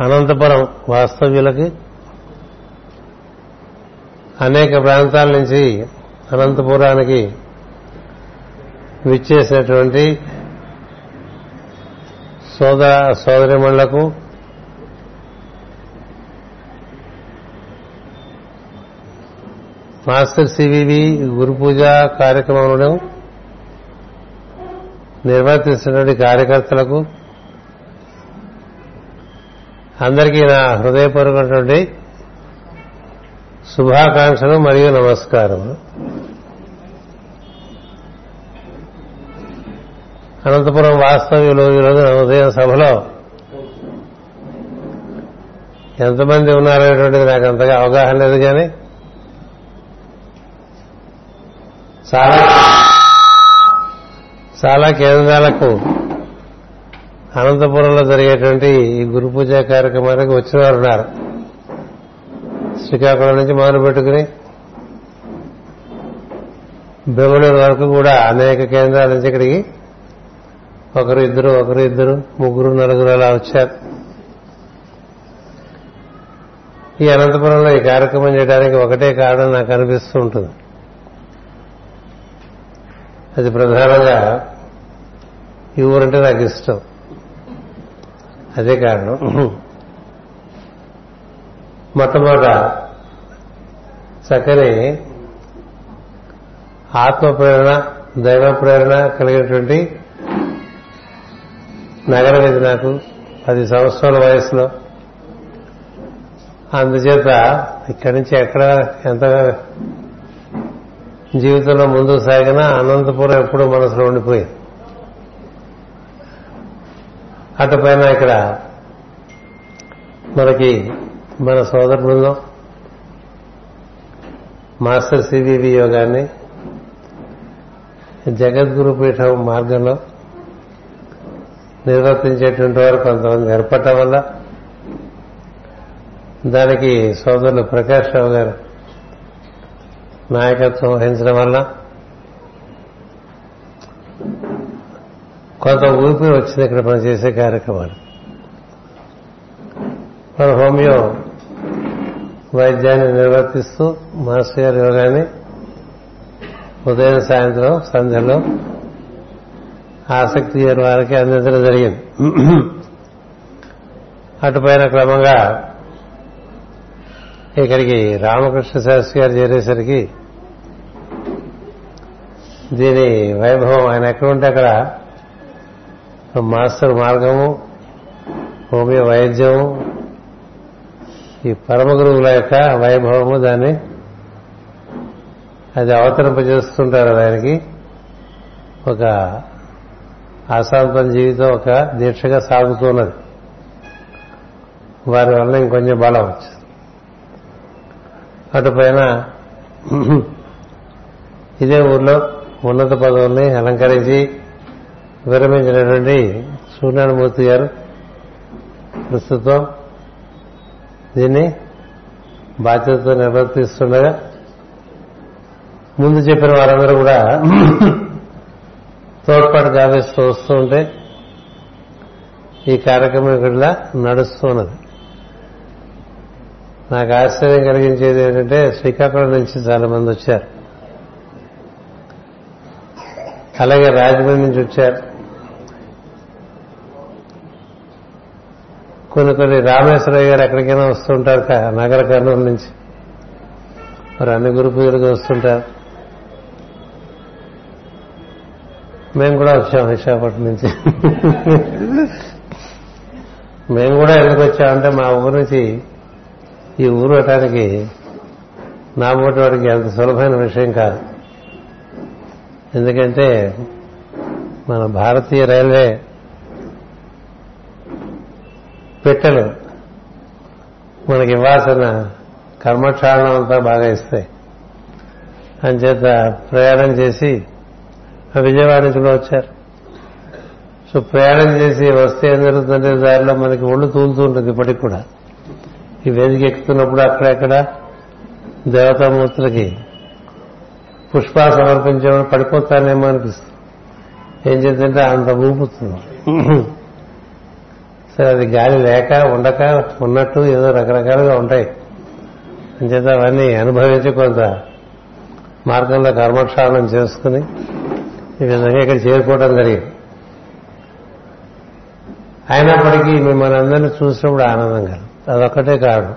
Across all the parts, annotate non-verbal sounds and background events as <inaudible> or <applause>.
అనంతపురం వాస్తవ్యులకి అనేక ప్రాంతాల నుంచి అనంతపురానికి విచ్చేసినటువంటి సోదర సోదరిమణులకు మాస్టర్ సివివి గురు పూజ కార్యక్రమంలో నిర్వర్తిస్తున్నటువంటి కార్యకర్తలకు అందరికీ నా హృదయపూర్వకటువంటి శుభాకాంక్షలు మరియు నమస్కారములు. అనంతపురం వాస్తవ్యులు ఈరోజు ఉదయం సభలో ఎంతమంది ఉన్నారనేటువంటిది నాకు అంతగా అవగాహన లేదు కానీ చాలా చాలా కేంద్రాలకు అనంతపురంలో జరిగేటువంటి ఈ గురు పూజ కార్యక్రమానికి వచ్చిన వారు ఉన్నారు. శ్రీకాకుళం నుంచి మొదలు పెట్టుకుని బెంగళూరు వరకు కూడా అనేక కేంద్రాల నుంచి ఇక్కడికి ఒకరు ఇద్దరు ఒకరు ఇద్దరు ముగ్గురు నలుగురు అలా వచ్చారు. ఈ అనంతపురంలో ఈ కార్యక్రమం చేయడానికి ఒకటే కారణం నాకు అనిపిస్తూ ఉంటుంది. అది ప్రధానంగా ఈ ఊరంటే నాకు ఇష్టం. అదే కారణం. మొట్టమొదట చక్కని ఆత్మ ప్రేరణ దైవ ప్రేరణ కలిగినటువంటి నగరం ఇది నాకు. పది సంవత్సరాల వయసులో. అందుచేత ఇక్కడి నుంచి ఎక్కడ ఎంత జీవితంలో ముందుకు సాగినా అనంతపురం ఎప్పుడూ మనసులో ఉండిపోయింది. అటుపైన ఇక్కడ మనకి మన సోదర బృందం మాస్టర్ సివివి యోగాన్ని జగద్గురు పీఠం మార్గంలో నిర్వర్తించేటువంటి వారు కొంతమంది ఏర్పడటం వల్ల దానికి సోదరులు ప్రకాష్ రావు గారు నాయకత్వం వహించడం వల్ల కొంత ఊపి వచ్చింది ఇక్కడ మనం చేసే కార్యక్రమాలు. మన హోమియో వైద్యాన్ని నిర్వర్తిస్తూ మాస్టర్ గారి యోగాన్ని ఉదయం సాయంత్రం సంధ్యలో ఆసక్తి గారి వారికి అందించడం జరిగింది. అటుపైన క్రమంగా ఇక్కడికి రామకృష్ణ శాస్త్రి గారు చేరేసరికి దీని వైభవం ఆయన ఎక్కడుంటే అక్కడ మాస్టర్ మార్గము హోమియో వైద్యము ఈ పరమ గురువుల యొక్క వైభవము దాన్ని అది అవతరింపజేస్తుంటారు ఆయనకి. ఒక అసాంతం జీవితం ఒక దీక్షగా సాగుతున్నది. వారి వల్ల ఇంకొంచెం బలం వచ్చింది. అటుపైన ఇదే ఊర్లో ఉన్నత పదవుల్ని అలంకరించి విరమించినటువంటి సూర్యనారాయణమూర్తి గారు ప్రస్తుతం దీన్ని బాధ్యతతో నిర్వర్తిస్తుండగా ముందు చెప్పిన వారందరూ కూడా తోడ్పాటు గావిస్తూ వస్తూ ఉంటే ఈ కార్యక్రమం ఇక్కడ నడుస్తున్నది నాకు ఆశ్చర్యం కలిగించేది ఏంటంటే శ్రీకాకుళం నుంచి చాలా మంది వచ్చారు. అలాగే రాజమండ్రి నుంచి వచ్చారు. కొన్ని కొన్ని రామేశ్వరయ్య గారు ఎక్కడికైనా వస్తుంటారు నగర కర్నూలు నుంచి. మరి అన్ని గురు పూజలకు వస్తుంటారు. మేము కూడా వచ్చాం విశాఖపట్నం నుంచి. మేము కూడా ఎందుకు వచ్చామంటే మా ఊరు నుంచి ఈ ఊరు అవటానికి నా పోటీ వాడికి అంత సులభమైన విషయం కాదు. ఎందుకంటే మన భారతీయ రైల్వే పెట్టెలు మనకి ఇవ్వాల్సిన కర్మక్షాళనం అంతా బాగా ఇస్తాయి అంచేత ప్రయాణం చేసి విజయవాడ నుంచి కూడా వచ్చారు. సో ప్రయాణం చేసి వస్తే ఏం జరుగుతుందంటే దారిలో మనకి ఒళ్ళు తూలుతూ ఉంటుంది ఇప్పటికి కూడా. ఈ వేదిక ఎక్కుతున్నప్పుడు అక్కడెక్కడ దేవతామూర్తులకి పుష్పా సమర్పించేవాడు పడిపోతానేమో అనిపిస్తుంది. ఏం చేద్దంటే అంత ఊపుతుంది. సరే అది గాలి లేక ఉండక ఉన్నట్టు ఏదో రకరకాలుగా ఉంటాయి. అంచేత అవన్నీ అనుభవించి కొంత మార్గంలో కర్మక్షాళనం చేసుకుని ఈ విధంగా ఇక్కడ చేరుకోవడం జరిగింది. అయినప్పటికీ మిమ్మల్ని అందరినీ చూసినప్పుడు ఆనందం కలుగుతుంది అదొక్కటే కాదు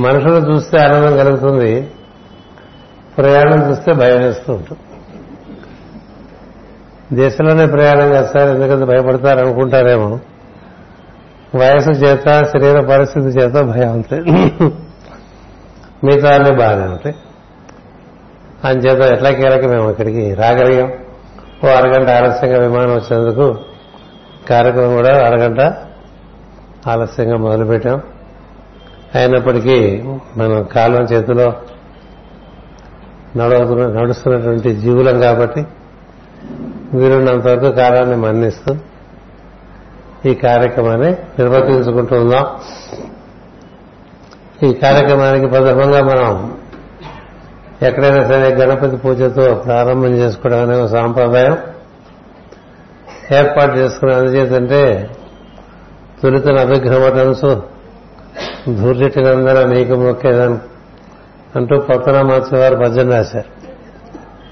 మనుషులు చూస్తే ఆనందం కలుగుతుంది. ప్రయాణం చూస్తే భయం వేస్తూ ఉంటుంది. దేశంలోనే ప్రయాణం చేస్తారు ఎందుకంటే భయపడతారు అనుకుంటారేమో వయసు చేత శరీర పరిస్థితి చేత భయం ఉంటాయి మిగతా అన్ని బాగానే ఉంటాయి అంచేత ఎట్లా కీలక మేము ఇక్కడికి రాగలిగాం. ఓ అరగంట ఆలస్యంగా విమానం వచ్చేందుకు కార్యక్రమం కూడా అరగంట ఆలస్యంగా మొదలుపెట్టాం. అయినప్పటికీ మనం కాలం చేతిలో నడవుతున్న నడుస్తున్నటువంటి జీవులం కాబట్టి వీరున్నంతవరకు కాలాన్ని మన్నిస్తూ ఈ కార్యక్రమాన్ని నిర్వర్తించుకుంటున్నాం ఈ కార్యక్రమానికి ప్రథమంగా మనం ఎక్కడైనా సరే గణపతి పూజతో ప్రారంభం చేసుకోవడం అనే సాంప్రదాయం. ఏర్పాటు చేసుకుని అందుచేతంటే తులితన అభిగ్రమటంసు ధూర్జటినందన నీకు మొక్కేదని అంటూ పొత్తన వారు భజన రాశారు.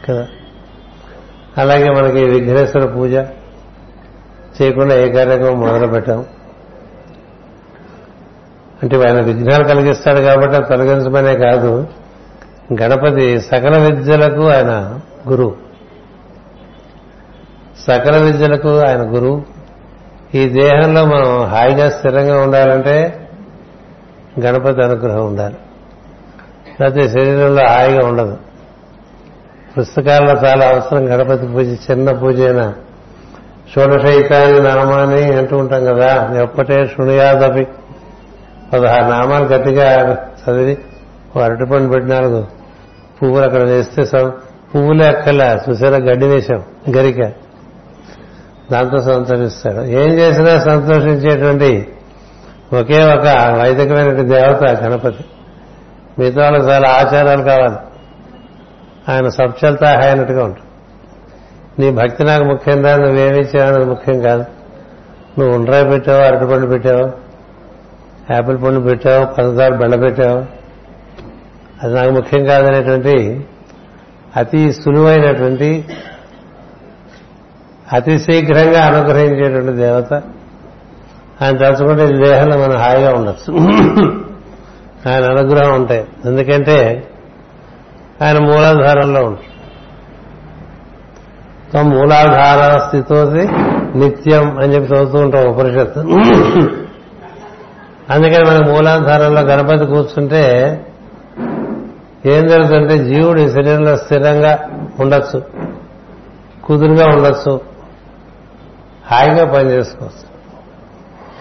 కదా? అలాగే మనకి విఘ్నేశ్వర పూజ చేయకుండా ఏ కార్యక్రమం మొదలు పెట్టాం అంటే ఆయన విఘ్నాలు కలిగిస్తాడు కాబట్టి తొలగించమనే కాదు. గణపతి సకల విద్యలకు ఆయన గురువు సకల విద్యలకు ఆయన గురువు ఈ దేహంలో మనం హాయిగా స్థిరంగా ఉండాలంటే గణపతి అనుగ్రహం ఉండాలి. లేకపోతే శరీరంలో హాయిగా ఉండదు. పుస్తకాల్లో చాలా అవసరం గణపతి పూజ చిన్న పూజ అయినా. షోడశైతాన్ని నామాన్ని అంటూ ఉంటాం కదా ఎప్పటే శృణుయాదపి. పదహారు నామాలు గట్టిగా చదివి అరటి పండు పెట్టినారు పువ్వులు అక్కడ వేస్తే పువ్వులే అక్కల చూసారా? గడ్డి వేశాం గరిక. దాంతో సంతోషిస్తాడు ఏం చేసినా సంతోషించేటువంటి ఒకే ఒక వైదికమైన దేవత గణపతి. మిగతా వాళ్ళకి చాలా ఆచారాలు కావాలి. ఆయన సబ్చల్తా అయినట్టుగా ఉంటుంది నీ భక్తి నాకు ముఖ్యం రా నువ్వేమి ముఖ్యం కాదు. నువ్వు ఉండ్రాయి పెట్టావు అరటిపండు పెట్టావు యాపిల్ పండు పెట్టావు పంచదార బెండ పెట్టావు? అది నాకు ముఖ్యం కాదనేటువంటి అతి సులువైనటువంటి అతి శీఘ్రంగా అనుగ్రహించేటువంటి దేవత. ఆయన తలుచుకుంటే ఈ దేహంలో మనం హాయిగా ఉండొచ్చు. <clears throat> ఆయన అనుగ్రహం ఉంటాయి. ఎందుకంటే ఆయన మూలాధారంలో ఉంటాడు. మూలాధార స్థితోసి నిత్యం అని చెప్పి చదువుతూ ఉంటాం ఉపనిషత్తు. అందుకని మన మూలాధారంలో గణపతి కూర్చుంటే ఏం జరుగుతుందంటే జీవుడు ఈ శరీరంలో స్థిరంగా ఉండొచ్చు. కుదురుగా ఉండొచ్చు. హాయిగా పనిచేసుకోవచ్చు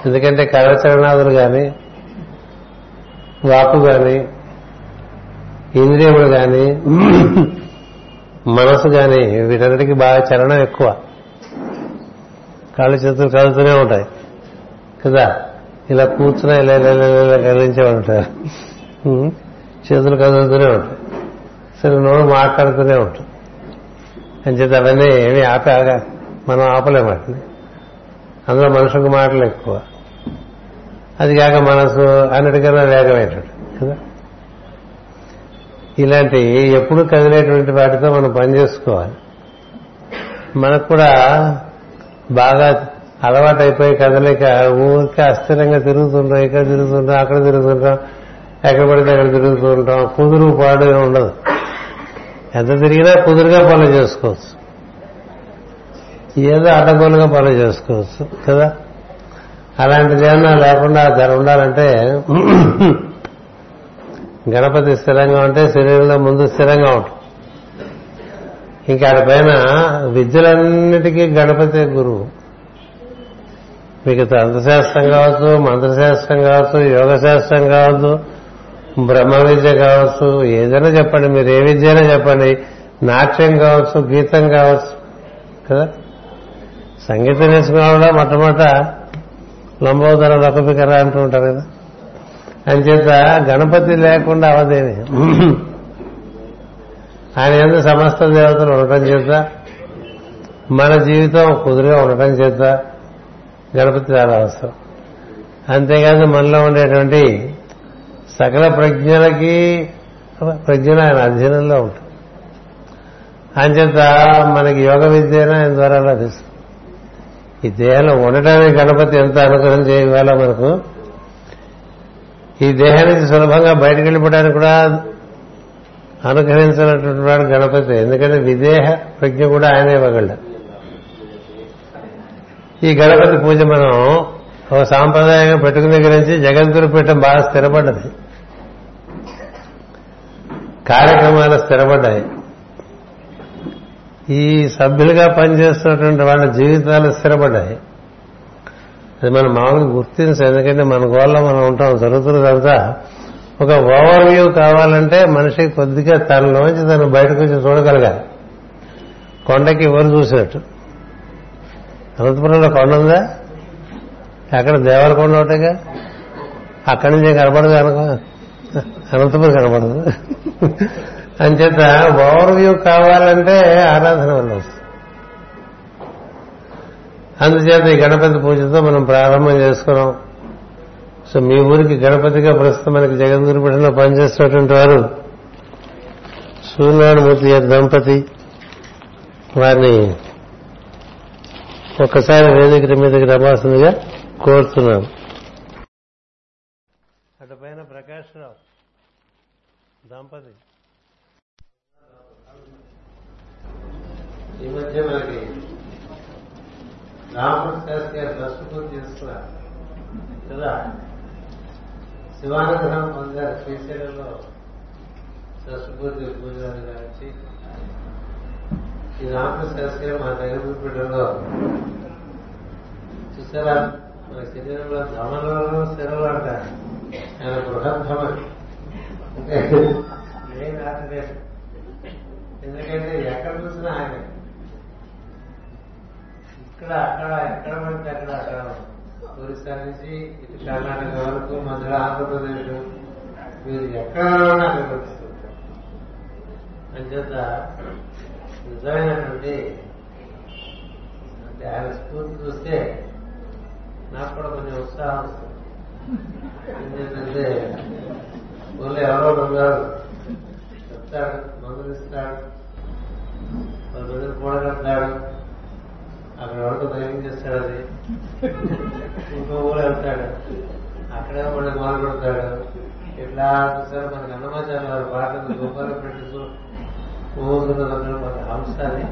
ఎందుకంటే కరచరణాదులు కానీ వాపు కానీ ఇంద్రియములు కానీ మనసు కానీ వీటన్నిటికీ బాగా చలనం ఎక్కువ. కాళ్ళు చేతులు కదులుతూనే ఉంటాయి. కదా? ఇలా కూర్చున్నా ఇలా ఇలా ఇలా కదిలించే ఉంటారు. చేతులు కదులుతూనే ఉంటాయి. సరే నోరు మాట్లాడుతూనే ఉంటాం అని చేత అవన్నీ ఏమి ఆపే మనం ఆపలేము వాటిని. అందులో మనుషులకు మాటలు ఎక్కువ. అది కాక మనసు అన్నిటికన్నా వేగమైనట్టు కదా? ఇలాంటి ఎప్పుడు కదిలేటువంటి వాటితో మనం పనిచేసుకోవాలి మనకు కూడా బాగా అలవాటు అయిపోయి ఊరికే అస్థిరంగా తిరుగుతుంటాం ఇక్కడ తిరుగుతుంటాం అక్కడ తిరుగుతుంటాం ఎక్కడ పడితే అక్కడ తిరుగుతుంటాం కుదురు పాడు ఉండదు. ఎంత తిరిగినా కుదురుగా పనులు చేసుకోవచ్చు. ఏదో అడ్డగోలుగా పనులు చేసుకోవచ్చు కదా? అలాంటిది ఏమన్నా లేకుండా ధర ఉండాలంటే గణపతి స్థిరంగా ఉంటే శరీరంలో ముందు స్థిరంగా ఉంటుంది ఇంకా పైన విద్యలన్నిటికీ గణపతి గురువు. మీకు తంత్రశాస్త్రం కావచ్చు మంత్రశాస్త్రం కావచ్చు యోగశాస్త్రం కావచ్చు బ్రహ్మ విద్య కావచ్చు ఏదైనా చెప్పండి మీరు ఏ విద్య అయినా చెప్పండి. నాట్యం కావచ్చు గీతం కావచ్చు కదా? సంగీతం నేర్చుకోవడం మొట్టమొదట లంబోదర లకపికర అంటూ ఉంటారు కదా? అంచేత గణపతి లేకుండా అవదేమి? ఆయన ఎందు సమస్త దేవతలు ఉండటం చేత మన జీవితం కుదురుగా ఉండటం చేత గణపతి చాలా అవసరం. అంతేకాదు మనలో ఉండేటువంటి సకల ప్రజ్ఞలకి ప్రజ్ఞలు ఆయన అధీనంలో ఉంటుంది అంచేత మనకి యోగ విద్య ఆయన ద్వారా లభిస్తుంది. ఈ దేహంలో ఉండటానికి గణపతి ఎంత అనుగ్రహం చేయగల మనకు ఈ దేహం నుంచి సులభంగా బయటకు వెళ్ళిపోవడానికి కూడా అనుగ్రహించినటువంటి వాడు గణపతి. ఎందుకంటే విదేహ ప్రజ్ఞ కూడా ఆయన ఇవ్వగలడు. ఈ గణపతి పూజ మనం ఒక సాంప్రదాయంగా పెట్టుకున్న గురించి జగద్గురు పీఠం బాగా స్థిరపడ్డది. కార్యక్రమాలు స్థిరపడ్డాయి. ఈ సభ్యులుగా పనిచేస్తున్నటువంటి వాళ్ళ జీవితాలు స్థిరపడ్డాయి. అది మనం మామూలుగా గుర్తించం ఎందుకంటే మన గోళ్ళ మనం ఉంటాం జరుగుతున్నదంతా ఒక ఓవర్ వ్యూ కావాలంటే మనిషి కొద్దిగా తనలోంచి తను బయటకు వచ్చి చూడగలగాలి. కొండకి ఎవరు చూసినట్టు? అనంతపురంలో కొండ ఉందా? అక్కడ దేవరకొండ ఒకటిగా? అక్కడి నుంచి కనపడదు అనుకో. అనంతపురం కనపడదు. అంచేత ఓవర్ వ్యూ కావాలంటే ఆరాధన వల్ల వస్తుంది. అందుచేత ఈ గణపతి పూజతో మనం ప్రారంభం చేసుకున్నాం. సో మీ ఊరికి గణపతిగా ప్రస్తుతం మనకి జగద్గురుపీఠంలో పనిచేస్తున్నటువంటి వారు సూర్యనారాయణమూర్తి దంపతి వారిని ఒక్కసారి వేదిక మీదకి రమాల్సిందిగా కోరుతున్నాను అటు పైన ప్రకాష్ రావు దంపతి. ఈ మధ్య మనకి రామకృష్ణ శాస్త్రి గారు ఫస్ట్ పూజ చేస్తున్నారు. కదా? శివానుగ్రహం పొందారు శ్రీశైలంలో షష్ఠపూర్తి పూజలు గారించి ఈ రామకృష్ణ శాస్త్రి గారు మా దగ్గర పీఠంలో చూసారా? మన శరీరంలో ధమలలో శిరలు అంటారు ఆయన బృహద్ధమ అంటే మెయిన్ ఎందుకంటే ఎక్కడ చూసినా ఆయన. ఇక్కడ అక్కడ ఎక్కడ పడితే అక్కడ అక్కడ ఒరిస్సా నుంచి ఇటు కర్ణాటక వరకు మధ్యలో ఆంధ్రప్రదేశ్ మీరు ఎక్కడ అక్కడ కనిపిస్తుంటారు అంచేత నిజమైనటువంటి అంటే ఆయన స్ఫూర్తి చూస్తే నాకు కూడా కొంచెం ఉత్సాహం వస్తుంది. ఎందుకంటే ఊళ్ళో ఎవరో ఉన్నారు చెప్తాడు మందులు ఇస్తాడు వాళ్ళ దగ్గర కూడగలుగుతాడు అక్కడ వరకు ధైర్యం చేస్తాడు అది. ఇంకో ఊరు వెళ్తాడు. అక్కడే మళ్ళీ మొదలు పెడతాడు ఇట్లా చూసారు మనకి అన్నమాచార్య వారు పాటలు గోపాలు పెట్టు ఊరుకున్న మన హంస అని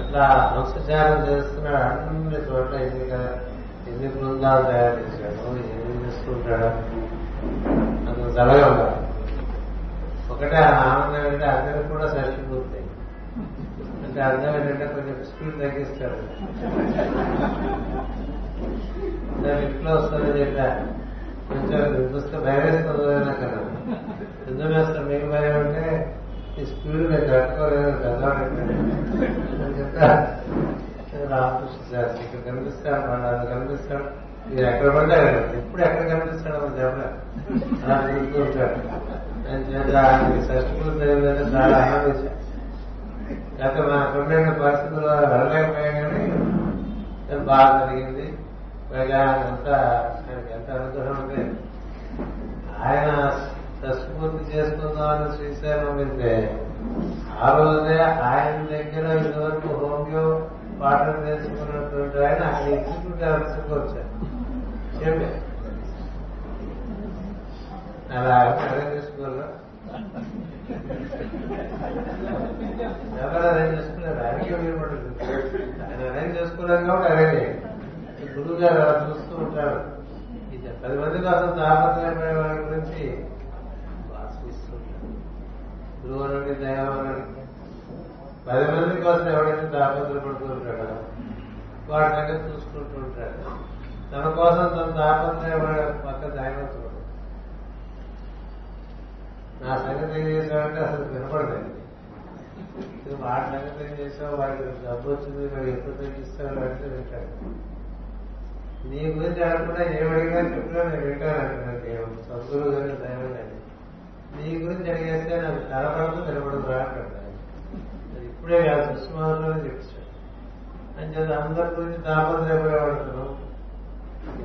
అట్లా హంసచారం చేస్తున్నాడు అన్ని చోట్ల ఎన్ని ఎన్ని బృందాలు తయారు చేశాడు ఎన్ని చేసుకుంటాడు అందుకు చల్లగా ఉండాలి. ఒకటే ఆనందం ఏంటంటే అందరికి కూడా షష్టి అంటే అర్థం ఏంటంటే కొంచెం స్పీడ్ తగ్గిస్తాడు ఇంట్లో వస్తుంది చెప్పా కొంచెం చూస్తే భయం వేస్తుంది కదా. ఎందుకు వేస్తాం మీకు భయం అంటే ఈ స్పీడ్ మీరు కట్టుకోలేదు కదా అని రామకృష్ణ ఇక్కడ కనిపిస్తాడు మన అది కనిపిస్తాడు. మీరు ఎక్కడ పడ్డా ఎప్పుడు ఎక్కడ కనిపిస్తాడు మన చెప్పలేదు అలా తిరుగుతూ ఉంటాడు అని చేత ఆయనకి షష్టి పూర్తి చాలా ఆనందించాను గత మనకున్న పరిస్థితుల్లో వెళ్ళలేకపోయాం కానీ అది జరిగింది పైగా ఆయనంతా ఆయనకి ఎంత అనుగ్రహం అంటే ఆయన సస్ఫూర్తి చేసుకుందామని శ్రీశైలం వెళ్తే ఆ రోజునే ఆయన దగ్గర ఇంతవరకు హోమియో పాఠం నేర్చుకున్నటువంటి ఆయన ఆయన ఇన్స్టిట్యూట్ ఆఫీసర్కి వచ్చారు. చెప్పే అలా అర్థం చేసుకోవాలా ఎవరు అరేంజ్ చేసుకున్నారు? అరేంజ్ వీలుపడుతుంది ఆయన అరేంజ్ చేసుకున్నారు కాబట్టి అరేంజ్ గురువు గారు అలా చూస్తూ ఉంటారు. ఇది పది మంది కోసం తాపత్రయపడే వారి గురించి వాసిస్తూ గురువు అనండి దైవం పది మంది కోసం ఎవరైతే తాపత్రపడుతూ ఉంటాడో? వాడి దగ్గర చూసుకుంటూ ఉంటాడు. తన కోసం తన తాపత్రయపడే పక్క దైవత్వం నా సంగతి ఏం చేశావంటే అసలు వినపడలేదు. ఇది వాడి సంగతి ఏం చేసావు వాడికి డబ్బు వచ్చింది వాడు ఎప్పుడు తగ్గిస్తాడు అంటే వింటాడు. నీ గురించి అడగకుండా ఏమడిగినా చెప్పినా నేను వింటాను దేవుడు. సద్గురు గారి దైవం అని నీ గురించి అడిగేస్తే నాకు కనపడదు నిలబడదు రా ఇప్పుడే కాదు సుష్మాలోనే చెప్పాడు అని చేత అందరి గురించి తాపత్రయపడేవాడుతున్నాం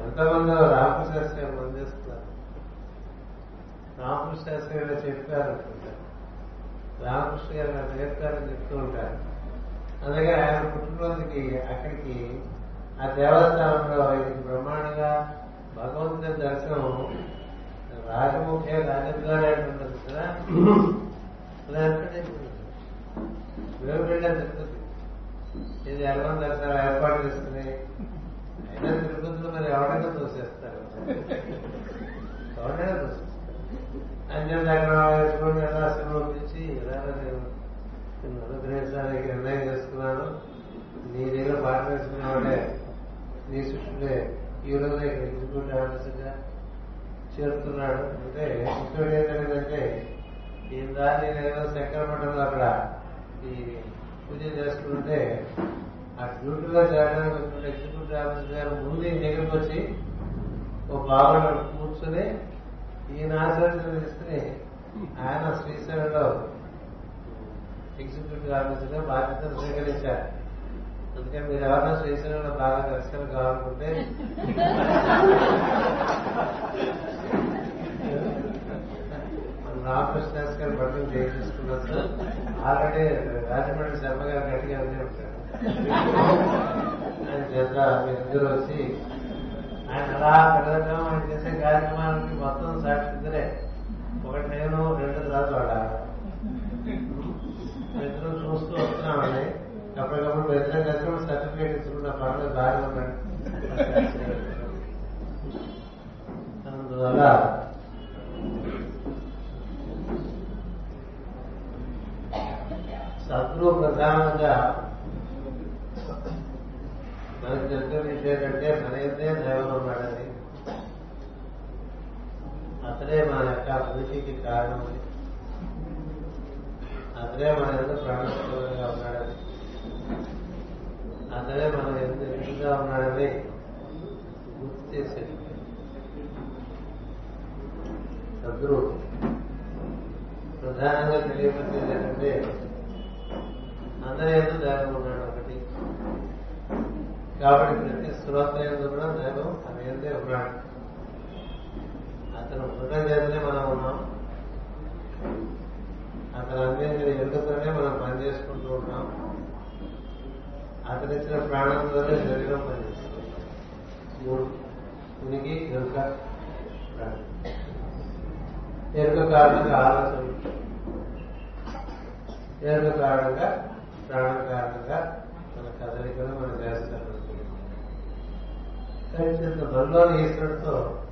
ఎంతమంది రామకృష్ణ చేస్తే గారు రామకృష్ణ శాస్త్రి గారు చెప్పారు అనుకుంటారు రామకృష్ణ గారు నాకు నేర్పారని చెప్తూ ఉంటారు. అందుకే ఆయన పుట్టినరోజుకి అక్కడికి ఆ దేవస్థానంలో ఇది బ్రహ్మాండంగా భగవంతుని దర్శనం రాజముఖ్య రాజద్వారా ఉంటుంది కదా. లేకపోతే మేము వెళ్ళాం తిరుపతి ఇది ఎలవన్ దర్శనం ఏర్పాటు చేసుకుని అయినా తిరుపతిలో మరి ఎవరైనా చూసేస్తారు ఎవరైనా తోసేస్తారు. అంజన్ దగ్గర వేసుకొని ఎలా సమర్పించి ఎలా నేను అనుగ్రహించడానికి నిర్ణయం చేసుకున్నాను. నీ నీళ్ళు పాట నీ శిష్యుడే ఈ రోజు ఇక్కడ ఎగ్జిక్యూటివ్ ఆఫీసర్గా చేరుతున్నాడు. అంటే ఇంకోటి ఏంటంటే ఈ దాన్ని నేను శంకరమఠంలో అక్కడ ఈ పూజ చేసుకుంటే ఆ డ్యూటీలో చేరడానికి వచ్చిన ఎగ్జిక్యూటివ్ ఆఫీసర్ గారు ముందు దగ్గరికి వచ్చి ఓ బాబు కూర్చుని ఈయన ఆశీర్వచనం తీసుకుని ఆయన శ్రీశైలంలో ఎగ్జిక్యూటివ్ ఆఫీసర్గా బాధ్యతను స్వీకరించారు. అందుకని మీరు ఎవరైనా శ్రీశైలంలో బాగా దర్శనం కావాలనుకుంటే మన రామకృష్ణ గారు బట్టలు చేయించుకున్నారు సార్. ఆల్రెడీ రాజమండ్రి శర్మ గారు గట్టిగా ఉండే ఉంటారు. ఆయన చేత మీరిద్దరు వచ్చి ఆయన అలా పెడదాం ఆయన చేసే కార్యక్రమానికి మొత్తం సాక్షిద్దరే ఒకటి నేను రెండు తర్వాత ఇద్దరు చూస్తూ వస్తున్నామండి. అప్పటికప్పుడు ఇద్దరం కలిసి సర్టిఫికేట్ ఇచ్చుకున్న పనులు బాగా ఉన్నాడు అందువల్ల సద్గురు ప్రధానంగా మనకి తెలిసిన విషయం ఏంటంటే మన అయితే దైవం ఉన్నాడని అతడే మన యొక్క అభివృద్ధికి కారణం అతడే మన ఎందుకు ప్రాణస్పదంగా ఉన్నాడని. అతడే మనం ఎంత ఎదురుగా ఉన్నాడని గుర్తు చేసేది సద్గురు ప్రధానంగా తెలియపరిచేది ఏంటంటే అందరూ ఎందుకు దైవం ఉన్నాడు. ఒకటి కాబట్టి ప్రతి శ్రోత కూడా నేను తన ఉన్నాడు. అతను ఉండటం చేతనే మనం ఉన్నాం. అతను అందించిన ఎందుకనే మనం పనిచేసుకుంటూ ఉన్నాం అతనిచ్చిన ప్రాణంలోనే శరీరం పనిచేస్తుంది. మూడు. ఉనికి ఎరుక ప్రాణం. ఎరుక కారణంగా ఆలోచన ఎరుక కారణంగా ప్రాణం కారణంగా మన కదలికలు మన చేస్తాం. బంధువులు ఈశ్వరుడితో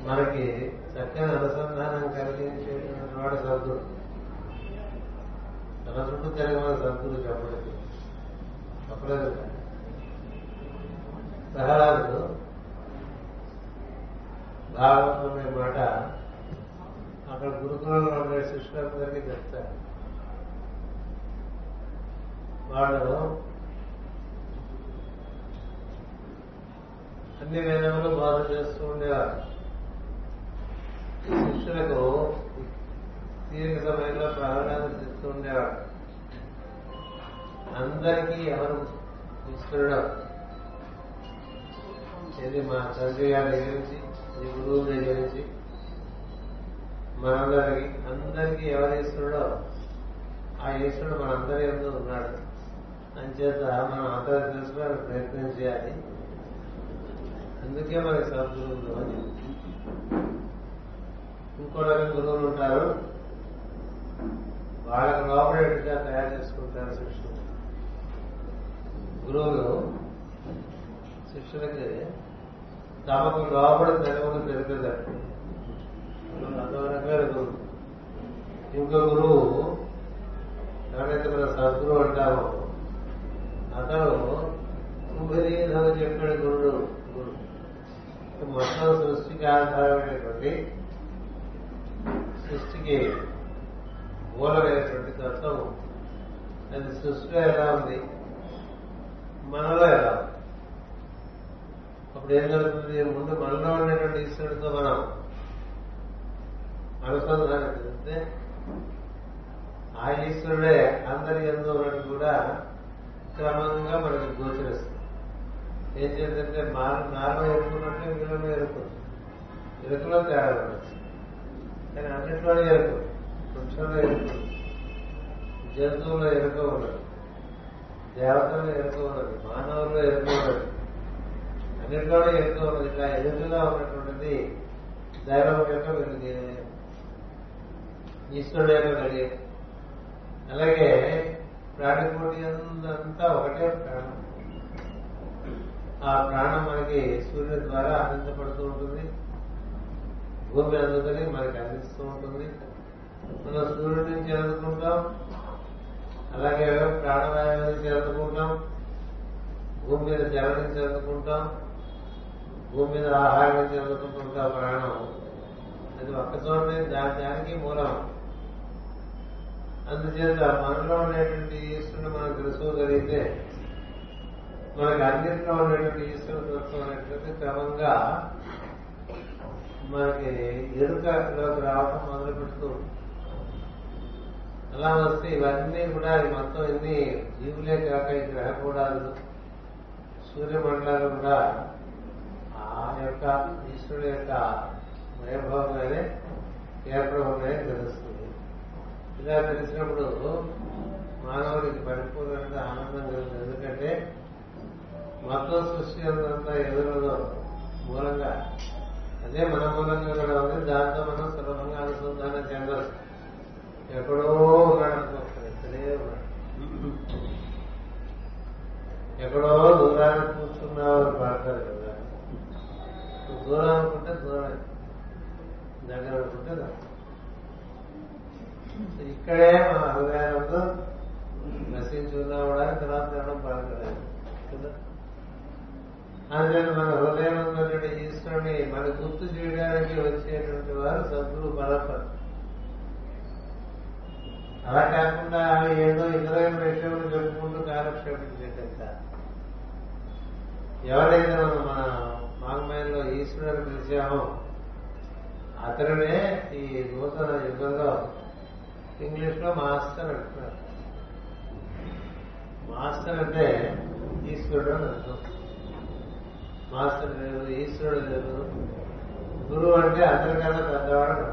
మనకి చక్కని అనుసంధానం కలిగించేటువంటి వాడు సద్గురు. తన చుట్టూ తిరగమని సద్గురు చెప్పలేదు. చెప్పలేదు. ప్రహ్లాదుడు భాగవతం అనే మాట అక్కడ గురుకులంలో ఉండే శిష్యులందరికీ చెప్తారు వాళ్ళు అన్ని వేదములు బాధ చేస్తూ ఉండేవారు. శిష్యులకు తీరిక సమయంలో ప్రాధాన్యత చేస్తూ ఉండేవాడు అందరికీ ఎవరు ఈశ్వరుడు ఇది మా తండ్రి గారి దగ్గర నుంచి ఈ గురువు దగ్గర నుంచి మనందరికి అందరికీ ఎవరు ఈశ్వరుడో? ఆ ఈశ్వరుడు మనందరి ఎందుకు ఉన్నాడు. అంచేత మనం అందరూ తెలుసుకోవడానికి ప్రయత్నం చేయాలి. అందుకే మనకి సద్గురువులు అని ఇంకో రకం గురువులు ఉంటారు. వాళ్ళకు లోపడేట్టుగా తయారు చేసుకుంటారు శిష్యులు? గురువులు శిష్యులకి తమకు లోపల తెలుగులు తెలిపేదారు అదో గురువు. ఇంకో గురువు ఎవరైతే మన సద్గురువు అంటామో అతను కుంభరీధం చెప్పాడు గురుడు. మొత్తం సృష్టికి ఆధారమైనటువంటి సృష్టికి మూలమైనటువంటి తత్వం అది సృష్టిలో ఎలా ఉంది? మనలో ఎలా అప్పుడు ఏం జరుగుతుంది? ముందు మనలో ఉండేటువంటి ఈశ్వరుడితో మనం అనుసంధానం చెందితే ఆ ఈశ్వరుడే అందరి ఎందు ఉన్నట్టు కూడా క్రమంగా మనకి గోచరిస్తుంది. ఏం చేద్దంటే నాలో ఎరుకున్నట్టు ఇందులోనే ఎరుకుంది ఎరుకులో తేడా ఉండొచ్చు. కానీ అన్నింటిలోనే ఎరుకు వృక్షంలో ఎరుకు జంతువులో ఎరుక ఉండదు. దేవతల్లో ఎరుక ఉండదు. మానవుల్లో ఎరుక ఉండదు. అన్నింటిలోనే ఎరుక ఉండదు. ఇట్లా ఎరుకగా ఉన్నటువంటిది దైవం యొక్క వెలుగే. ఈశ్వరుడు యొక్క వెలుగే. అలాగే ప్రాణికోటి అంతా ఒకటే ప్రాణం. ఆ ప్రాణం మనకి సూర్యుని ద్వారా అందించబడుతూ ఉంటుంది. భూమి అందుకని మనకి అందిస్తూ ఉంటుంది. మనం సూర్యుడి నుంచి అందుకుంటాం అలాగే ప్రాణవాయువు నుంచి అందుకుంటాం భూమి మీద జల నుంచి అందుకుంటాం భూమి మీద ఆహారం నుంచి అందుకుంటుంటాం ప్రాణం అది ఒక్కచోటనే దాని దానికి మూలం. అందుచేత మనలో ఉండేటువంటి ఈశ్వరుని మనం తెలుసుకోగలిగితే మనకి అన్నింటిలో ఉండేటువంటి ఈశ్వర తత్వం అనేటువంటి క్రమంగా మనకి ఎరుకలోకి రావటం మొదలు పెడుతూ అలా వస్తే ఇవన్నీ కూడా మొత్తం ఎన్ని జీవులే కాక ఈ గ్రహకూడాలు సూర్యమండలాలు కూడా ఆ యొక్క ఈశ్వరుడు యొక్క వైభవంగానే ఏర్పడగానే తెలుస్తుంది. ఇలా తెలిసినప్పుడు మానవుడికి పరిపూర్ణంగా ఆనందం కలుగుతుంది. ఎందుకంటే మొత్తం సృష్టి అంతా ఎదురులో మూలంగా. అదే మన మూలంగా కూడా ఉంది. దాంతో మనం సులభంగా అనుసంధానం చెందరు ఎక్కడో ఉన్నాడు అనుకోవచ్చు ఇక్కడే ఉన్నాడు. ఎక్కడో దూరాన్ని కూర్చున్నావు అని పాడతారు కదా. దూరం అనుకుంటే దూరం దగ్గర అనుకుంటే దగ్గర. ఇక్కడే మన అభిగారంతో నశించుకున్నా కూడా తర్వాత తినడం బాగలేదు కదా? అందుకని మన హృదయం ఉన్నటువంటి ఈశ్వరుని మన గుర్తు చేయడానికి వచ్చేటువంటి వారు సద్గురు పరపర అలా కాకుండా ఏదో ఇతరైన విషయంలో చెప్పుకుంటూ కాలక్షేపం చేయటంట ఎవరైతే మనం మన మాగమయంలో ఈశ్వరుని పిలిచామో అతనునే ఈ నూతన యుగంలో ఇంగ్లీష్లో మాస్టర్ అంటున్నారు. మాస్టర్ అంటే ఈశ్వరుడు అని అర్థం. మాస్టర్ లేదు ఈశ్వరుడు లేదు. గురువు అంటే అందరికన్నా పెద్దవాడు.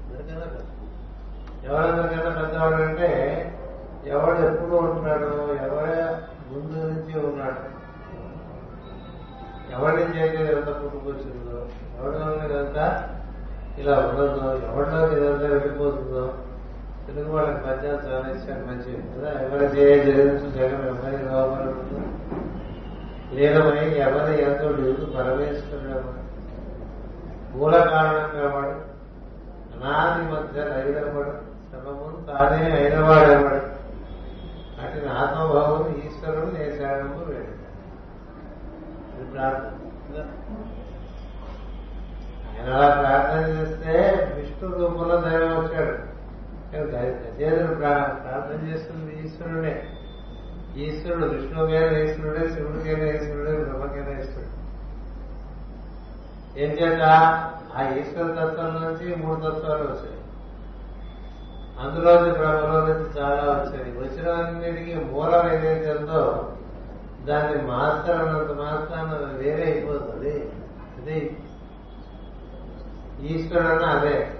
అందరికన్నా పెద్ద ఎవరందరికన్నా పెద్దవాడు అంటే ఎవడు ఎప్పుడు ఉంటున్నాడు ఎవడ ముందు నుంచి ఉన్నాడు. ఎవరి నుంచి అయితే ఇదంతా పుట్టుకొచ్చిందో ఎవరిలో ఇదంతా ఇలా ఉండదో ఎవరిలోకి ఇదంతా వెళ్ళిపోతుందో తెలుగు వాళ్ళకి పద్యాలు చాలా ఇచ్చారు మంచి కదా? ఎవరి చేయ జరించు జగన్ ఎవరి లోపల లీనమై ఎవరి ఎందుడు పరమేశ్వరుడు మూల కారణం కావాడు అనాది మధ్య రైలవాడు సర్వమును తానే అయినవాడేవాడు అటు ఆత్మభావం ఈశ్వరుడు నే వేడు. ఇది ప్రార్థన. ఆయన అలా ప్రార్థన చేస్తే విష్ణు రూపంలో దైవం వచ్చాడు. గజేంద్రుడు ప్రార్థన చేస్తుంది ఈశ్వరుడే. ఈశ్వరుడు విష్ణువుకైనా ఈశ్వరుడే శివుడికైనా ఈశ్వరుడే బ్రహ్మకైనా ఈశ్వరుడు. ఏం చేత? ఆ ఈశ్వర తత్వం నుంచి మూడు తత్వాలు వచ్చాయి. అందులో బ్రహ్మలో నుంచి చాలా వచ్చాయి. వచ్చినన్నిటికీ మూలం ఏదైతే ఉందో దాన్ని మాస్టర్ అన్నంత మాత్రాన వేరే అయిపోతుంది. అది ఈశ్వరుడు అదే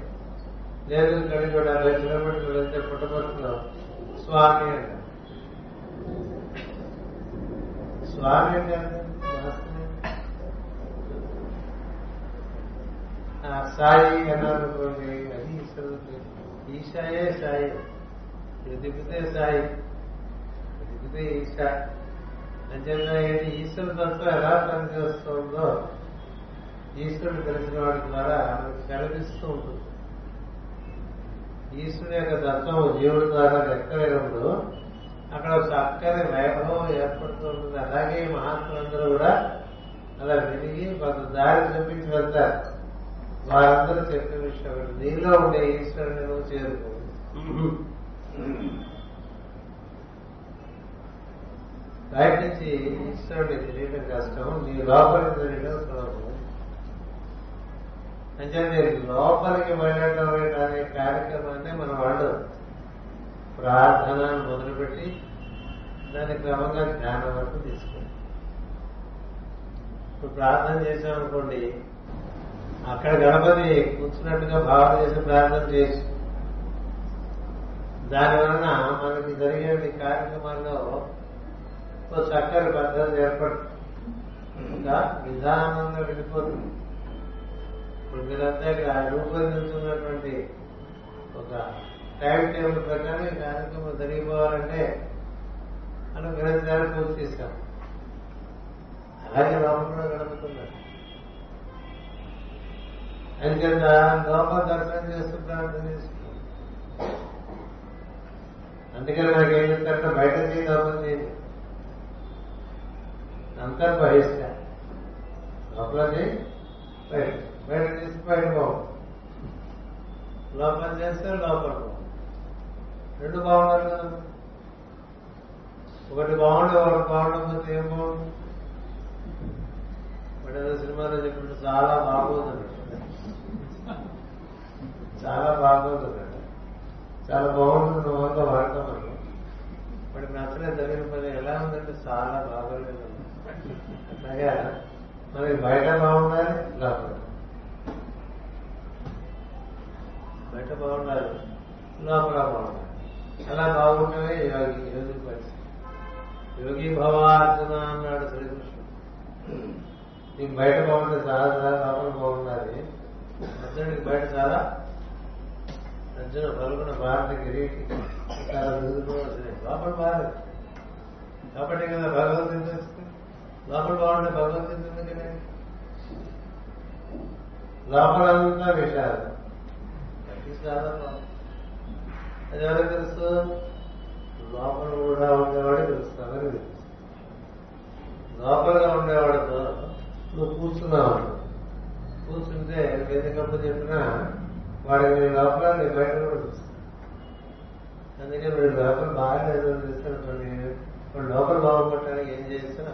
లేదు ఇక్కడ కూడా అరవై కిలోమీటర్లు వెళ్తే పుట్టపర్తిలో స్వామి అంటారు స్వామి అంటే సాయి అన్నారనుకోండి అది ఈశ్వరుడు ఈశాయే సాయి. ఎదిగితే సాయి. ఎదిగితే తిప్పితే ఈశా. అంచేత ఏంటి? ఈశ్వర తత్వం ఎలా పనిచేస్తుందో ఈశ్వరుడు తెలిసిన వాడి ద్వారా మనకు కనిపిస్తూ ఉంటుంది. ఈశ్వరుడు యొక్క తత్వం జీవుడు ద్వారా లెక్కలేనప్పుడు అక్కడ చక్కని వైభవం ఏర్పడుతూ ఉంటుంది అలాగే మహాత్ములందరూ కూడా అలా విరిగి కొంత దారి చూపించి వెళ్తారు. వారందరూ చెప్పిన విషయం నీలో ఉండే ఈశ్వరుని నువ్వు చేరుకో. బయట నుంచి ఈశ్వరుని తెలియడం కష్టం. నీ లోపలికి తెలియడం సులభం. అంటే లోపలికి వెళ్ళడం అనే కార్యక్రమాన్ని మన వాళ్ళు ప్రార్థన మొదలుపెట్టి దాన్ని క్రమంగా ధ్యానం వరకు తీసుకోండి ఇప్పుడు ప్రార్థన చేసామనుకోండి అక్కడ గణపతి కూర్చున్నట్టుగా భావన చేసి ప్రార్థన చేయొచ్చు. దానివలన మనకి జరిగే కార్యక్రమాల్లో ఒక చక్కని పద్ధతి ఏర్పడుతుంది ఇంకా నిదానంగా వెళ్ళిపోతుంది. ఇప్పుడు మీరంతా ఇక్కడ రూపొందించున్నటువంటి ఒక టైం టేబుల్ ప్రకారం ఈ కార్యక్రమం జరిగిపోవాలంటే మనం గ్రహించాలని పూర్తి చేశాం అలాగే లోపల కూడా గడుపుతున్నారు. అందుచేత లోపల దర్శనం చేస్తూ ప్రార్థన చేస్తున్నాం అందుకని మనకి ఏం చెప్తారంటే బయట చేయి లోపల చేయండి అంతర్బహిష్ట లోపల చేయి బయట. బయట చేసి బయట పోవు లోపల చేస్తే లోపల పోవు రెండు బాగుండాలి కదా ఒకటి బాగుండే ఒకటి బాగుండకపోతే ఏం బాగుంది వాడు ఏదో సినిమాలో చెప్పినట్టు చాలా బాగోదు. చాలా బాగోదు. చాలా బాగుంటుంది నువ్వు అంతా వాడతాం మనం వాడికి నచ్చలేదు జరిగిన పని ఎలా ఉందంటే చాలా బాగోలేదు. అట్లాగా మనకి బయట బాగుండాలి లోపల బయట బాగుండాలి లోపల బాగుండాలి. అలా బాగుంటేనే యోగి యోగి యోగి భవార్జున అన్నాడు శ్రీకృష్ణుడు. నీకు బయట బాగుంటే చాలా చాలా లోపల బాగుండాలి. అర్జునుడికి బయట చాలా అర్జున పలుకున్న భారత కిరీటి చాలా దిగుకోవాల్సినవి లోపల బాగా కాబట్టి కదా భగవద్గీత తెలుస్తుంది. లోపల బాగుంటే భగవద్గీత ఎందుకనే లోపలంతా విషయాలు తగ్గిస్తారా అది ఎవరికి తెలుసు? లోపల కూడా ఉండేవాడు తెలుసు అందరికి తెలుసు? లోపలగా ఉండేవాడితో నువ్వు కూర్చున్నావు. కూర్చుంటే ఎందుకప్పుడు చెప్పినా వాడికి నీ లోపల నీ బయట కూడా తెలుసు. అందుకే మీరు లోపల బాగా ఏదో చేస్తున్నటువంటి వాడు లోపల బాగుపడటానికి ఏం చేస్తే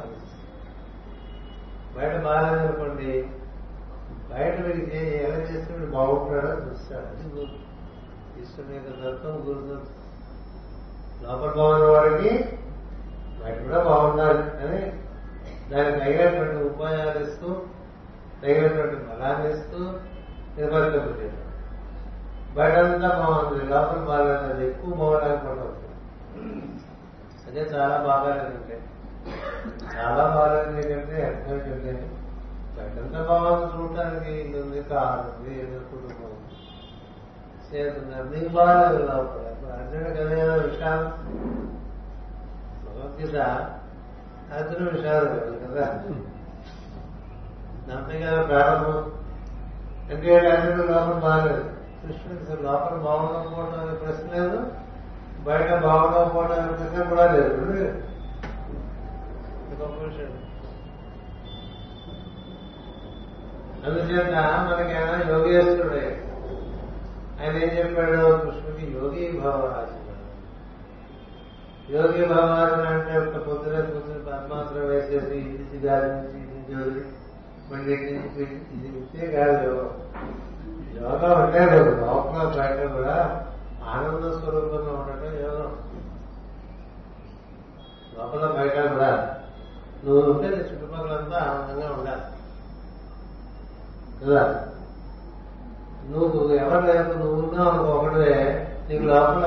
బయట బాగాలేదనుకోండి బయట వీడికి ఎలా చేస్తే వీడు బాగుంటున్నాడో చూస్తాడు. అది ఈశ్వరుని యొక్క తత్వం గురు లోపల బాగున్న వాడికి బయట కూడా బాగుండాలి అని దానికి తగినటువంటి ఉపాయాలు ఇస్తూ తగినటువంటి బలాన్ని ఇస్తూ నిర్వర్తింపజేయడం బయట అంతా బాగుంది. లోపల బాగాలేదు. ఎక్కువ ఎక్కువ పడవచ్చు అదే చాలా బాగాలేదంటే చాలా బాగాలేదు ఏంటంటే అర్థం ఏంటంటే బయటంతా బాగుంది చూడటానికి. ఇది ఉంది కారు ఉంది ఏదో కుటుంబం. చేతున్నారు నీకు బాగా లోపల ఇప్పుడు అర్జునుడు కదా విషయాలు భగవద్గీత అర్జునుడు విషయాలు కదా. దాంతో కదా ప్రారంభం. అంటే అర్జునుడు లోపల బాగాలేదు. కృష్ణుడు అసలు లోపల బాగుండకపోవడం అనే ప్రశ్న లేదు. బయట బాగుండకపోవడం అనే ప్రశ్న కూడా లేదు. గొప్ప విషయం. అందుచేత మనకి ఆయన యోగేశ్వరుడే ఆయన ఏం చెప్పాడు కృష్ణుడికి యోగి భవరాజు యోగి భవరాజు అంటే ఒక పొద్దున కూర్చుని పద్మాసనం వేసేసి ఇది గాలి నుంచి ఇది నుంచి మళ్ళీ నుంచి ఇది ఇచ్చే కాదు యోగం. యోగం అంటే లోపల బయట కూడా ఆనంద స్వరూపంగా ఉండటం యోగం. లోపల బయట కూడా నువ్వు ఉంటే చుట్టుపక్కలంతా ఆనందంగా ఉండాలి. కదా? నువ్వు ఎవరు లేదు నువ్వు ఉన్నావు ఒకటే నీకు లోపల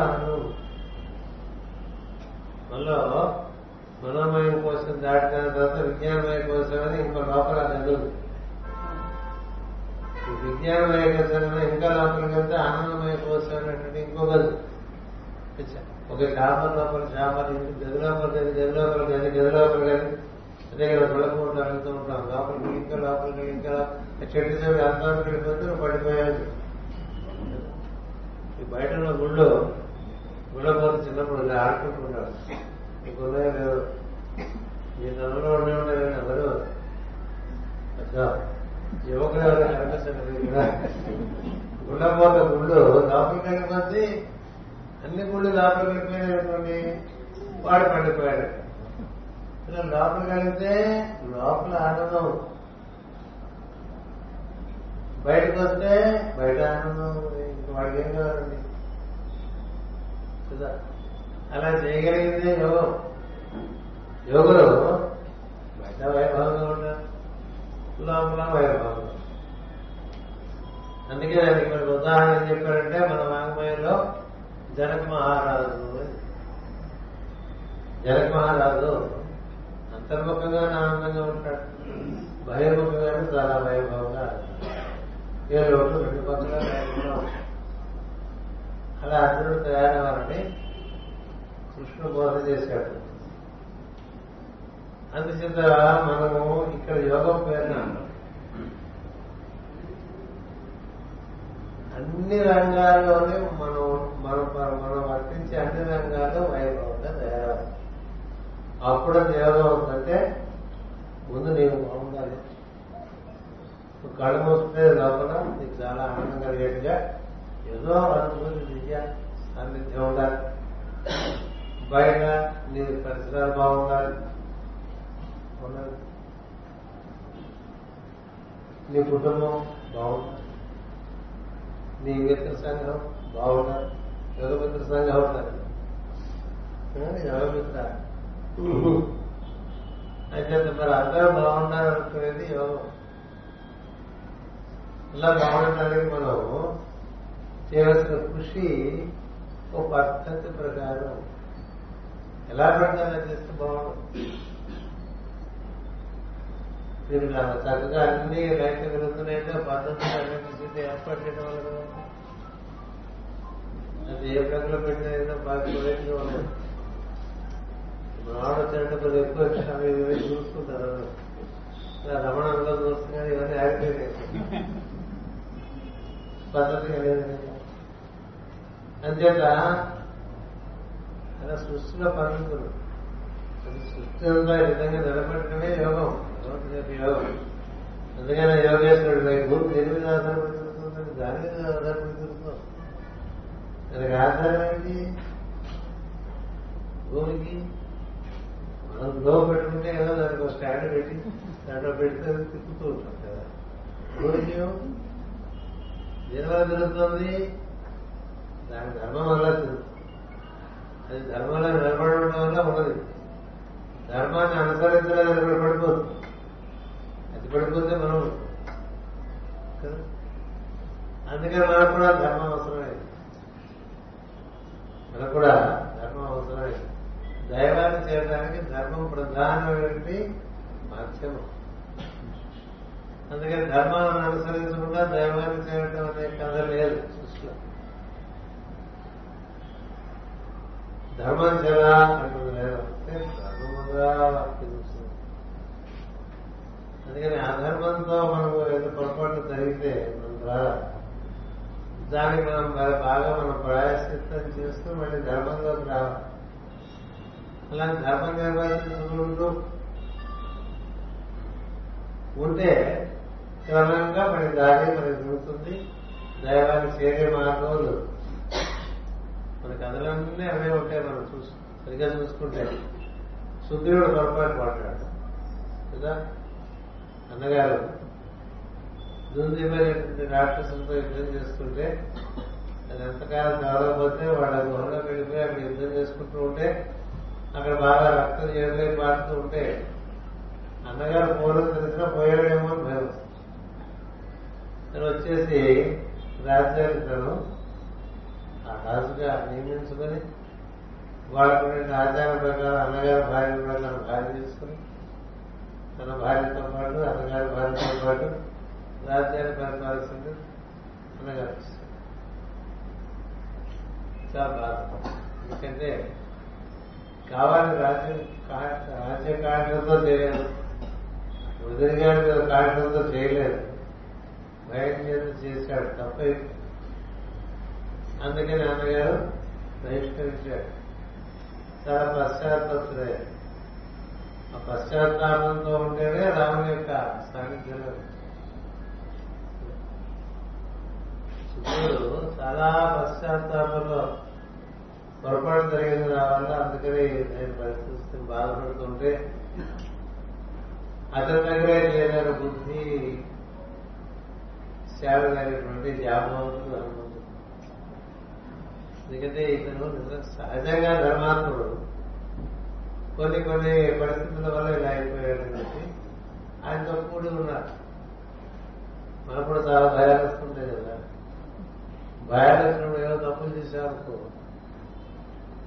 మనలో మనోమయం కోసం దాటిన తర్వాత విజ్ఞానమయం కోసం అని ఇంకో లోపల అది విజ్ఞానమయ కోసం ఇంకా లోపల వెళ్తే ఆనందమయ కోసం అనేటువంటి ఇంకో గదు ఒక చేపల లోపల చేపలు గది లోపల గది గది లోపల గది గది లోపల గది. అదే కదా తులకూట అడుగుతూ ఉంటాం లోపలికి ఇంకా లోపలికి ఇంకా చెట్టు చెవి అంతవరకు వెళ్ళిపోతే పడిపోయాడు ఈ బయట ఉన్న గుళ్ళు గుళ్ళ పోతే చిన్నప్పుడు ఇలా ఆడుకుంటున్నాడు నీకు ఉన్నాయో లేవు ఈ తనంలో ఉండే ఉండేవి ఎవరు? యువకులు ఎవరు కనిపిస్తుంది గుళ్ళ పోతే గుళ్ళు లోపలికి వెళ్ళిపోతే అన్ని గుళ్ళు లోపలికి వెళ్ళిపోయినటువంటి వాడు పడిపోయాడు. ఇలా లోపలికి వెళితే లోపల ఆనందం. బయటకు వస్తే బయట ఆనందం. వాడికి ఏం కావాలండి? కదా. అలా చేయగలిగిందే యోగం. యోగులు బయట వైభవంగా ఉంటారు లోపల వైభవంగా అందుకే నేను ఇక్కడ ఉదాహరణ ఏం చెప్పాడంటే మన వాంగ్మయంలో జనక మహారాజు జనక మహారాజు అంతర్ముఖంగా ఆనందంగా ఉంటాడు. బహిర్ముఖంగానే చాలా వైభవంగా ఏ రోజు రెండు పక్కల అలా అందరూ తయారవ్వాలని కృష్ణుడు బోధ చేశాడు. అందుచేత మనము ఇక్కడ యోగం పేరున అన్ని రంగాల్లోనే మనం మన మనం వర్తించే అన్ని రంగాల్లో వైభవంగా తయారవ్వాలి అప్పుడు అది యోగం అవుతుందంటే ముందు నీవు బాగుండాలి. కళ్ళు మూస్తే లోపల నీకు చాలా ఆనందం కలిగేట్టుగా ఏదో అనుభూతి దివ్య సాన్నిధ్యం ఉండాలి. బయట నీ పరిసరాలు బాగుండాలి. ఉండాలి. నీ కుటుంబం బాగుండాలి. నీ మిత్ర సంఘం బాగుండాలి. యోగ మిత్ర సంఘం ఉండాలి యోగ మిత్ర అయితే మరి అందరూ బాగున్నారు అనుకునేది యోగం ఇలా బాగుండటానికి మనం చేయవలసిన కృషి ఓ పద్ధతి ప్రకారం ఎలా ప్రకారం చేస్తే బాగుండదు మీరు చక్కగా అన్ని రైతు వెళ్తున్నాయంటే పద్ధతి అన్నింటి ఏర్పాటు చేయడం వల్ల అది ఏ ప్రకారం పెట్టినా బాగా కురేట్గా ఉండదు మన ఎక్కువ అవి ఇవి చూసుకుంటారు ఇలా రమణ అందులో చూస్తున్నారు ఇవన్నీ యాక్టివ్ పద్ధతిగా లేదు అంచేత అలా సృష్టిలో పద్ధతులు అది సృష్టి అంతా ఈ విధంగా నిలబెట్టడమే యోగం. యోగం అందుకనే యోగేశ్వరుడు భూమి దేని మీద ఆధారపడి దాని మీద ఆధారపడి దానికి ఆధారం ఏంటి భూమికి మనం గ్లో పెట్టుకుంటే ఏదో దానికి ఒక స్టాండ్ పెట్టి దాంట్లో పెడితే తిప్పుతూ ఉంటాం కదా. భూమికి దేని తిరుగుతుంది? దాని ధర్మం వల్ల తిరుగుతుంది. అది ధర్మంలో నిలబడడం వల్ల ఉన్నది ధర్మాన్ని అనుసరించలేదు అక్కడ పడిపోతుంది. అది పడిపోతే మనం కదా? అందుకని మనకు కూడా ధర్మం అవసరమైంది మనకు కూడా ధర్మం అవసరమైంది దైవాన్ని చేయడానికి ధర్మం ప్రధానమైనటువంటి మాధ్యమం. అందుకని ధర్మాలను అనుసరించకుండా దైవాన్ని చేయడం అనే కథ లేదు సృష్టిలో. ధర్మం చేరా అంటుంది లేదు. అంటే ధర్మముగా వాక్యం అందుకని అధర్మంతో మనం ఏదో పొరపాటు జరిగితే మన ద్వారా దానికి మనం బాగా మనం ప్రయాసితం చేస్తూ మళ్ళీ ధర్మంలోకి రావాలి. అలాంటి ధర్మ నిర్వర్తించుకుంటూ ఉంటే క్రమంగా మన దారి మనకి దొరుకుతుంది దైవాన్ని చేరే మార్గంలో మన కథలన్నీ అవే ఉంటాయి మనం చూసు సరిగ్గా చూసుకుంటే. సుగ్రీవుడు పొరపాటు పడ్డాడు. కదా? అన్నగారు దుందిమైనటువంటి రాక్షసులతో యుద్ధం చేసుకుంటే అది ఎంతకాలం కావకపోతే వాళ్ళ గుహలో వెళ్ళిపోయి అక్కడ యుద్ధం చేసుకుంటూ ఉంటే అక్కడ బాగా రక్తం ఏరులై పాడుతూ ఉంటే అన్నగారు పూర్వం తెలిసినా పోయాడేమో అని భయం వస్తుంది. నేను వచ్చేసి రాజ్యానికి తను ఆ రాజుగా నియమించుకొని వాళ్ళకున్న ఆచారం ప్రకారం అన్నగారి భార్య ప్రకారం భార్య తీసుకుని తన భార్యతో పాటు అన్నగారి భార్యతో పాటు రాజ్యాన్ని పరిపాలిస్తుంది అన్నగారు చాలా బాధ ఎందుకంటే కావాలి రాజ్య రాజ్య కారణంతో చేయలేదు. వదిలి గారి కారణంతో చేయలేదు. భయం చేత చేశాడు తప్ప అందుకని నాన్నగారు బహిష్కరించాడు చాలా పశ్చాత్తాపుడయ్యాడు ఆ పశ్చాత్తాపంతో ఉంటేనే రాముని యొక్క సాన్నిధ్యంలో శుద్ధుడు చాలా పశ్చాత్తాపంలో పొరపాటు జరిగింది నా వల్ల అందుకని నేను పరిస్థితిని బాధపడుతుంటే అతని దగ్గరే లేదైన బుద్ధి సేవలైనటువంటి జాబవంతుడు అనుకుంటుంది. ఎందుకంటే ఇతను సహజంగా ధర్మాత్ముడు. కొన్ని కొన్ని పరిస్థితుల వల్ల ఇలా అయిపోయాడు చెప్పి ఆయనతో కూడి ఉన్నారు. మనకు కూడా చాలా భయాలు వస్తుంటాయి కదా. భయాలు వచ్చినప్పుడు ఏదో తప్పులు చేశారనుకో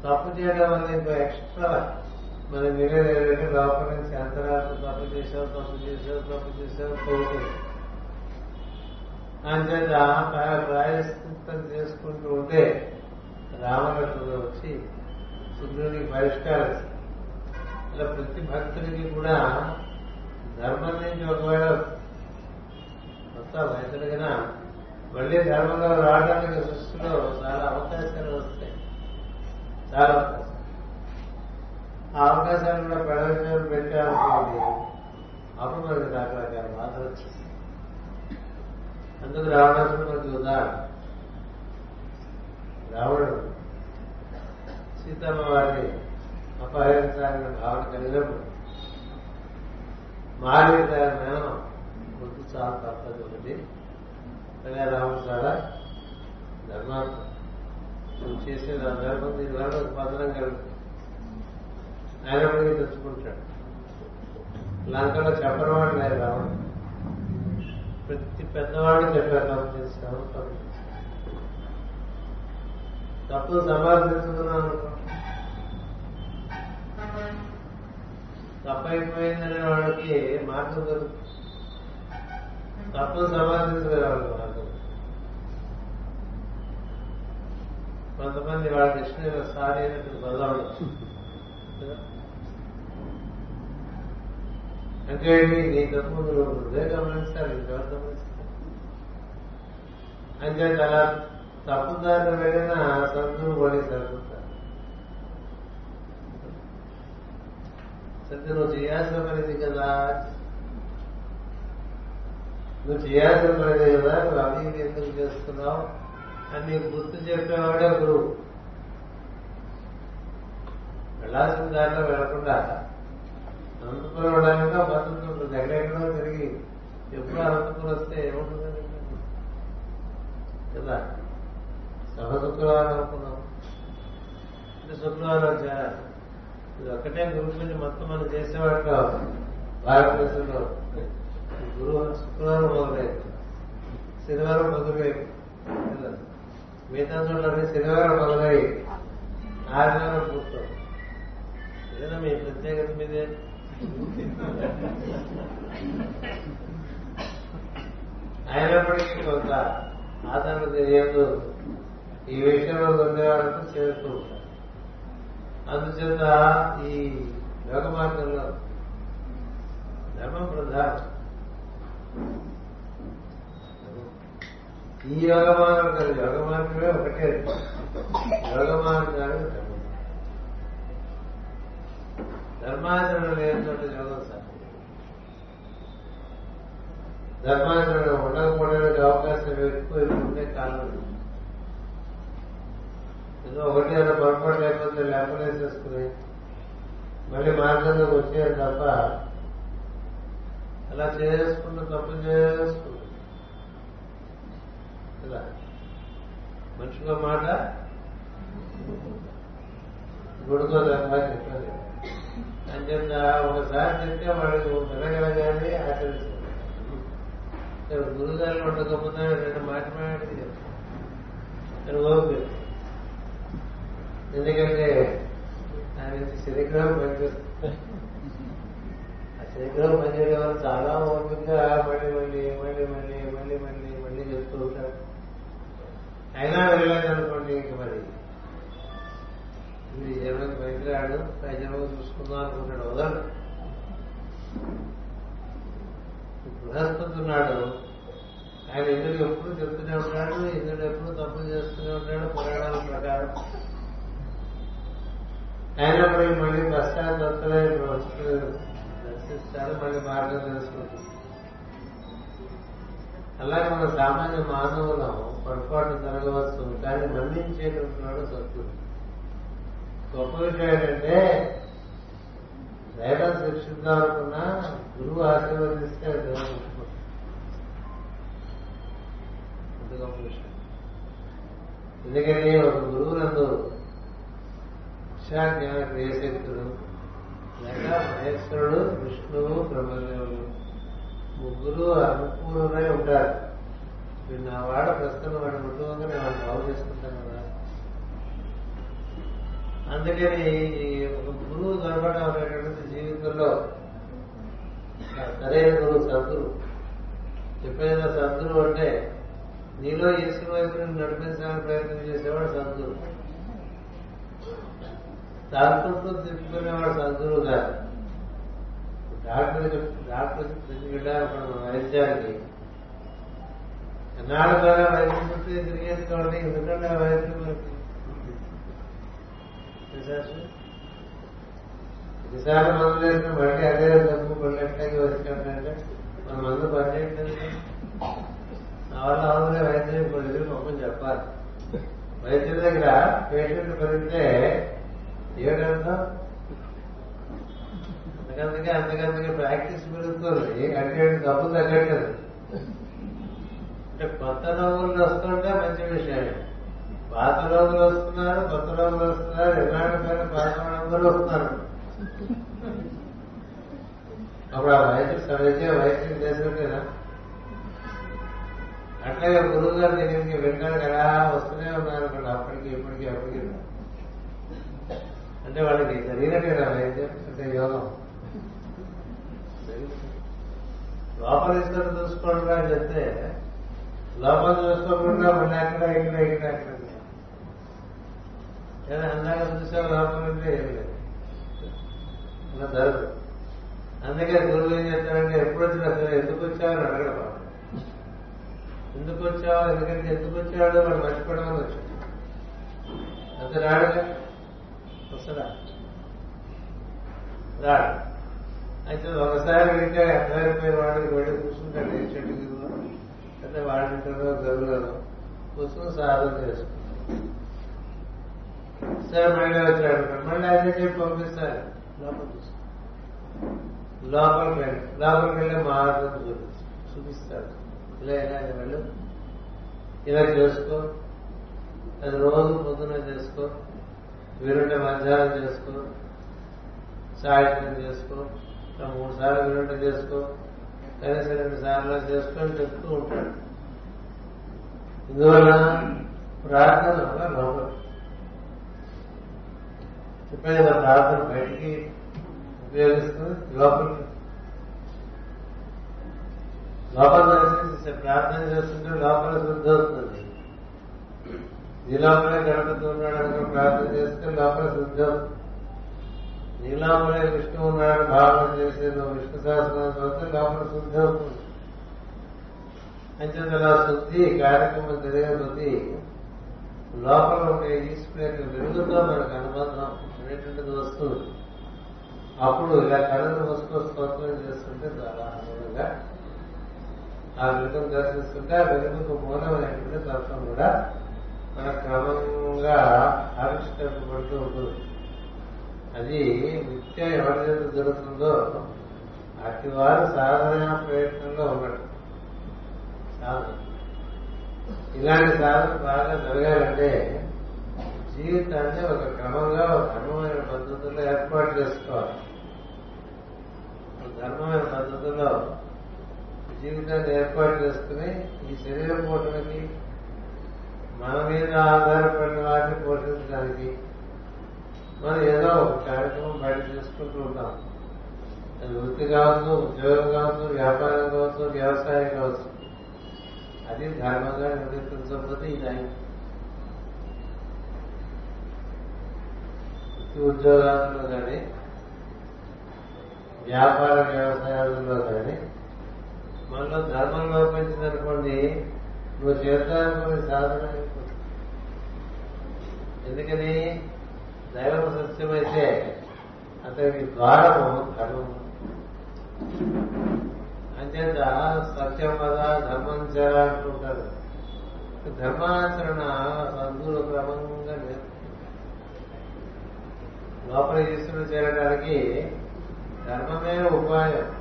తప్పు చేయడం అనేది ఇంకో ఎక్స్ట్రా. మనం వినేది ఏంటంటే లోపల నుంచి అంతరాత్మ తప్పు చేసావు తప్పు చేసావు తప్పు చేసావు పోతుంది అంచేత ప్రాయశ్చిత్తం చేసుకుంటూ ఉంటే రామలక్ష్మణుడు వచ్చి శుద్ధుడికి పరిష్కారం ఇలా ప్రతి భక్తుడికి కూడా ధర్మం నుంచి ఒకవేళ కొత్త వైద్యుడిగా మళ్ళీ ధర్మంలో రావడానికి సృష్టిలో చాలా అవకాశాలు వస్తాయి. చాలా అవకాశాలు ఆ అవకాశాన్ని కూడా పెడవించడం పెట్టాలనుకోండి అప్పుడు మనకి రకరకాల బాధలు వచ్చేస్తాయి అందుకు రావణాసుడు మనకి ఉదాహరణ రావణుడు సీతమ్మ వారిని అపహరించాలన్న భావన కలిగినప్పుడు మారి మేనం గుర్తు చాలా తప్పదు ఒకటి అలాగే రాముడు చాలా ధర్మాత్మ నువ్వు చేసేది ఆ ధర్మం దీని వల్ల ఒక పతనం కలుగుతుంది అయినప్పటికీ తెచ్చుకుంటాడు లంకలో చెప్పనవాడు లేదు రావణుడు ప్రతి పెద్దవాడు చెప్పారు తప్పు చేస్తాము తప్పు చేస్తాము తప్పు సమర్థించుకున్నాను తప్పైపోయిందనే వాడికి మార్గం దొరుకుతుంది తప్పు సమర్థించుకునే వాళ్ళకి మార్గం కొంతమంది వాళ్ళ డిక్షనరీలో సారీ అనేటువంటి పదం అంటే నీ తప్పు నువ్వు నువ్వే గమనించాలి ఇంకెవరు గమనిస్తారు అంటే అలా తప్పుదారిన వెళ్ళిన సంతులు పడి సరిపోతారు సరే నువ్వు చేయాల్సిన పనిది కదా. నువ్వు చేయాల్సిన పనిది కదా నువ్వు అవి ఎందుకు చేస్తున్నావు? అని నీకు గుర్తు చెప్పేవాడే గురువు వెళ్ళాల్సిన దారిలో వెళ్ళకుండా అనంతపురం వెళ్ళాలంటే బతుకుంటుంది ఎక్కడెక్కడో తిరిగి ఎప్పుడు అనంతపురం వస్తే ఏముంటుంది కదా? సభ శుక్రవారం అనుకున్నాం. శుక్రవారం వచ్చారా ఇది ఒక్కటే గురువు పూజ మొత్తం మనం చేసేవాడు భారతదేశంలో. గురువు శుక్రవారం మొదలైంది. శనివారం మొదలైంది. మిగతా చోట్ల శనివారం మొదలై ఆదివారం పూర్తం ఏదైనా మీ ప్రత్యేకత మీదే? అయినప్పటికీ కొంత ఆదరణ తెలియదు. ఈ విషయంలో ఉండేవాళ్ళతో చేరుతూ ఉంటారు. అందుచేత ఈ యోగ మార్గంలో ధర్మం ప్రధానం. ఈ యోగ మార్గం కాదు యోగ మార్గమే ఒకటే యోగ మార్గాలు ధర్మం. ధర్మాచరణ లేనటువంటి యోగం సార్. ధర్మాచరణ ఉండకపోవడానికి అవకాశం ఎక్కువ ఉండే కాలం ఏదో ఒకటి అన్న పొరపాటు లేకపోతే లేపలేసేసుకుని మళ్ళీ మార్గంలోకి వచ్చేది తప్ప అలా చేసుకున్న తప్పు చేసుకున్నాం ఇలా మనిషిగా మాట గుడితో గుడుకోదమ్మా చెప్పాలి. అంచేత ఒకసారి చెప్తే వాళ్ళకి వినగలగాలి ఆచరించాలి గురుగారు ఉండకపోతే రెండు మాట మాట్లాడి చెప్తాను ఓపిక. ఎందుకంటే ఆయన శరీరం పనిచేస్తుంది. ఆ శరీరం పనిచేయడం వల్ల చాలా ఓపికగా మళ్ళీ మళ్ళీ మళ్ళీ మళ్ళీ మళ్ళీ మళ్ళీ మళ్ళీ చెప్తూ ఉంటారు. అయినా వెళ్ళలేదు అనుకోండి ఇంక మరి. ఇది జన్మకి పనికిరాడు పై జన్మకు చూసుకుందాం అనుకుంటాడు వదలు బృహస్పతి ఉన్నాడు ఆయన ఇంద్రుడు ఎప్పుడు చెప్తూనే ఉంటాడు ఇంద్రుడు ఎప్పుడు తప్పులు చేస్తూనే ఉంటాడు పురాణాల ప్రకారం. అయినప్పటికీ మళ్ళీ పశ్చాత్తలే దర్శిస్తారు మళ్ళీ మార్గం తెలుసుకుంటుంది. అలాగే మన సామాన్య మానవులం పొరపాటు జరగవచ్చు కానీ మన్నించేటువంటి వాడు సత్యుడు గొప్ప విషయం ఏంటంటే దైవం శిక్షిద్దాం అనుకున్నా గురువు ఆశీర్వదిస్తే అది దేవుడు అంత గొప్ప విషయం. ఎందుకంటే ఒక గురువు నందు విశాజ్ఞాన క్రియశక్తుడు లేక మహేశ్వరుడు విష్ణువు బ్రహ్మదేవుడు. ముగ్గురు అనుకూలమై ఉంటారు వీడు నా వాడ ప్రస్తుతం వాడు కుటుంబంగా నేను వాడిని బాగు చేసుకుంటాను కదా. అందుకని ఒక గురువు దొరకడం అనేటువంటి జీవితంలో సరైన గురువు సద్గురు. ఎప్పుడైనా సద్గురు అంటే నీలో ఈశ్వరు వైపు నడిపించడానికి ప్రయత్నం చేసేవాడు సద్గురు. తాత్వంతో తిప్పుకునేవాడు సద్గురువు కాదు. డాక్టర్ డాక్టర్ దగ్గరికి వెళ్ళారు వైద్యానికి ఎన్నాళ్ళు ద్వారా వైద్యం చుట్టూ తిరిగేసుకోండి ఎందుకంటే ఆ వైద్యం మనకి. ఎన్నిసార్లు మందు వేసిన మళ్ళీ అదే డబ్బు కొన్నట్లయితే వచ్చినట్లంటే మన మందు పనిచేయట్లేదు నా వల్ల అవునులే వైద్యం ఇప్పుడు ఎదురు పంపని చెప్పాలి. వైద్యుల దగ్గర పేషెంట్ పెరిగితే అందుకే అందుకందుకే ప్రాక్టీస్ పెరుగుతుంది అంటే డబ్బు తగ్గట్లేదు. అంటే కొత్త రోగులు వస్తుంటే మంచి విషయమే. పాత రోగులు వస్తున్నారు కొత్త రోగులు వస్తున్నారు ఎలాంటి పైన పాత వాళ్ళందరూ వస్తున్నారు. అప్పుడు ఆ వైద్యం సరైతే వైద్యం చేసినట్టేనా అట్లాగే గురువు గారి దగ్గరికి వెళ్ళడానికి ఎలా వస్తూనే ఉన్నారు అక్కడ అప్పటికి ఇప్పటికి అప్పటికి. అంటే వాళ్ళకి జరిగినట్టేనా వైద్యం అంటే యోగం. లోపల ఇస్తారు చూసుకోండి అని చెప్తే లోపల చూసుకోకుండా మళ్ళీ అక్కడ ఇక్కడ ఇక్కడ అక్కడ ఏదైనా అందాక చూసే లోపల ఉంటే ఏం లేదు. అలా జరగదు. అందుకే గురువు ఏం చెప్తారంటే ఎప్పుడు వచ్చినా సరే ఎందుకు వచ్చావని అడగడం ఎందుకు వచ్చావు? ఎందుకంటే ఎందుకు వచ్చాడు? వాడు మర్చిపోవడం వచ్చాడు అంత రాడుగా వస్తాడా? రాడు. అయితే ఒకసారి అడిగితే అర్థమైపోయిన వాడికి వెళ్ళి కూర్చుంటాడు ఏ చెట్టు కింద అయితే వాడింటారో గదులలో కూర్చుని సాధన చేసుకుంటాడు సరే మళ్ళీ వచ్చాడు. మళ్ళీ అదే చెప్పి పంపిస్తారు. లోపల లోపలికి వెళ్ళి లోపలికి వెళ్ళి మార్గం చూపిస్తారు. చూపిస్తాడు ఇలా ఇలా వెళ్ళు. ఇలా చేసుకో. అది రోజు పొద్దున చేసుకో. వీరుంటే మధ్యాహ్నం చేసుకో. సాయంత్రం చేసుకో. మూడు సార్లు వీరుంటే చేసుకో కనీసం రెండు సార్లు చేసుకో అని చెప్తూ ఉంటాడు. ఇందువల్ల ప్రార్థన వల్ల లోపల చెప్పేది కదా ప్రార్థన బయటికి ఉపయోగిస్తుంది లోపలికి లోపల ప్రార్థన చేస్తుంటే లోపల శుద్ధి అవుతుంది. ఈ లోపలే గణపతి ఉన్నాడు అనుకో ప్రార్థన చేస్తే లోపల శుద్ధి అవుతుంది. నీ లోపలే విష్ణు ఉన్నాడు భావన చేసే నువ్వు విష్ణు శాసనం చదివితే లోపల శుద్ధి అవుతుంది. అంచేత అలా శుద్ధి కార్యక్రమం జరిగే కొద్దీ లోపల ఉండే ఈశ్వరు యొక్క వెలుగుతో మనకు అనుబంధం అనేటువంటిది వస్తుంది. అప్పుడు ఇలా కళ్ళను మూసుకో స్తోత్రం చేస్తుంటే చాలా ఆనందంగా ఆ వెలుగును దర్శిస్తుంటే ఆ వెలుగుకు మూలమైనటువంటి తత్వం కూడా మన క్రమంగా ఆవిష్కరించబడుతూ ఉంటుంది. అది నిత్యం ఎవరిదైతే జరుగుతుందో అతి వారు సాధన ప్రయత్నంలో ఉన్నట్టు సాధన ఇలాంటి సాధన బాగా జరగాలంటే జీవితాన్ని ఒక క్రమంగా ఒక ధర్మమైన పద్ధతుల్లో ఏర్పాటు చేసుకోవాలి. ధర్మమైన పద్ధతిలో జీవితాన్ని ఏర్పాటు చేసుకుని ఈ శరీర పోషణకి మన మీద ఆధారపడిన వాటిని పోషించడానికి మనం ఏదో ఒక కార్యక్రమం బయట చేసుకుంటూ ఉంటాం. అది వృత్తి కావచ్చు ఉద్యోగం కావచ్చు వ్యాపారం కావచ్చు వ్యవసాయం కావచ్చు. అది ధర్మంగా నిర్వర్తించకపోతే ఇది అయింది వృత్తి ఉద్యోగాలలో కానీ వ్యాపార వ్యవసాయాలలో కానీ మనలో ధర్మం లోపించిందనుకోండి నువ్వు చేద్దామనుకునే సాధన ఎందుకని? దైవం సత్యమైతే అతనికి ద్వారము ధర్మము. అంచేత సత్యం పద ధర్మం చర అంటుంటారు. ధర్మాచరణ సద్గురు క్రమంగా లోపల ఈశ్వరుడు చేరడానికి ధర్మమే ఉపాయం.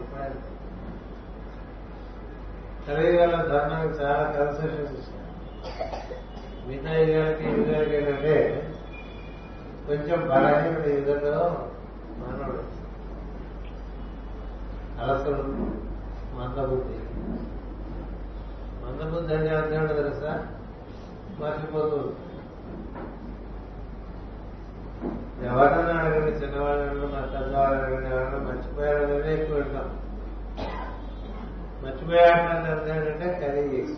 ఉపాయం. కలియుగాల ధర్మానికి చాలా కన్సెషన్స్ ఇస్తారు మిగతా యుగాలకి యుగాలకి ఏంటంటే కొంచెం బలహీనుడు ఇదిలో మానవుడు అలసడు మందబుద్ధి. మందబుద్ధి అంటే అర్థం తెలుసా? మర్చిపోతుంది ఎవరన్నా అడగండి చిన్నవాళ్ళు అడగండి మా పెద్దవాళ్ళు అడగండి ఎవరన్నా మర్చిపోయారు అనేది ఎక్కువ వింటాం మర్చిపోయాడు అంటే అర్థం ఏంటంటే కరీ చేసి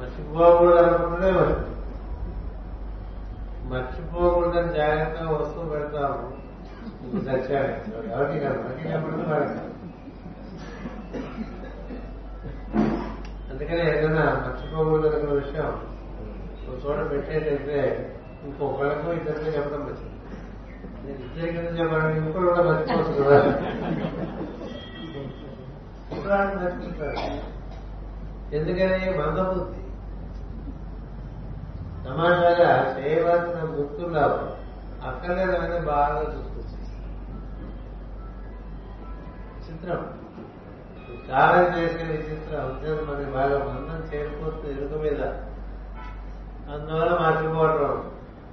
మర్చిపోకూడదు అనుకుంటే మర్చిపోకుండా జాగ్రత్తగా వస్తువు పెడతాము. ఇంక ఎవరికి కాదు మనకి కాబట్టి వాడికి అందుకనే ఏదైనా మర్చిపోకూడదు అనే విషయం ఒక చోట పెట్టేటైతే ఇంకొకళ్ళకు ఇద్దరికి చెప్పడం మంచిది. నేను ఇద్దరికి ఎందుకు చెప్పాలని ఇంకోటి కూడా మర్చిపోవచ్చు కదా. మర్చిపోతాడు ఎందుకని? మందబుద్ధి. సమాజంగా చేయవలసిన గుర్తుల్లో అక్కర్లేదని బాగా చూసుకొచ్చేస్తారు చిత్రం. కాలం చేసే విచిత్రం ఉద్యోగం మనకి బాగా మందం చేరిపోతుంది ఎరుక మీద అందువల్ల మర్చిపోవడం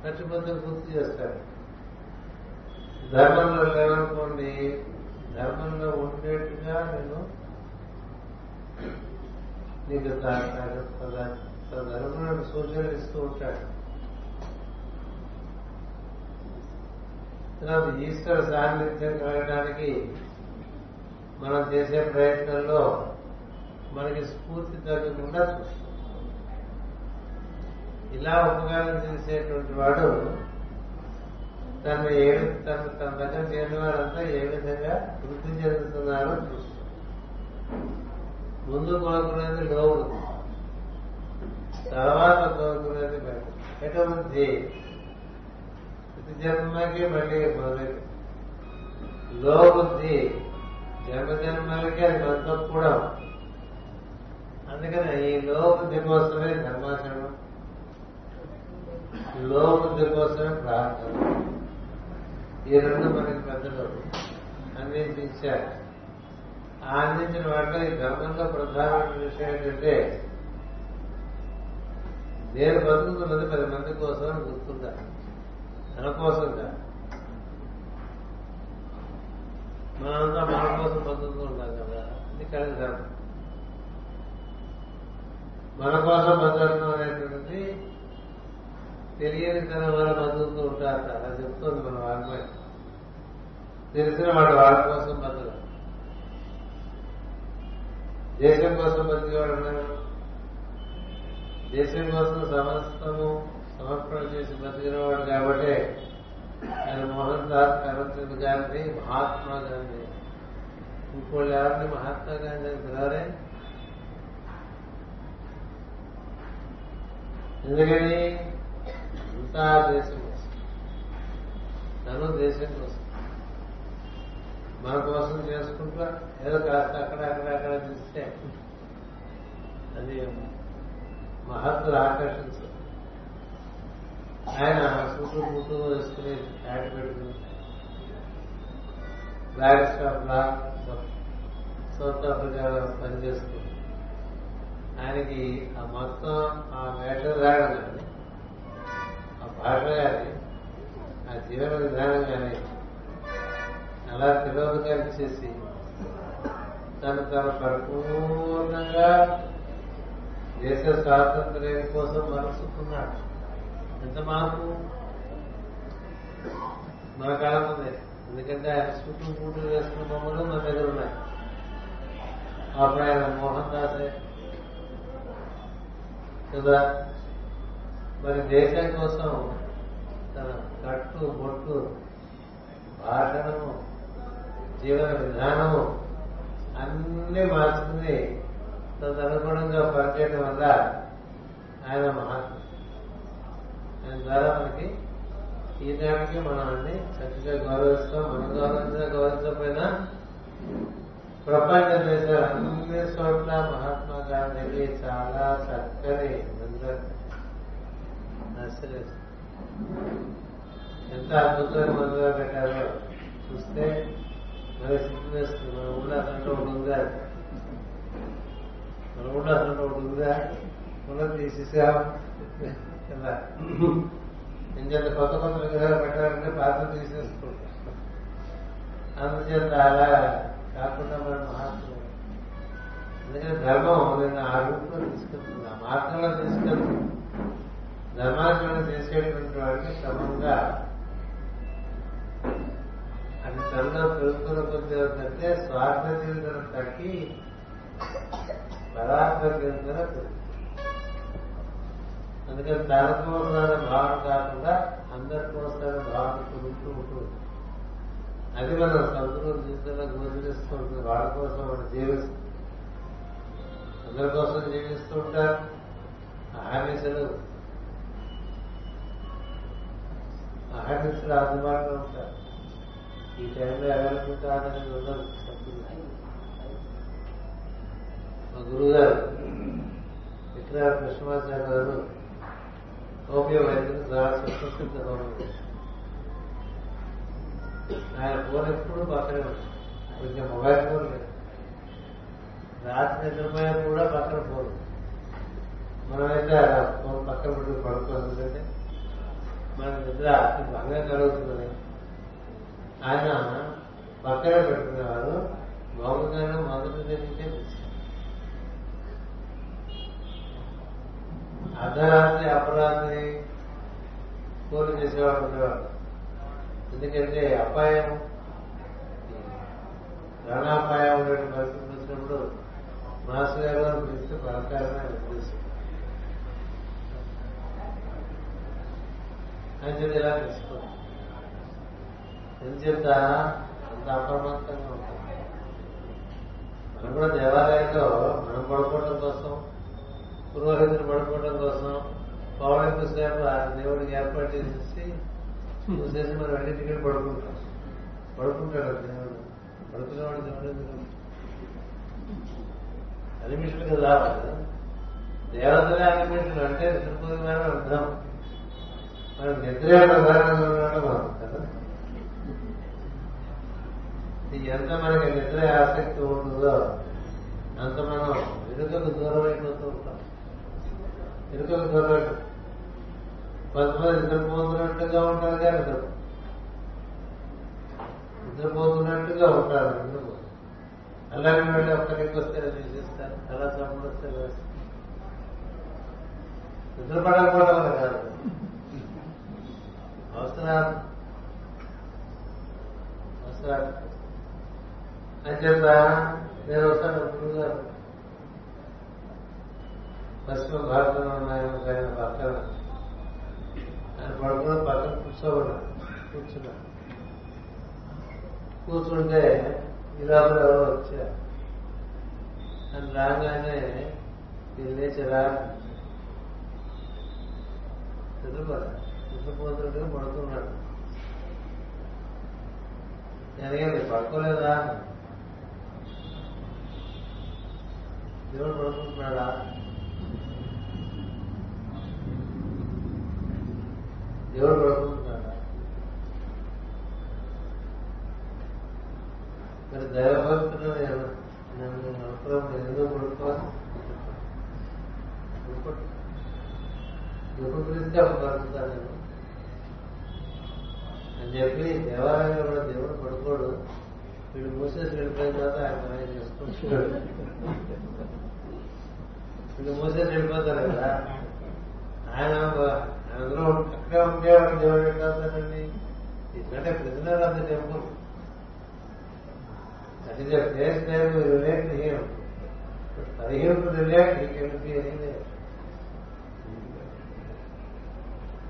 మర్చిపోతే గుర్తు చేస్తాడు ధర్మంలో లేవనుకోండి ధర్మంలో ఉండేట్టుగా నేను నీకు నలుగురు సూచనలు ఇస్తూ ఉంటాడు. తర్వాత ఈశ్వర సాన్నిధ్యం కలగడానికి మనం చేసే ప్రయత్నంలో మనకి స్ఫూర్తి తగ్గకుండా చూస్తాం. ఇలా ఉపకారం చేసేటువంటి వాడు తను ఏ తన తన దగ్గర చేరిన వారంతా ఏ విధంగా వృద్ధి చెందుతున్నారో చూస్తాం. ముందు కోరుకునేది లోపు తర్వాత కోరుకునేది బయట ఎటువంటి ప్రతి జన్మకి మళ్ళీ మొదలైంది లో బుద్ధి జన్మ జన్మలకి అది మనతో కూడా అందుకని ఈ లో బుద్ధి కోసమే ధర్మాచరణం. లో బుద్ధి కోసమే ప్రార్థన. ఈ రెండు మనకి పెద్దలు అందించారు ఆ అందించిన వాటిలో ఈ ధర్మంలో ప్రధానమైన విషయం ఏంటంటే నేను బతుకుతున్నది పది మంది కోసం అని గుర్తుంటా తన కోసం కాదు మనంతా మన కోసం బతుకుతూ ఉంటాం కదా ఇది కలిసి ధర్మం మన కోసం బతకడం అనేటువంటి తెలియని తన వాళ్ళు బతుకుతూ ఉంటారు అలా చెప్తుంది మన వాగ్మయ తెలిసిన వాడు వాళ్ళ కోసం బతకడం దేశం కోసం బతికేవాడు ఉన్నారు దేశం కోసం సమస్తము సమర్పణ చేసి బతికినవాడు కాబట్టి ఆయన మోహన్ దాస్ కరచంద్ గాంధీ మహాత్మా గాంధీ ఇంకోళ్ళు ఎవరిని మహాత్మా గాంధీ అని పిలవరే. ఎందుకని? అంతా దేశం కోసం. తను దేశం కోసం. మన కోసం చేసుకుంటా ఏదో కాస్త అక్కడ అక్కడ అక్కడ చూస్తే అది మహత్తులు ఆకర్షించారు. ఆయన సూటు బూటు వేసుకుని హ్యాట్ పెట్టుకుని బ్లాక్ స్టాఫ్ లా సౌత్ ఆఫ్రికాలో పనిచేస్తూ ఆయనకి ఆ మొత్తం ఆ వేషధారణ రాగలండి ఆ భాష కానీ ఆ జీవన విధానం కానీ అలా తిరోగతి చేసి తను తన పరిపూర్ణంగా దేశ స్వాతంత్ర్యం కోసం మనసుకున్నాడు ఎంత మార్పు మన కాలం ఉంది. ఎందుకంటే ఆయన చుట్టూ పూటలు వేసుకున్న బొమ్మలు మన దగ్గర ఉన్నాయి. అప్పుడు ఆయన మోహన్ దాసే. కదా? మరి దేశం కోసం తన కట్టు బొట్టు భాషణము జీవన విధానము అన్ని మార్చుకుని తదనుగుణంగా పనిచేయడం వల్ల ఆయన మహాత్మ ఆయన ద్వారా మనకి ఈనాటికి మనం అన్ని చక్కగా గౌరవిస్తాం మనం గౌరవించినా గౌరవించకపోయినా ప్రపంచ దేశాలు అన్ని చోట్ల మహాత్మా గాంధీ చాలా చక్కని ఎంత అద్భుతమైన మందుగా పెట్టారో చూస్తే మరి సిద్ధం చేస్తుంది మన ఊళ్ళో అసలు ఒకటి ఉందా మన అసలు ఒకటి ఉన్నది తీసేసాం కదా ఇంచేత కొత్త కొత్త విగ్రహాలు పెట్టాలంటే పాత్ర తీసేసుకుంటాం. అందుచేత అలా కాకుండా మనం మహాత్ములు ఎందుకంటే ధర్మం నేను ఆ రూపంలో తీసుకెళ్తుంది ఆ మార్గంలో తీసుకెళ్తుంది ధర్మాచరణ చేసేటువంటి వాడికి క్రమంగా అది తనలో పెరుగుతున్న కొద్ది ఏంటంటే స్వార్థ జీవితం తగ్గి పదార్థ అందుకని తన కోసమైన భావన కాకుండా అందరి కోసమైన భావన కుదురుతూ ఉంటుంది అది మన సంతృప్తి జీవితంలో గోచరిస్తూ ఉంటుంది. వాళ్ళ కోసం వాళ్ళు జీవిస్తుంది అందరి కోసం జీవిస్తూ ఉంటారు. అహర్నిశలు అహర్నిశలు అందుబాటులో ఉంటారు. ఈ టైంలో ఎవరికి అనేది ఉండదు సభ్యులు. మా గురువు గారు విక్రయ కృష్ణమాచార్య గారు హోమియో వైద్యులు చాలా సుప్రసిద్ధ హోమియో ఆయన ఫోన్ ఎప్పుడు పక్కనే ఉంటుంది. కొంచెం మొబైల్ ఫోన్ లేదు. రాత్రి నిద్రపోయా కూడా పక్కన ఫోన్. మనమైతే ఆ ఫోన్ పక్కన పెట్టి పడుకోవాలంటే మన నిద్ర భంగం కలుగుతుందని. ఆయన పక్కన పెట్టుకునేవారు మామూలుగానే మొదటి నుంచి అర్ధరాత్రి అపరాత్రి ఫోన్ చేసేవాడు ఉండేవాడు ఎందుకంటే అపాయం ప్రాణాపాయం ఉండే పరిస్థితి వచ్చినప్పుడు మాస్టర్ గారు వారు పిలిస్తే పలకాలనే ఉద్దేశం. అని చెప్పి ఇలా తీసుకోండి ఎందుచేత అంత అప్రమత్తంగా ఉంటాం. మనం కూడా దేవాలయంలో మనం పడుకోవడం కోసం పురోహితులు పడుకోవడం కోసం పౌర్ణమి సేపు ఆ దేవుడికి ఏర్పాటు చేసేసి చూసేసి మనం వెళ్ళి టికెట్ పడుకుంటాం పడుకుంటాడు దేవుడు. పడుకునేవాడు దేవుడు ఎందుకు? అనిమిషులు కదా దేవతలే అనిమిషులు అంటే తిరుపతి మీద అర్థం. మనం నిద్రే ప్రధానంగా ఉన్నాడు మనం కదా? ఎంత మనకి నిద్ర ఆసక్తి ఉంటుందో అంత మనం వెనుకకు దూరం అయిపోతూ ఉంటాం. ఎరుకకు దూరం అయిపోతాం కొంతమంది నిద్రపోతున్నట్టుగా ఉంటారు కానీ నిద్ర నిద్రపోతున్నట్టుగా ఉంటారు నిద్రపో అలాగే వెళ్ళి ఒక్కరికి వస్తే చేస్తారు అలా తమ్ముడు వస్తే వేస్తారు నిద్రపడకపోవడం వల్ల కాదు. అవసరాలు. అవసరాలు. అంచేత నేను వస్తాను గురువు గారు పశ్చిమ భారతంలో ఆయన పక్కన ఆయన పడుకున్న పక్కన కూర్చోబడ్డా కూర్చున్నా కూర్చుంటే ఇలా ఎవరో వచ్చారు. అని రాగానే వీళ్ళు లేచరా నిద్రపోరా నిద్రపోతుంటే పడుకున్నాడు. నేను పడుకోలేదా? దేవుడు పడుకుంటున్నాడా? దేవుడు పడుకుంటున్నాడా మరి దైవభక్తులు నేను నన్ను నమ్మకం ఎందుకు పడుకోవాలి ఎప్పుడు పిలిస్తే అప్పుడు నేను అని చెప్పి దేవాలయంలో కూడా దేవుడు పడుకోడు. వీడు మూసేసి వెళ్ళిపోయిన తర్వాత ఆయన పని చేసుకుంటున్నాడు వీళ్ళు మూసేసి వెళ్ళిపోతారు కదా. ఆయన అందులో అక్కడే ఉంటే వాడు దేవుడు ఎట్టాడండి ఎందుకంటే ప్రిజనర్ అంత the temple that is a place there to relate to him for him to relate he can be anywhere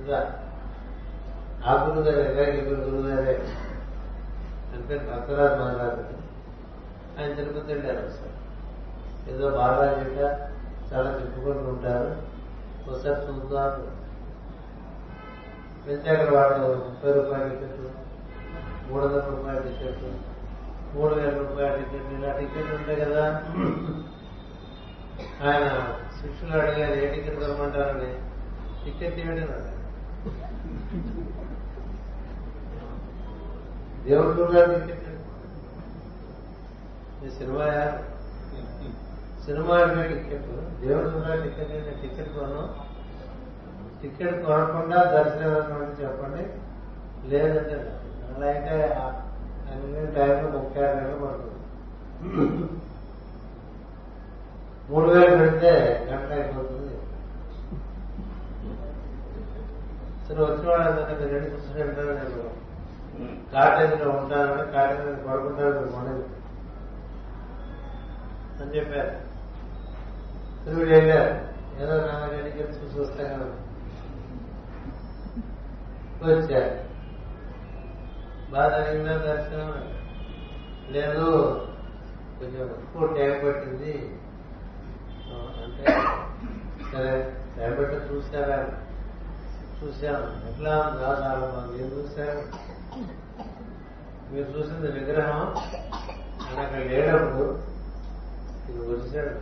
ఇదా ఆ గురుగారే ఇలాగే గురుగారే? అంటే భక్తరాజు మహారాజు. ఆయన తిరుపతి వెళ్ళారు ఒకసారి. ఏదో బాలాజీగా చాలా చెప్పుకుంటూ ఉంటారు. ఒకసారి చూద్దాం. వెళ్తే అక్కడ వాడు ముప్పై రూపాయల టికెట్ మూడు వందల రూపాయల టికెట్ మూడు వేల రూపాయల టికెట్ ఇలా టికెట్లు ఉంటాయి కదా. ఆయన శిష్యులు అడిగారు ఏ టికెట్ కొనమంటారని టికెట్ ఏమిటి దేవుడు టికెట్ సినిమా సినిమా టికెట్ దేవుడు టికెట్ టికెట్ కొన్నాం. టికెట్ కొనకుండా దర్శనం చెప్పండి? లేదంటే లేదు. అలా అయితే అన్ని టైంలో ముప్పై ఆరు గంటలు పడుతుంది. మూడు వేలు పెడితే గంట అయిపోతుంది. సరే వచ్చిన వాళ్ళందరినీ మీరు రెడీ కూర్చుంటారు నేను కాటేజీలో ఉంటానని కాటేజీ పడుకుంటారు మీరు మొదలు అని చెప్పారు. సరే వీడు వెళ్ళారు. ఏదో నా రెడీకి చూసి వస్తా కదా. వచ్చారు. బాగా జరిగిందా దర్శనం లేదు కొంచెం ఎక్కువ టైం పట్టింది అంటే సరే టైం పట్టి చూసారా చూశాను ఎట్లా? ఉంది చాలా బాగుంది ఏం చూశారు? మీరు చూసింది విగ్రహం. అని అక్కడ లేనప్పుడు ఇది వచ్చాడు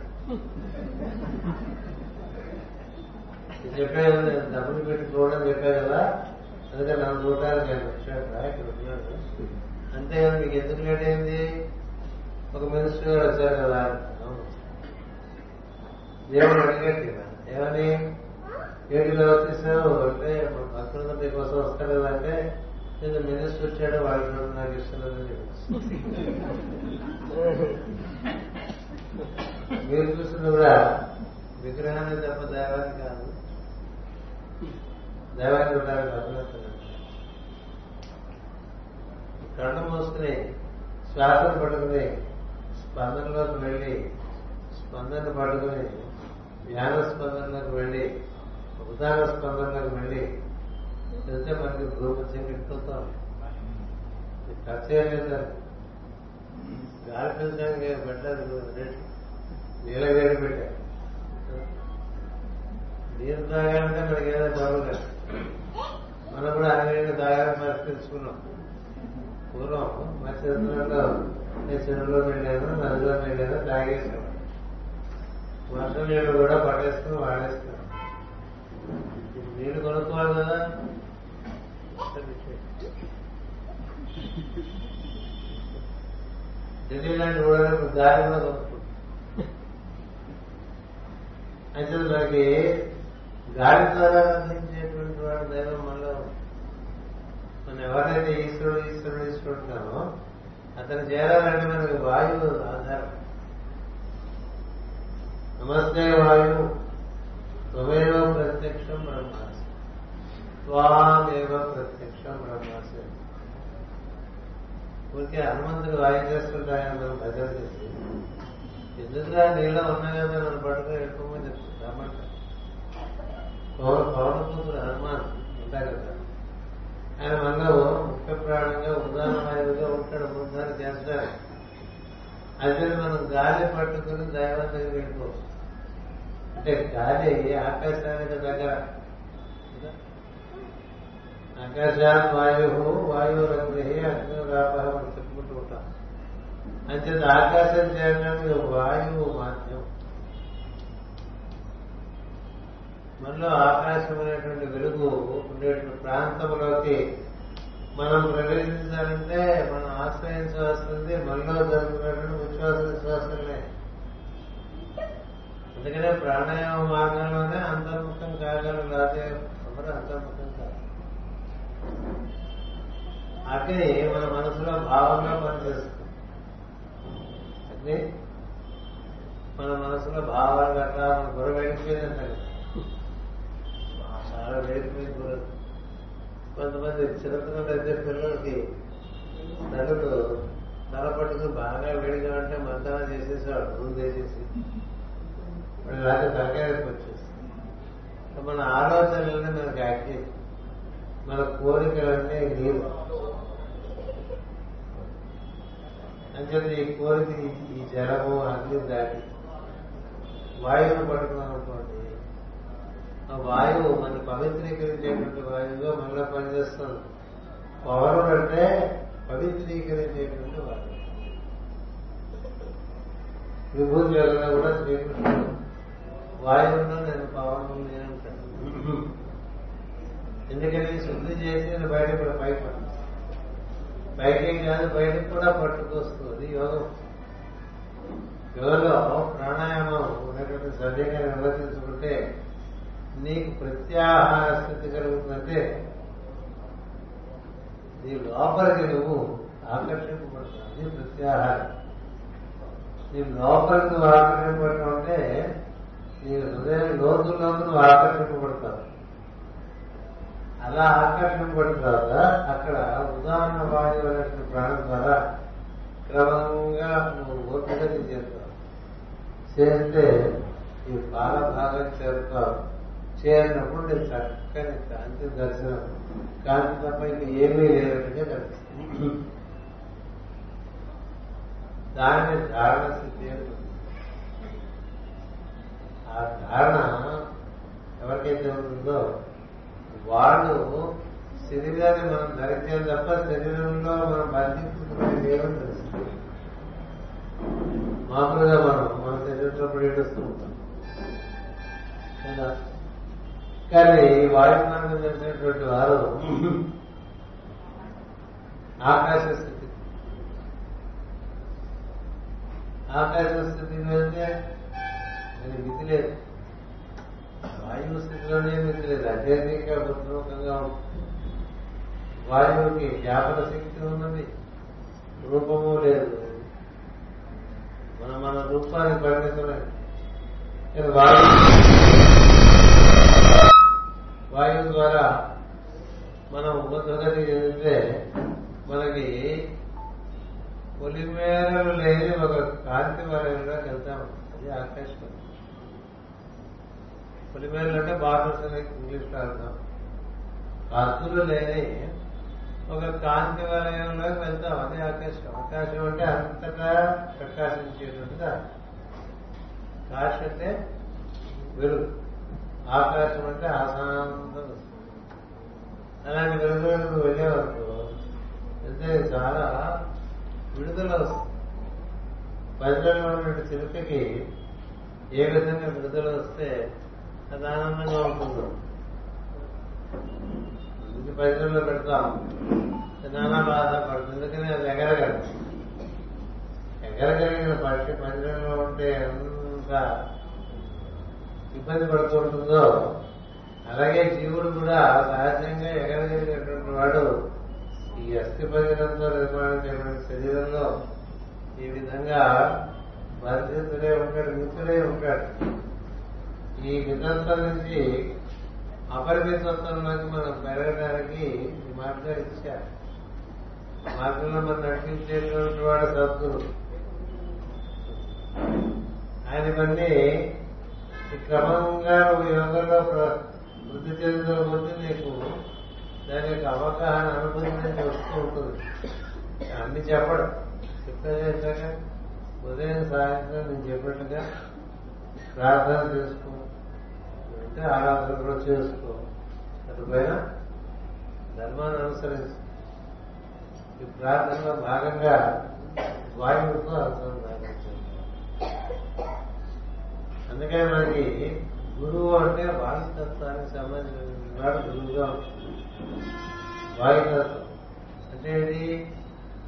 చెప్పాను నేను డబ్బులు పెట్టి చూడడం చెప్పా కదా అందుకని నా చూడడానికి నేను వచ్చాడు ఇక్కడ ఉన్నాడు అంతేగాని మీకు ఎందుకు లేట్ అయింది ఒక మినిస్టర్ గారు వచ్చారు కదా. దేవుడు అడిగట్టి ఏమని? ఏడిలో వచ్చేసావు? అంటే మన భక్తులందరి కోసం వస్తాడు కదా అంటే నేను మినిస్టర్ వచ్చాడు వాళ్ళు నాకు ఇస్తున్నారని మీరు చూసింది కూడా విగ్రహాన్ని తప్ప దైవాన్ని కాదు. దైవాన్ని చూడడానికి అభినందన కళ్ళు మూసుకుని శ్వాసను పట్టుకుని స్పందనలోకి వెళ్ళి స్పందన పట్టుకుని ధ్యాన స్పందనలోకి వెళ్ళి ఉదాహరణ స్పందనలోకి వెళ్ళి వెళ్తే మనకి భూమత్యం ఎక్కుతాం ఖర్చు లేదు గాలి పీల్చడానికి పెట్టలేదు నీళ్ళ వేడి పెట్టారు. నీరు తాగాలంటే మనకి ఏదైనా బాగుండదు మనం కూడా అనేక తాగాలని పరిస్థితి తెచ్చుకున్నాం పూర్వం మా చిన్నలో నేను చెరువులో వెళ్ళాను నదిలో వెళ్ళాను తాగేసాను వర్షం నీళ్ళు కూడా పట్టేసుకుని వాడేస్తున్నాం నీళ్ళు కొనుక్కోవాలి కదా. ఢిల్లీ లాంటి కూడా దారి కూడా కొనుక్కుంటాం. అయితే మనకి గాలి ద్వారా అందించేటువంటి వాడు దైవం మనలో మనం ఎవరైతే ఈశ్వరుడు ఈశ్వరుడు ఈశ్వరుంటామో అతను చేరాలంటే మనకు వాయువు ఆధారం. నమస్తే వాయువు. త్వమేవ ప్రత్యక్షం బ్రహ్మాసి త్వామేవ ప్రత్యక్షం బ్రహ్మాసి ఊరికే హనుమంతుడు వాయు చేస్తుంటాయని మనం భజన చేసి ఎందుకుగా నీళ్ళ ఉన్నాయి మనం నన్ను పట్టుకుని ఎక్కువ మంది రమ్మంటారు పౌర కూతురు హనుమాన్ ఉంటారు కదా. ఆయన మనలో ముఖ్య ప్రాణంగా ఉదాహరణగా ఉంటాడు ముందాన్ని చేస్తాడు. అయితే మనం గాలి పట్టుకుని దైవం దగ్గర వెళ్ళిపోవచ్చు అంటే గాలి ఆకాశానికి దగ్గర. కదా? వాయువు వాయు వాయువు రగ్ని అగ్ని వ్యాపారం చెప్పుకుంటూ ఉంటాం. అంచేత ఆకాశం చేయడానికి వాయువు మాత్రం మనలో ఆకాశం అనేటువంటి వెలుగు ఉండేటువంటి ప్రాంతంలోకి మనం ప్రవేశించాలంటే మనం ఆశ్రయించవలసింది మనలో జరుగుతున్నటువంటి విశ్వాస విశ్వాసమే. అందుకనే ప్రాణాయామ మార్గంలోనే అంతర్ముఖం కాగలరు లేకపోతే ఎవరు అంతర్ముఖం కాదు అగ్ని మన మనసులో భావంగా పనిచేస్తుంది. అగ్ని మన మనసులో భావాలు అట్లా మన గుర వెళ్ళిపోయిందంటే చాలా వేరు కొంతమంది చిన్నపిల్లలు అయితే పిల్లలకి తల్లులు తల పట్టుకు బాగా వేడిగా ఉంటే మంతనం చేసేసేవాడు ముందు చేసేసి. ఇప్పుడు ఇలాంటి తలకాయకు వచ్చేసి. మన ఆలోచనలన్నీ మనకి యాక్టివ్ మన కోరికలన్నీ నీరు అంచేత ఈ కోరిక ఈ- ఈ జలము అగ్ని దాటి వాయువును పట్టుకున్నాం అనుకోండి ఆ వాయువు మన పవిత్రీకరించేటువంటి వాయువుగా మనలో పనిచేస్తుంది. పవర్ అంటే పవిత్రీకరించేటువంటి వాయువు. విభూతి వెళ్ళినా కూడా శ్రీకృష్ణుడు వాయువులో నేను పవన్ అంటాను. ఎందుకని? శుద్ధి చేసి నేను బయట కూడా పైకి పడుతుంది బయటికి కాదు బయటికి కూడా పట్టుకొస్తుంది యోగం. యోగలో ప్రాణాయామం ఉన్నటువంటి సవ్యంగా నిర్వర్తించుకుంటే నీకు ప్రత్యాహార స్థితి కలుగుతుందంటే నీ లోపలికి నువ్వు ఆకర్షింపబడుతున్నావు అది ప్రత్యాహారం. నీ లోపలికి నువ్వు ఆకర్షింపబడటం అంటే నీ హృదయం లోతుల్లోకి నువ్వు ఆకర్షింపబడతావు. అలా ఆకర్షింపబడిన తర్వాత అక్కడ ఉదాహరణ వాయువు ప్రాణం ద్వారా క్రమంగా నువ్వు ఓపికని చేస్తావు. చేస్తే ఈ పాల భాగం చేరుతావు. చేరినప్పుడు నేను చక్కని కాంతి దర్శనం. కాంతి తప్ప ఇంకా ఏమీ లేనట్టుగా కనిపిస్తుంది. దాన్ని ధారణ స్థితి ఆ ధారణ ఎవరికైతే ఉంటుందో వాళ్ళు శరీరాన్ని మనం ధరించాలి తప్ప శరీరంలో మనం బంధించుకునేది లేవని తెలుస్తుంది మామూలుగా మనం మన శరీరంలో పడేటొస్తూ ఉంటాం. కదా? కానీ వాయుమానం తెలిసినటువంటి వారు ఆకాశ స్థితి. ఆకాశ స్థితికి వెళ్తే అది మితి లేదు. వాయువు స్థితిలోనే మితి లేదు. అత్యధికంగా ఉద్రూపంగా ఉంటుంది. వాయువుకి జ్ఞాపక శక్తి ఉన్నది. రూపము లేదు. మనం మన రూపాన్ని పరిమితమే వాయువు వాయువు ద్వారా మనం ఉపద్రగతి చెందితే మనకి పొలిమేరలు లేని ఒక కాంతి వలయంలోకి వెళ్తాం అది ఆకర్షణ పొలిమేరలు అంటే బాగా ఇంగ్లీష్లో అర్థం కాస్తులు లేని ఒక కాంతి వలయంలోకి వెళ్తాం. అదే ఆకాశం. ఆకాశం అంటే అంతటా ప్రకాశించేటువంటిది కాశ అంటే వెలుగు. ఆకాశం అంటే ఆశాంతం అలాంటి వెలుగులో నువ్వు వెళ్ళేవరకు అంటే చాలా విడుదల వస్తుంది. పరిసరంలో ఉన్నటువంటి చిలుకకి ఏ విధంగా విడుదల వస్తే అది ఆనందంగా ఉంటుందో. అందుకే పరిసరంలో పెడతాం. నానా బాధపడుతుంది ఎందుకని? అది ఎగరగలదు ఎగరగలిగిన పక్షి పంజరంలో ఉంటే ఎంత ఇబ్బంది పడుతూ ఉంటుందో అలాగే జీవుడు కూడా సహజంగా ఎగరగలిగినటువంటి వాడు ఈ అస్థి పరిగణంతో నిర్మాణం చేయబడిన శరీరంలో ఈ విధంగా బాధ్యతలే ఉంటాడు మిత్రుడే ఉంటాడు. ఈ మితత్వం నుంచి అపరిమితత్వంలోకి మనం పెరగడానికి ఈ మార్గం ఇచ్చారు. మార్గంలో మనం నడిపించేటువంటి వాడు సద్గురు. ఆయన ఇవన్నీ క్రమంగా నువ్వు యోగంలో ప్ర- వృద్ధి చెందుతున్న కొద్దీ నీకు దాని యొక్క అవగాహన అనుభూతి నుంచి వస్తూ ఉంటుంది. అన్ని చెప్పడం. చెప్తా ఉదయం సాయంత్రం నేను చెప్పినట్టుగా ప్రార్థన చేసుకో. అంటే ఆరాధన కూడా చేసుకో. అటుపైన ధర్మాన్ని అనుసరించు. ఈ ప్రార్థనలో భాగంగా వాయువుతో అనుసంధానం అందుకని మనకి గురువు అంటే వాయుతత్వానికి సంబంధించిన వాడు గురువుగా ఉంటుంది వాయుతత్వం అంటే ఇది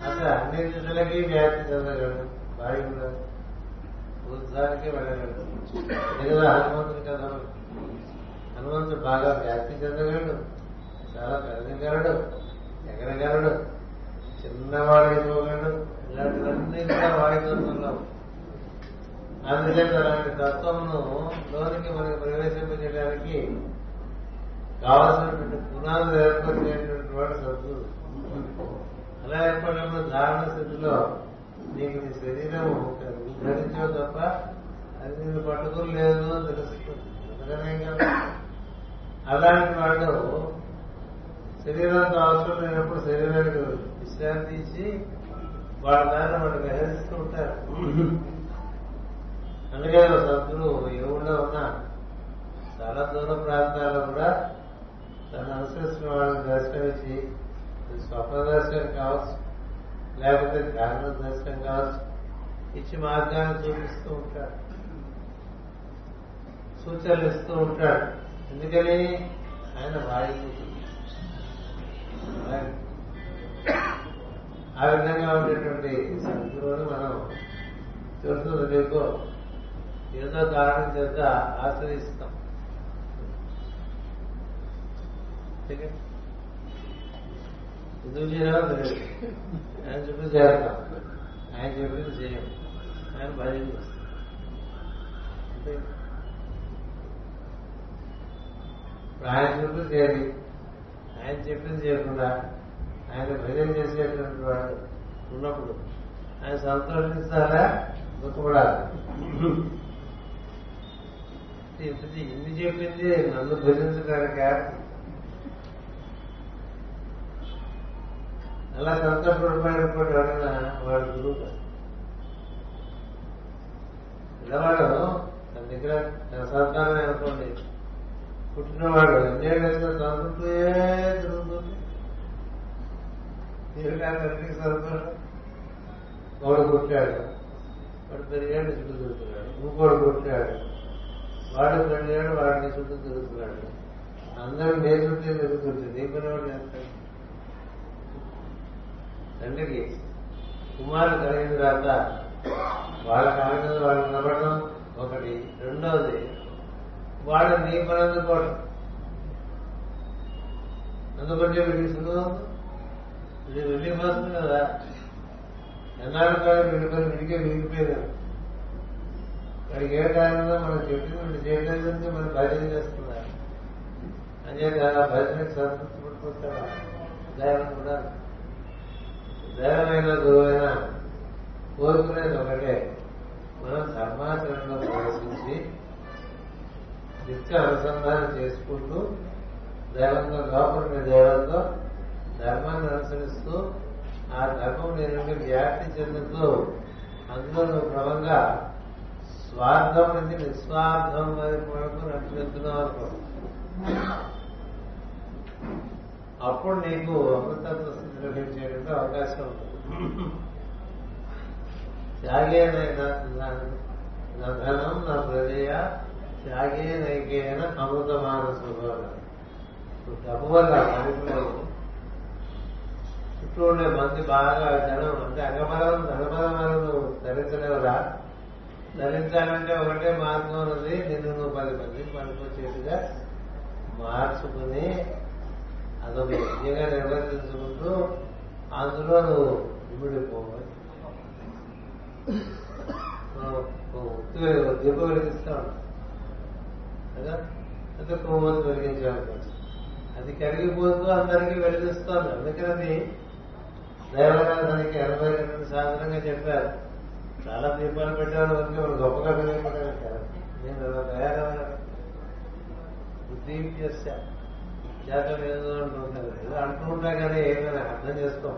అసలు అన్ని దిశలకి వ్యాప్తి చెందగలడు. వాయువులో ఉత్సాహానికి వెళ్ళగలడు. మిగతా హనుమంతుడు కదా హనుమంతుడు బాగా వ్యాప్తి చెందగలడు. చాలా పెద్దగలడు ఎగరగలడు. చిన్నవాడు అయిపోగలడు ఇలాంటివన్నీ కూడా వాయుతత్వంలో అందుచేత అలాంటి తత్వమును లోనికి మనకి ప్రవేశింపజేయడానికి కావలసినటువంటి పునాదులు ఏర్పరిచేటువంటి వాడు సద్గురు. అలా ఏర్పడినప్పుడు ధారణ స్థితిలో నీకు నీ శరీరం ధరించావు తప్ప అది నేను పట్టుకుని లేదు అని తెలుస్తుంది. అందుకనే కదా అలాంటి వాడు శరీరంతో అవసరం లేనప్పుడు శరీరానికి విశ్రాంతి ఇచ్చి వాళ్ళ దాన్ని వాళ్ళు గ్రహిస్తూ ఉంటారు. అందుకే సద్గురు ఈ ఊళ్ళో ఉన్న చాలా దూర ప్రాంతాల్లో కూడా తను అనుసరిస్తున్న వాళ్ళని దర్శనమిచ్చి అది స్వప్న దర్శనం కావచ్చు లేకపోతే ధ్యాన దర్శనం కావచ్చు ఇచ్చి మార్గాన్ని చూపిస్తూ ఉంటాడు. సూచనలు ఇస్తూ ఉంటాడు. ఎందుకని? ఆయన వాయువు ఆ విధంగా ఉండేటువంటి సద్గురువుని మనం తెలుస్తుంది మీకు ఏదో కారణం చేత ఆశ్రయిస్తాం. ఎందుకు చేయడం ఆయన చెప్పింది చేరతాం ఆయన చెప్పింది చేయం. ఆయన భయం చేస్తాం. అంతే ఇప్పుడు ఆయన చెప్పింది చేరి ఆయన చెప్పింది చేయకుండా ఆయన భజన చేసేటువంటి వాడు ఉన్నప్పుడు ఆయన సంతోషిస్తారా? దుఃఖపడాలి. ఇంతది ఇన్ని చెప్పింది నన్ను భజించడానికి అలా సంతోషపడిపోయినప్పుడు ఎవరైనా వాడు గురువు కాదు. పిల్లవాడు తన దగ్గర తన సంతానం అనుకోండి. పుట్టినవాడు ఎంజాయ్ చేసిన సంతృప్తే తిరుగుతుంది తీరడానికి సంతోషం. వాడు పుట్టాడు. వాడు పెరిగాడు చుట్టూ తిరుగుతున్నాడు ఇంకోడు పుట్టాడు. వాడు పెరిగాడు వాడిని చుట్టూ తిరుగుతున్నాడు. అందరూ నే చుట్టూ తిరుగుతుంది నీ పని వాడు చేస్తాడు తండ్రికి కుమారుడు కలిగిన తర్వాత వాళ్ళ కాళ్ళ వాళ్ళు నిలబడడం ఒకటి. రెండవది వాళ్ళు నీ పని అందుకోవడం. అందుకుంటే వీడికి సుఖం ఇది వెళ్ళి వస్తుంది కదా. ఎన్నాళ్ళు కాదు వీడి వీడికే విరిగిపోయింది మరి ఏ కారణంలో మనం చెప్పింది వీడు చేయలేదంటే మనం భజన చేస్తున్నారు? అంచేత భజనకి సంతృప్తి పడిపోతారా? దైవం కూడా. దైవమైన గురువైన కోరుకునేది ఒకటే మనం ధర్మాచరణలో ప్రవేశించి నిత్య అనుసంధానం చేసుకుంటూ దైవంతో లోపలిన దైవంతో ధర్మాన్ని అనుసరిస్తూ ఆ ధర్మం నేను వ్యాప్తి చెందుతూ అందులో నువ్వు క్రమంగా స్వార్థం నుంచి నిస్వార్థం వైపు వరకు నడిచెళ్తున్నావు అనుకో అప్పుడు నీకు అమృతత్వ స్థితి లభించేటువంటి అవకాశం ఉంది త్యాగేనైనా నా ధనం నా ప్రజయ త్యాగేనైకేన అమృత స్వభావం. డబ్బు వల్ల మనుషులు చుట్టూ ఉండే మంది బాగా జనం అంటే అంగబలం ధనబలం వల్ల నువ్వు ధరించలేవురా ధరించాలంటే ఒకటే మార్గం ఉన్నది. నిన్ను నువ్వు పది మంది పనికొచ్చేట్టుగా మార్చుకుని అదొక యజ్ఞంగా నిర్వర్తించుకుంటూ అందులో నువ్వు ఇమిడిపోవాలి. దీపం వెలిగిస్తాడు కదా? అంటే కొమ్మది వెలిగించాలనుకోవచ్చు అది కరిగిపోతూ అందరికీ వెలిగిస్తోంది అందుకని అది దైవరాధానికి ఎనభై రెండు సాధనంగా చెప్పారు. చాలా దీపాలు పెట్టారు అందుకే వాళ్ళు గొప్పగా వెలిగిపోవడానికి కాదు. నేను అలా తయారయ్యాను. బుద్ధిప్యస్య జాతర ఏదో అంటుంటారు ఏదో అంటూ ఉంటా కానీ ఏమైనా అర్థం చేసుకోం.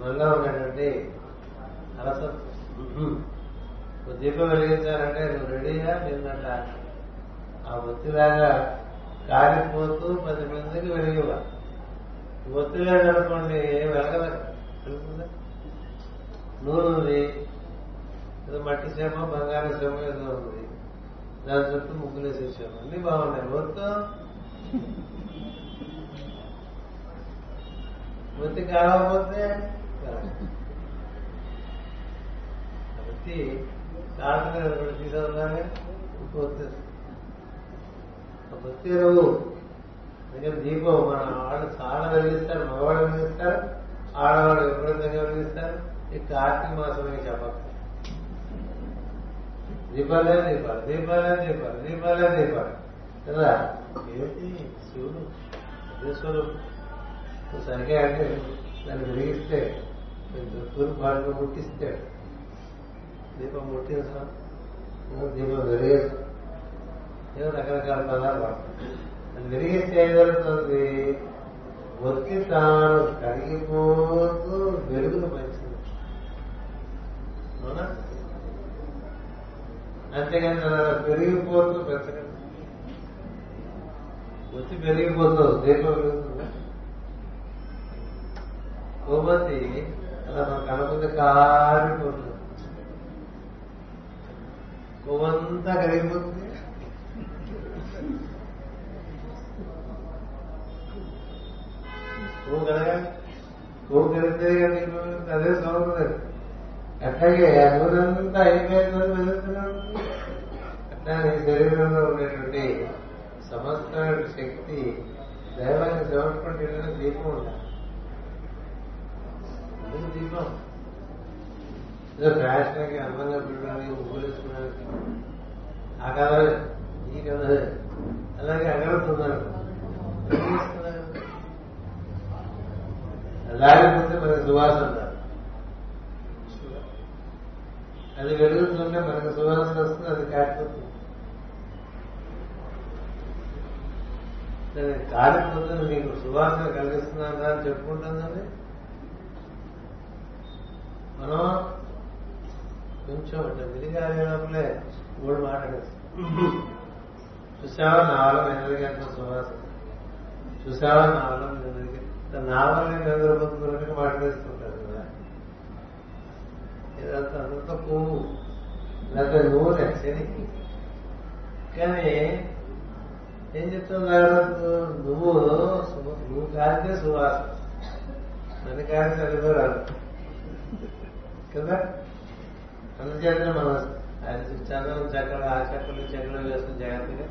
మనలో ఉన్నటువంటి అలసత్ దీపం వెలిగించాలంటే నువ్వు రెడీగా నిన్నట ఆ ఒత్తిలాగా కారిపోతూ పది మందికి వెలిగివ్వాలి ఒత్తి లేదనుకోండి ఏం వెలగదు? తెలుసుందా నూనె ఉంది. ఏదో మట్టి శ్రమ బంగారు శ్రమ ఏదో ఉంది. దాని చుట్టూ ముగ్గులు వేసేసాము. అన్ని బాగున్నాయి. ఒత్తు వృత్తి కాకపోతే కాబట్టి కాకుండా తీసుకోగానే ఒత్తి వృత్తి నువ్వు అందుకే దీపం మన వాళ్ళు చాలా వెలిగిస్తారు మగవాళ్ళు వెలిగిస్తారు ఆడవాళ్ళు విపరీతంగా వెలిగిస్తారు? కార్తీక మాసమే చెప్పక దీపాలే దీపాలు దీపాలే దీపాలు దీపాలే దీపాలు కదా ఏంటి శివుడు అదే స్వరూపం సరిగా అంటే దాన్ని వెలిగిస్తే కొంచెం తూర్పు భాగంలో ముట్టిస్తే దీపం ముట్టించాం దీపం వెలిగేస్తాం ఏదో రకరకాల పదాలు వాడతాం వెలిగిస్తే ఏం జరుగుతుంది ఒత్తి తాను కరిగిపోతూ వెలుగును పంచింది అవునా? అంతేగాని అలా పెరిగిపోతూ పెంచగలదు వచ్చి పెరిగిపోతుంది దీపం వెలుగుతుందా కొవ్వొత్తి అలా మన కనుకుంది కారిపోతుంది. కొవ్వంతా కరిగిపోతుంది. కొవ్వు కలగాలి కొవ్వు కలిగితే అదే సౌకర్యం అట్లాగే ఆ నూరంతా అయిపోయిందని వెళ్తున్నాను అట్లా నీ శరీరంలో ఉండేటువంటి సమస్త శక్తి దైవాన్ని సమర్పణ దీపం ఉండాలి. దీపం. ఏదో ఫ్యాషన్కి అందంగా పెట్టడానికి ఊరేసుకోవడానికి ఆ కాలం ఈ కదా అలాగే అగలుతున్నారు పోతే మనకి సువాసన రాదు. అది వెలుగుతుంటే మనకు సువాసన వస్తుంది అది కాకపోతుంది కాకపోతే నీకు సువాసన కలిగిస్తున్నా అని చెప్పుకుంటుందండి మనం కొంచెం అంటే విడిగా లోపలే మూడు మాట్లాడేస్తాం. చూసావా నా వల్ల సువాసన? చూసావా నా వల్ల నేను నా వల్ల ఎదురుపోతున్నట్టుగా ఇదంతా అంతా పువ్వు లేకపోతే నూనె శనికి కానీ ఏం చెప్తున్నారు నువ్వు నువ్వు కాలితే సువాసన నన్ను కాలితే అది రాదు. కదా? అందుచేత మనం అది చంద్రం చక్కలు ఆ చక్కలు చక్కలు వేసుకుని జాగ్రత్తగా.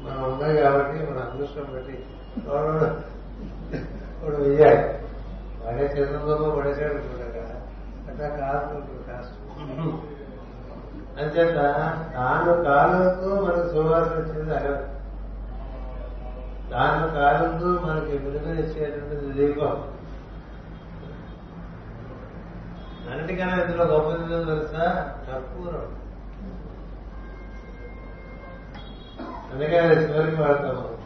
మనం ఉన్నాయి కాబట్టి మన అదృష్టం బట్టి వాడు వాడు వెయ్యాలి. వాడే చంద్రబాబు పడేసాడు కాదు కాస్ట్ అంచేత తాను కాలంతో మనకు సువాసన వచ్చింది అగదు తాను కాలంతో మనకి వెలుగునిచ్చేటువంటిది దీపం. అన్నిటికన్నా ఇందులో గొప్పది తెలుసా? కర్పూరం. అందుకే అది చివరికి వాడతాము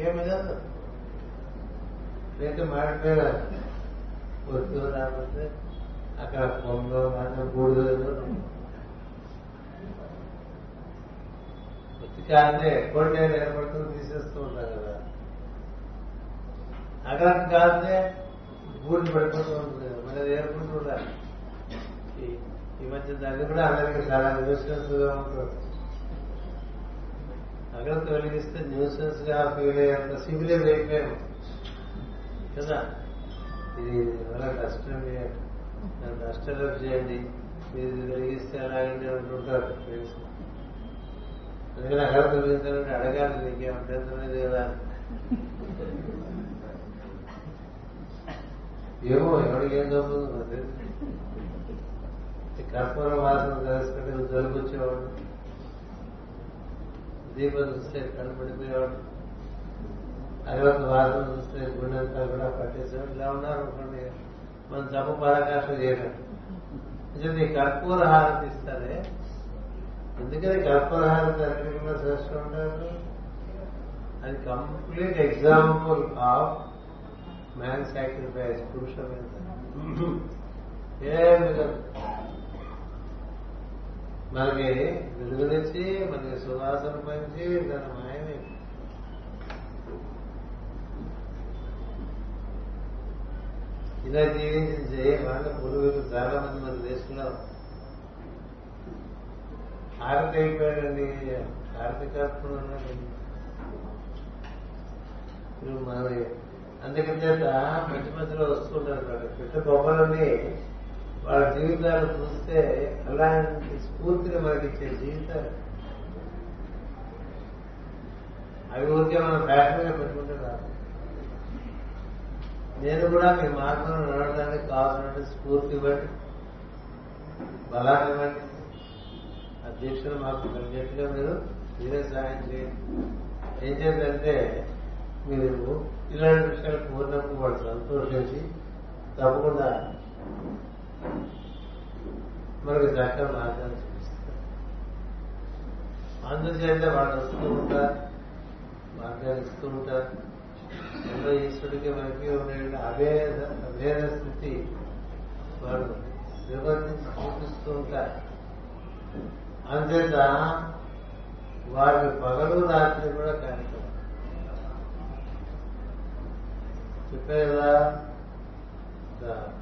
ఏమి కాదు. లేకపోతే మాడిపోయిన వస్తూ రాకపోతే అక్కడ పొందో అక్కడ బూడిదో ఉత్తి కాదే ఎక్కువ ఏర్పడుతుంది తీసేస్తూ ఉంటాం కదా. అక్కడ కాదే బూడిద పడిపోతూ ఉంటుంది మరి అది ఏర్పడుతూ ఉండాలి. ఈ- మధ్య దాన్ని కూడా అందరికీ చాలా న్యూసెన్స్గా ఉంటుంది. అక్కడ వెలిగిస్తే న్యూసెన్స్గా ఫీల్ అయ్యేంత సివిలైజ్ అయిపోయాము. కదా? ఇది చాలా కష్టం నన్ను కష్టం చేయండి. మీరు కలిగిస్తే అలాగే ఉంటుంటారు అంటుంటారు ఫ్రెండ్స్. అందుకని అక్కడ వెలిగించాలంటే అడగాలి నీకు అభ్యంతరం కదా. ఏమో ఎవరికి ఏం తప్పుంది నాకు కర్పూర వాసన తెలుసుకుంటే జలుబు దీపం చూస్తే కనపడిపోయేవాడు అది ఒక వాసన చూస్తే గుండెంతా కూడా పట్టేసేవాడు ఇలా ఉన్నారు అనుకోండి మనం జప పరాకాష్ట చేయడం నిజం ఈ కర్పూర హారతి ఇస్తారే. ఎందుకని కర్పూర హారతి అన్నిటికన్నా శ్రేష్టం ఉంటారు అది complete example of man sacrifice పురుషమైన ఏం మనకి వెలుగునిచ్చి మనకి సువాసన పంచి దాని మాయని ఇలా జీవించి వాళ్ళ పూర్వీకులు చాలా మంది మన దేశంలో హారతి అయిపోయాడండి హారతి కర్పూరం అన్నాడు ఇప్పుడు మన అందుకని చేత మధ్య మధ్యలో వస్తుంటారు వాళ్ళు పెద్ద గొప్పలని వాళ్ళ జీవితాలు చూస్తే అలాంటి స్ఫూర్తిని మనకి ఇచ్చే జీవితాలు. అవి ఊరికే మనం ఫ్యాషన్గా పెట్టుకుంటే రాదు నేను కూడా మీ మార్గంలో నడవడానికి కావాల్సినటువంటి స్ఫూర్తి ఇవ్వండి బలాన్ని ఇవ్వండి అధ్యక్షులు మాకు కలిగేట్టుగా మీరు మీరే సహాయం చేయండి. ఏం చేద్దంటే మీరు ఇలాంటి విషయాలు కోరినప్పుడు వాళ్ళు సంతోషించి తప్పకుండా మనకి చక్కగా మార్గాన్ని చూపిస్తారు. అందుచేత వాళ్ళు వస్తూ ఉంటారు మార్గాలు ఇస్తూ ఉంటారు. ఎంతో ఈశ్వరుడికి మనకి ఉండే అభేద అభేద స్థితి వాడు నిర్వర్తించి చూపిస్తూ ఉంటారు అంతేత వారికి పగలు రాత్రి కూడా కార్యక్రమం చెప్పే కదా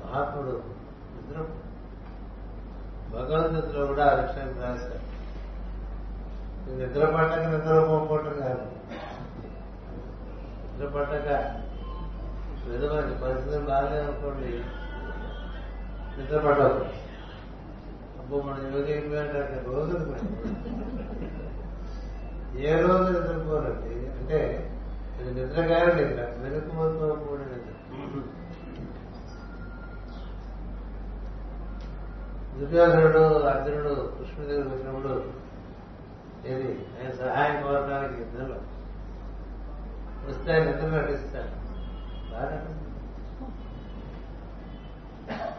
మహాత్ముడు నిద్ర భగవద్గీతలో కూడా ఆ విషయం రాశారు నిద్ర పట్టక నిద్ర పోకపోవటం కాదు. నిద్ర పట్టక ఏదో మనకి పరిస్థితులు బాగాలేదనుకోండి నిద్ర పడవద్దు అబ్బో మన యోగి అయిపోయాడంటే రోజు ఏ రోజు నిద్రపోరండి? అంటే ఇది నిద్ర గారి నిద్ర వెనుక మొత్తం కూడా నిద్ర. దుర్యోధనుడు అర్జునుడు కృష్ణుడి దగ్గర వచ్చినప్పుడు ఏది? ఆయన సహాయం కోరడానికి యుద్ధంలో వస్తే నిద్ర నటిస్తాడు బాగా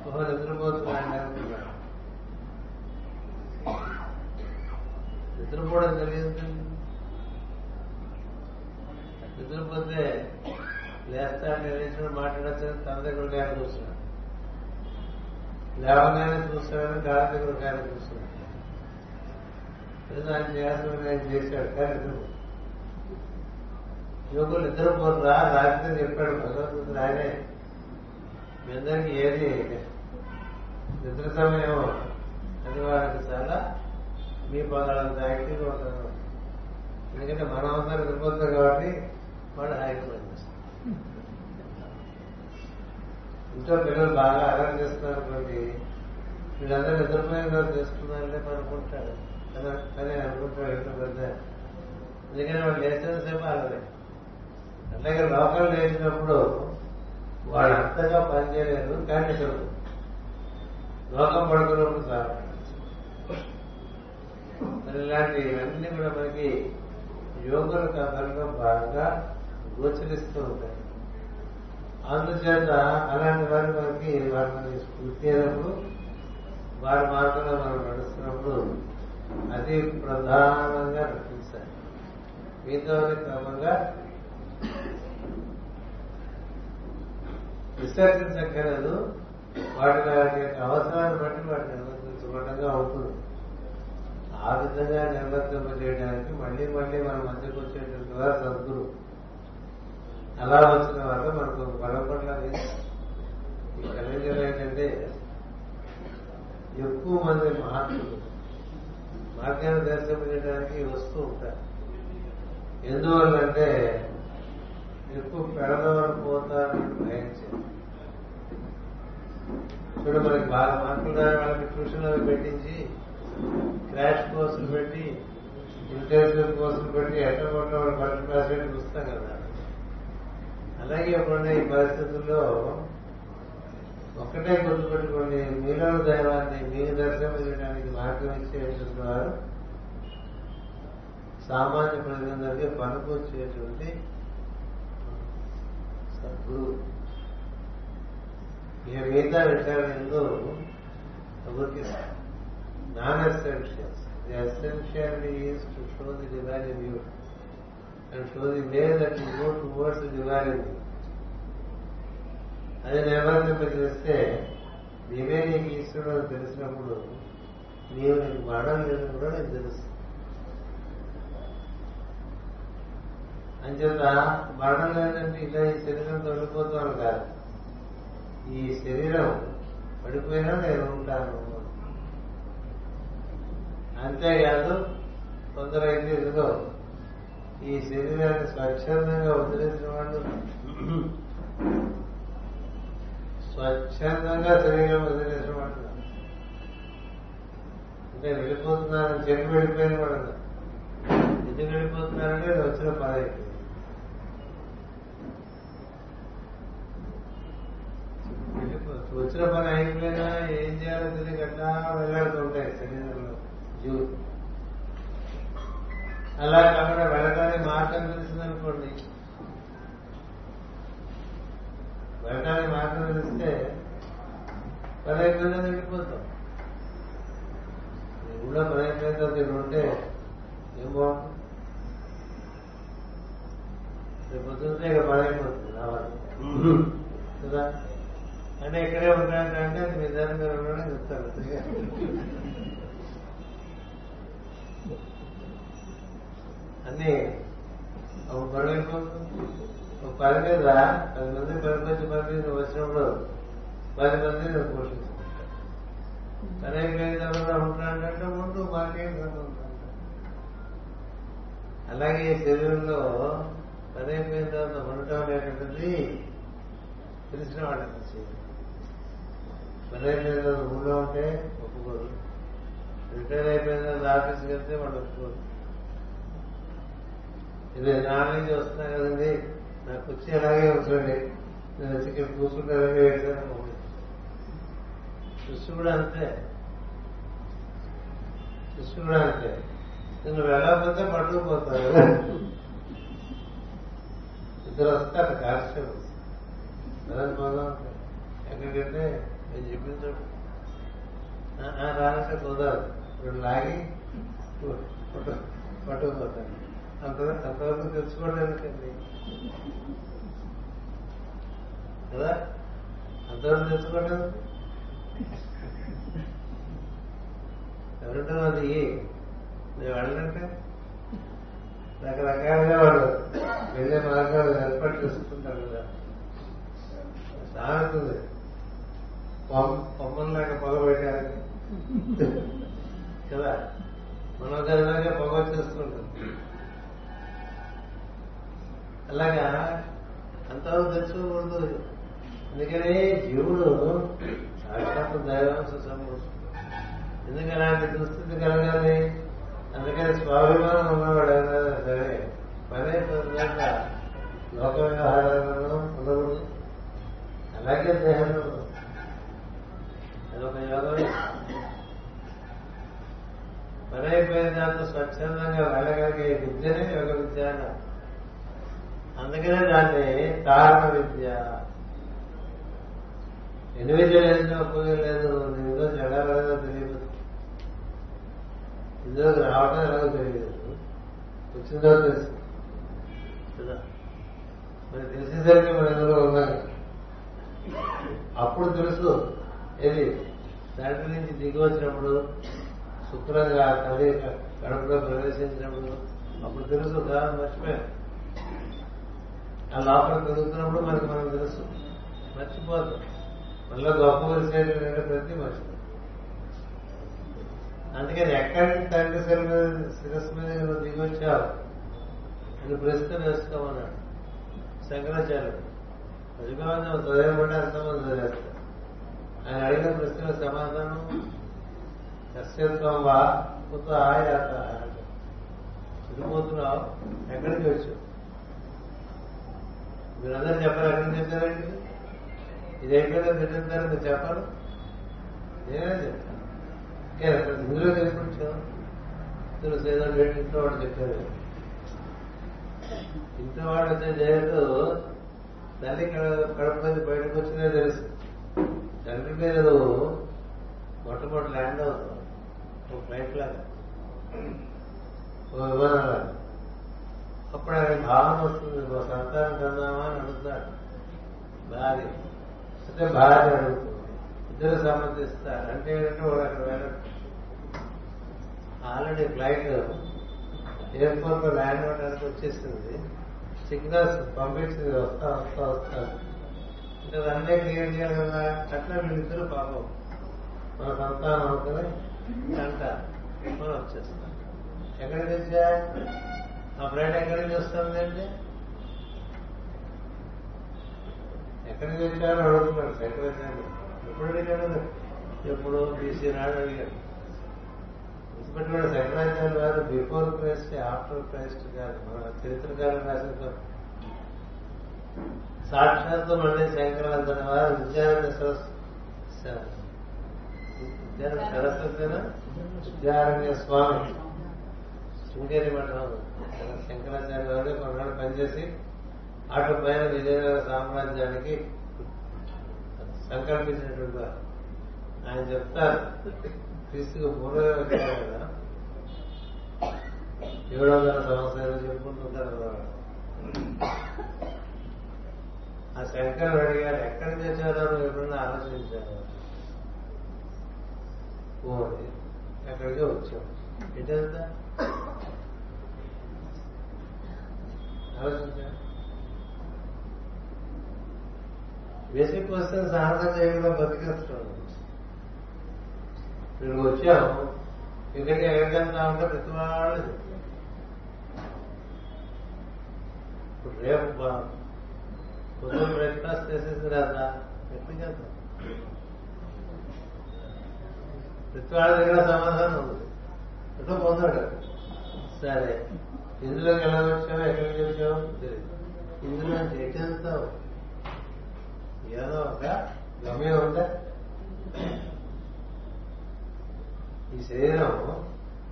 ఓహో నిద్రపోతున్నాడు అనుకున్నాడు నిద్రపోవడం తెలియదు నిద్రపోతే లేస్తాడు లేచిన మాట్లాడచ్చు తన దగ్గర ఒక ఆయన కూర్చున్నాడు. లేవగానే చూస్తాడని గాలి దగ్గర ఒక ఆయన కూర్చున్నాడు. ఆయన చేయాల్సిన ఆయన చేశాడు. కానీ యువకులు ఇద్దరు నిద్రపోతురా రాత్రి చెప్పాడు భగవంతుడు ఆయనే మీ అందరికీ ఏది? నిద్ర సమయం అది వాళ్ళకి చాలా మీ పగలంత యాక్టివ్గా ఉంటారు. ఎందుకంటే మనం అందరం నిద్రపోతాం కాబట్టి వాళ్ళు హాయిగా పనిచేస్తారు ఇంట్లో పిల్లలు బాగా అలర్ట్ చేస్తున్నారు అనుకోండి వీళ్ళందరూ నిద్రపోయిన తర్వాత చేస్తున్నారంటే అనుకుంటాడు కదా కానీ అనుకుంటాడు ఇంట్లో పెద్ద. ఎందుకంటే వాళ్ళు వాడు సేపు అలరే అట్లాగే లోకల్ నేర్చినప్పుడు వాళ్ళు అంతగా పనిచేయలేదు కానీ ఇక్కడ లోకం పడుకున్నప్పుడు చాలా మరి ఇలాంటివన్నీ కూడా మనకి యోగుల కథల్లో బాగా గోచరిస్తూ ఉంటాయి. అందుచేత అలాంటి వారు మనకి వారిని స్ఫూర్తి అయినప్పుడు వారి మార్గంలో మనం నడుస్తున్నప్పుడు అది ప్రధానంగా నటించాలి మీతో క్రమంగా విసర్జించక్కర్లేదు వాటి వాటి యొక్క అవసరాన్ని బట్టి వాటిని నిర్వర్తించుకోవడంగా ఉంటుంది ఆ విధంగా నిర్వర్తింపజేయడానికి మళ్ళీ మళ్ళీ మన మధ్యకు వచ్చేటువంటి వారు సద్గురు. అలా వచ్చిన వాళ్ళు మనకు గొడవపట్ల ఈ కలింగలు ఏంటంటే ఎక్కువ మంది మహాత్ములు మార్గాన్ని దర్శింపజేయడానికి వస్తూ ఉంటారు. ఎందువల్లంటే ఎక్కువ పెడదవని పోతారని భయించారు ఇప్పుడు మనకి బాగా మార్కులు రాని వాళ్ళకి ట్యూషన్లు పెట్టించి క్రాష్ కోర్సులు పెట్టి ఇంటెన్సివ్ కోర్సులు పెట్టి ఎట్లా కొట్టిన వాళ్ళు ఫస్ట్ క్లాస్ పెట్టి చూస్తాం కదా. అలాగే ఇప్పుడున్న ఈ పరిస్థితుల్లో ఒక్కటే గుర్తుపెట్టుకోండి మీలో దైవాన్ని మీకు దర్శనం చేయడానికి మార్గం ఇచ్చేటువంటి వారు సామాన్య ప్రజలందరికీ పనుకొచ్చేటువంటి సద్గురు ఇక మిగతా విషయాలు ఎందు ఎవరికి non essentials the essential is to show the divine in you and show the way that you go towards the divine in you అది నిర్వర్తింపజేస్తే నీవే నీకు ఈశ్వరుడు అని తెలిసినప్పుడు నీవు నీకు మరణం లేదు కూడా నీకు తెలుసు అంచేత మరణం లేదంటే ఇలా ఈ శరీరం తొలిపోతాను కాదు. ఈ శరీరం పడిపోయినా నేను ఉంటాను. అంతేకాదు కొందరైతే ఎందుకో ఈ శరీరాన్ని స్వచ్ఛందంగా వదిలేసిన వాళ్ళు స్వచ్ఛందంగా శరీరం వదిలేసిన వాళ్ళు. అంటే వెళ్ళిపోతున్నారని చెప్పి వెళ్ళిపోయిన వాళ్ళు. ఎందుకు వెళ్ళిపోతున్నారంటే వచ్చిన పదైతే అయిపోయింది వెళ్ళిపో- వచ్చిన పని అయిపోయినా ఏం చేయాలో తెలియక అట్లా వెళ్ళాడుతూ ఉంటాయి శరీరంలో జీవులు అలా కాకుండా వెళ్ళడానికి మార్గం తెలిసిందనుకోండి. వెళ్ళడానికి మార్గం తెలిస్తే వెళ్ళిపోతాం. ఈ ఊళ్ళో తర్వాత ఇక్కడ ఉంటే ఏం బాగుంటుంది? రేపు పొద్దున్నే ఇక పని అయిపోతుంది రావాలి. కదా? అంటే ఇక్కడే ఉంటాయంటే అది మీ దాని మీద ఉండడం చెప్తారు అన్ని ఒక పని ఒక పని మీద పది మంది పనికొచ్చి పని మీద వచ్చినప్పుడు పది మంది నువ్వు పోషించుకుంటావు పని అయిపోయిన తర్వాత ఉంటానంటే ఉంటూ మాకేం సంబంధం అలాగే శరీరంలో పని అయిపోయిన తర్వాత ఉండటం అనేటువంటిది తెలిసిన వాళ్ళకి పిల్లలు పని ఊళ్ళో ఉంటే ఒప్పుకోరు. రిటైర్ అయిపోయిన తర్వాత ఆఫీస్కి వెళ్తే వాళ్ళు ఒప్పుకోరు. ఇది నాన్న నుంచి వస్తున్నా కదండి నా కుర్చీ అలాగే ఉంచండి నేను వచ్చి ఇక్కడ కూర్చుంటే అలాగే వెళ్తాను శిష్యు కూడా అంతే. శిష్యు కూడా అంతే నేను వెళ్ళకపోతే పట్టుకుపోతాను ఇద్దరు వస్తారు కాన్స్టేబుల్ ఎక్కడికంటే నేను చెప్పింది చూడు ఆ, కుదరదు ఇప్పుడు లాగి పట్టు పట్టుకుపోతాను అంత అంతవరకు తెచ్చుకోవడానికండి కదా? అంతవరకు తెచ్చుకోవడానికి ఎవరంటే అది? నేను వెళ్ళంటే? రకరకాలుగా వాళ్ళు. వెళ్ళే మార్గాలు ఏర్పాటు చేసుకుంటారు కదా. సాగుతుంది పొమ్మల్లాగా పొగ పెట్టారు. కదా? మనోగరంగా పొగ వచ్చేస్తుంటుంది. అలాగా అంతవరకు తెచ్చుకోకూడదు. ఎందుకని జీవుడు సాక్షాత్తు దైవాంశ సంభూషం ఎందుకు అలాంటి దుస్థితి కలగాలి? అందుకని స్వాభిమానం ఉన్నవాడు అయినా సరే పదే అయిపోయిందాక లోక వ్యవహారాలను ఉండకూడదు. అలాగే దేహంలో అదొక యోగమే పని అయిపోయిన దాంతో స్వచ్ఛందంగా వెళ్ళగలిగే విద్యనే యోగ విద్య అన్నారు. అందుకనే దాన్ని కారణ విద్య. ఎన్ని విద్యలు వేసినా ఉపయోగం లేదు నీలో జడాలేదో తెలియదు ఇందులోకి రావడం ఎలాగో తెలియదు వచ్చిందో తెలుసు. కదా? మరి తెలిసేసరికి మన ఇందులో ఉన్నాం అప్పుడు తెలుసు ఏది? తండ్రి నుంచి దిగి వచ్చినప్పుడు శుక్రంగా తల్లి కడుపులో ప్రవేశించినప్పుడు అప్పుడు తెలుసు దాని మర్చిపోయాం. ఆ లోపల పెరుగుతున్నప్పుడు మనకి మనం తెలుసు. మర్చిపోతాం. మనలో గొప్ప విషయం ప్రతి మర్చిపోతాం అందుకని ఎక్కడి తండ్రి శిర మీద శిరస్సు మీద నువ్వు దిగి వచ్చావు? అని ప్రశ్న వేసుకోమన్నాడు శంకరాచార్యుడు. అధికారం చదివమంటే అర్థం చదివేస్తాడు ఆయన అడిగిన ప్రశ్న సమాధానం కశ్యత్వం వా కొత్త ఆయాత చదిపోతున్నావు ఎక్కడికి వచ్చావు? మీరందరూ చెప్పారు ఎక్కడికి చెప్పారండి ఇది ఎక్కడ తింటారు మీరు చెప్పారు నేనే చెప్తాను. ఇందులో కనిపించాం తెలుసు ఏదో రెండు ఇంట్లో వాడు చెప్పారు. ఇంట్లో వాడు వచ్చే జయతో తల్లి కడుపు బయటకు వచ్చినా తెలుసు. తండ్రి పేరు మొట్టమొదటి ల్యాండ్ అవుతుంది ఒక ఫ్లైట్ లాగా. ఓ విమానం లాగా అప్పుడు ఆయన భావన వస్తుంది ఓ సంతానం కన్నామా అని అడుగుతాడు. భార్య. అంటే భార్య అడుగుతుంది. ఇద్దరు సమ్మతిస్తారు అంటే ఏంటంటే వాడు అక్కడ వెళ్ళడు ఆల్రెడీ ఫ్లైట్ ఎయిర్పోర్ట్లో ల్యాండ్ అవడానికి వచ్చేసింది. సిగ్నల్స్ పంపించింది వస్తా వస్తా వస్తా. అంటే అన్నీ క్లియర్ చేయాలి కదా. అట్లా వీళ్ళిద్దరూ పాపం. మన సంతానం అవుతుంది. అంట. మనం వచ్చేస్తాం ఎక్కడికి తెచ్చా? ఆ ఫ్లైట్ ఎక్కడి నుంచి అంటే? ఎక్కడికి తెచ్చారో అడుగుతున్నాడు ఎక్కడ సెక్రటరీ. ఎప్పుడు అడిగాడు ఎప్పుడు బీసీ నాడు అడిగాడు గుర్తుపెట్టుకున్న శంకరాచార్య వారు బిఫోర్ క్రైస్ట్ ఆఫ్టర్ క్రైస్ట్ కాదు మన చరిత్రకారులు రాసిన సాక్షాత్తు మళ్ళీ శంకరాచార్య వారు విద్యానంద సరస్వతి సరస్వతిన విద్యారణ్య స్వామి. శృంగేరి మఠం శంకరాచార్య వారు కొన్నాళ్ళు పనిచేసి అటు పైన విజయనగర సామ్రాజ్యానికి సంకల్పించినటువంటి వారు. ఆయన చెప్తారు. క్రీస్తుకు పూర్వమే వచ్చారు కదా. ఏడు వందల సంవత్సరాలు చెప్పుకుంటుంటారు ఆ శంకర్ అడిగారు ఎక్కడి నుంచి వచ్చారో నువ్వు ఎప్పుడన్నా ఆలోచించారు? ఓడి ఎక్కడికే వచ్చాం. ఎటంతా ఆలోచించా. బేసిక్ క్వశ్చన్ ఆన్సర్ చేయకుండా బతికేస్తున్నాడు ఇక్కడికి వచ్చాము. ఇక్కడికి ఎక్కడికెళ్తా ఉంటే ప్రతి వాళ్ళు చెప్తారు. ఇప్పుడు రేపు బా- బ్రేక్ఫాస్ట్ చేసేసి రాదా ఎక్కడికి ప్రతి వాళ్ళ దగ్గర సమాధానం ఉంది ఎటు పొందాడు సరే ఇందులోకి ఎలా వచ్చావు ఎక్కడికి వచ్చావు తెలియదు ఇందులో ఎటెళ్తావు ఏదో ఒక గమ్యం ఉంటే ఈ శరీరం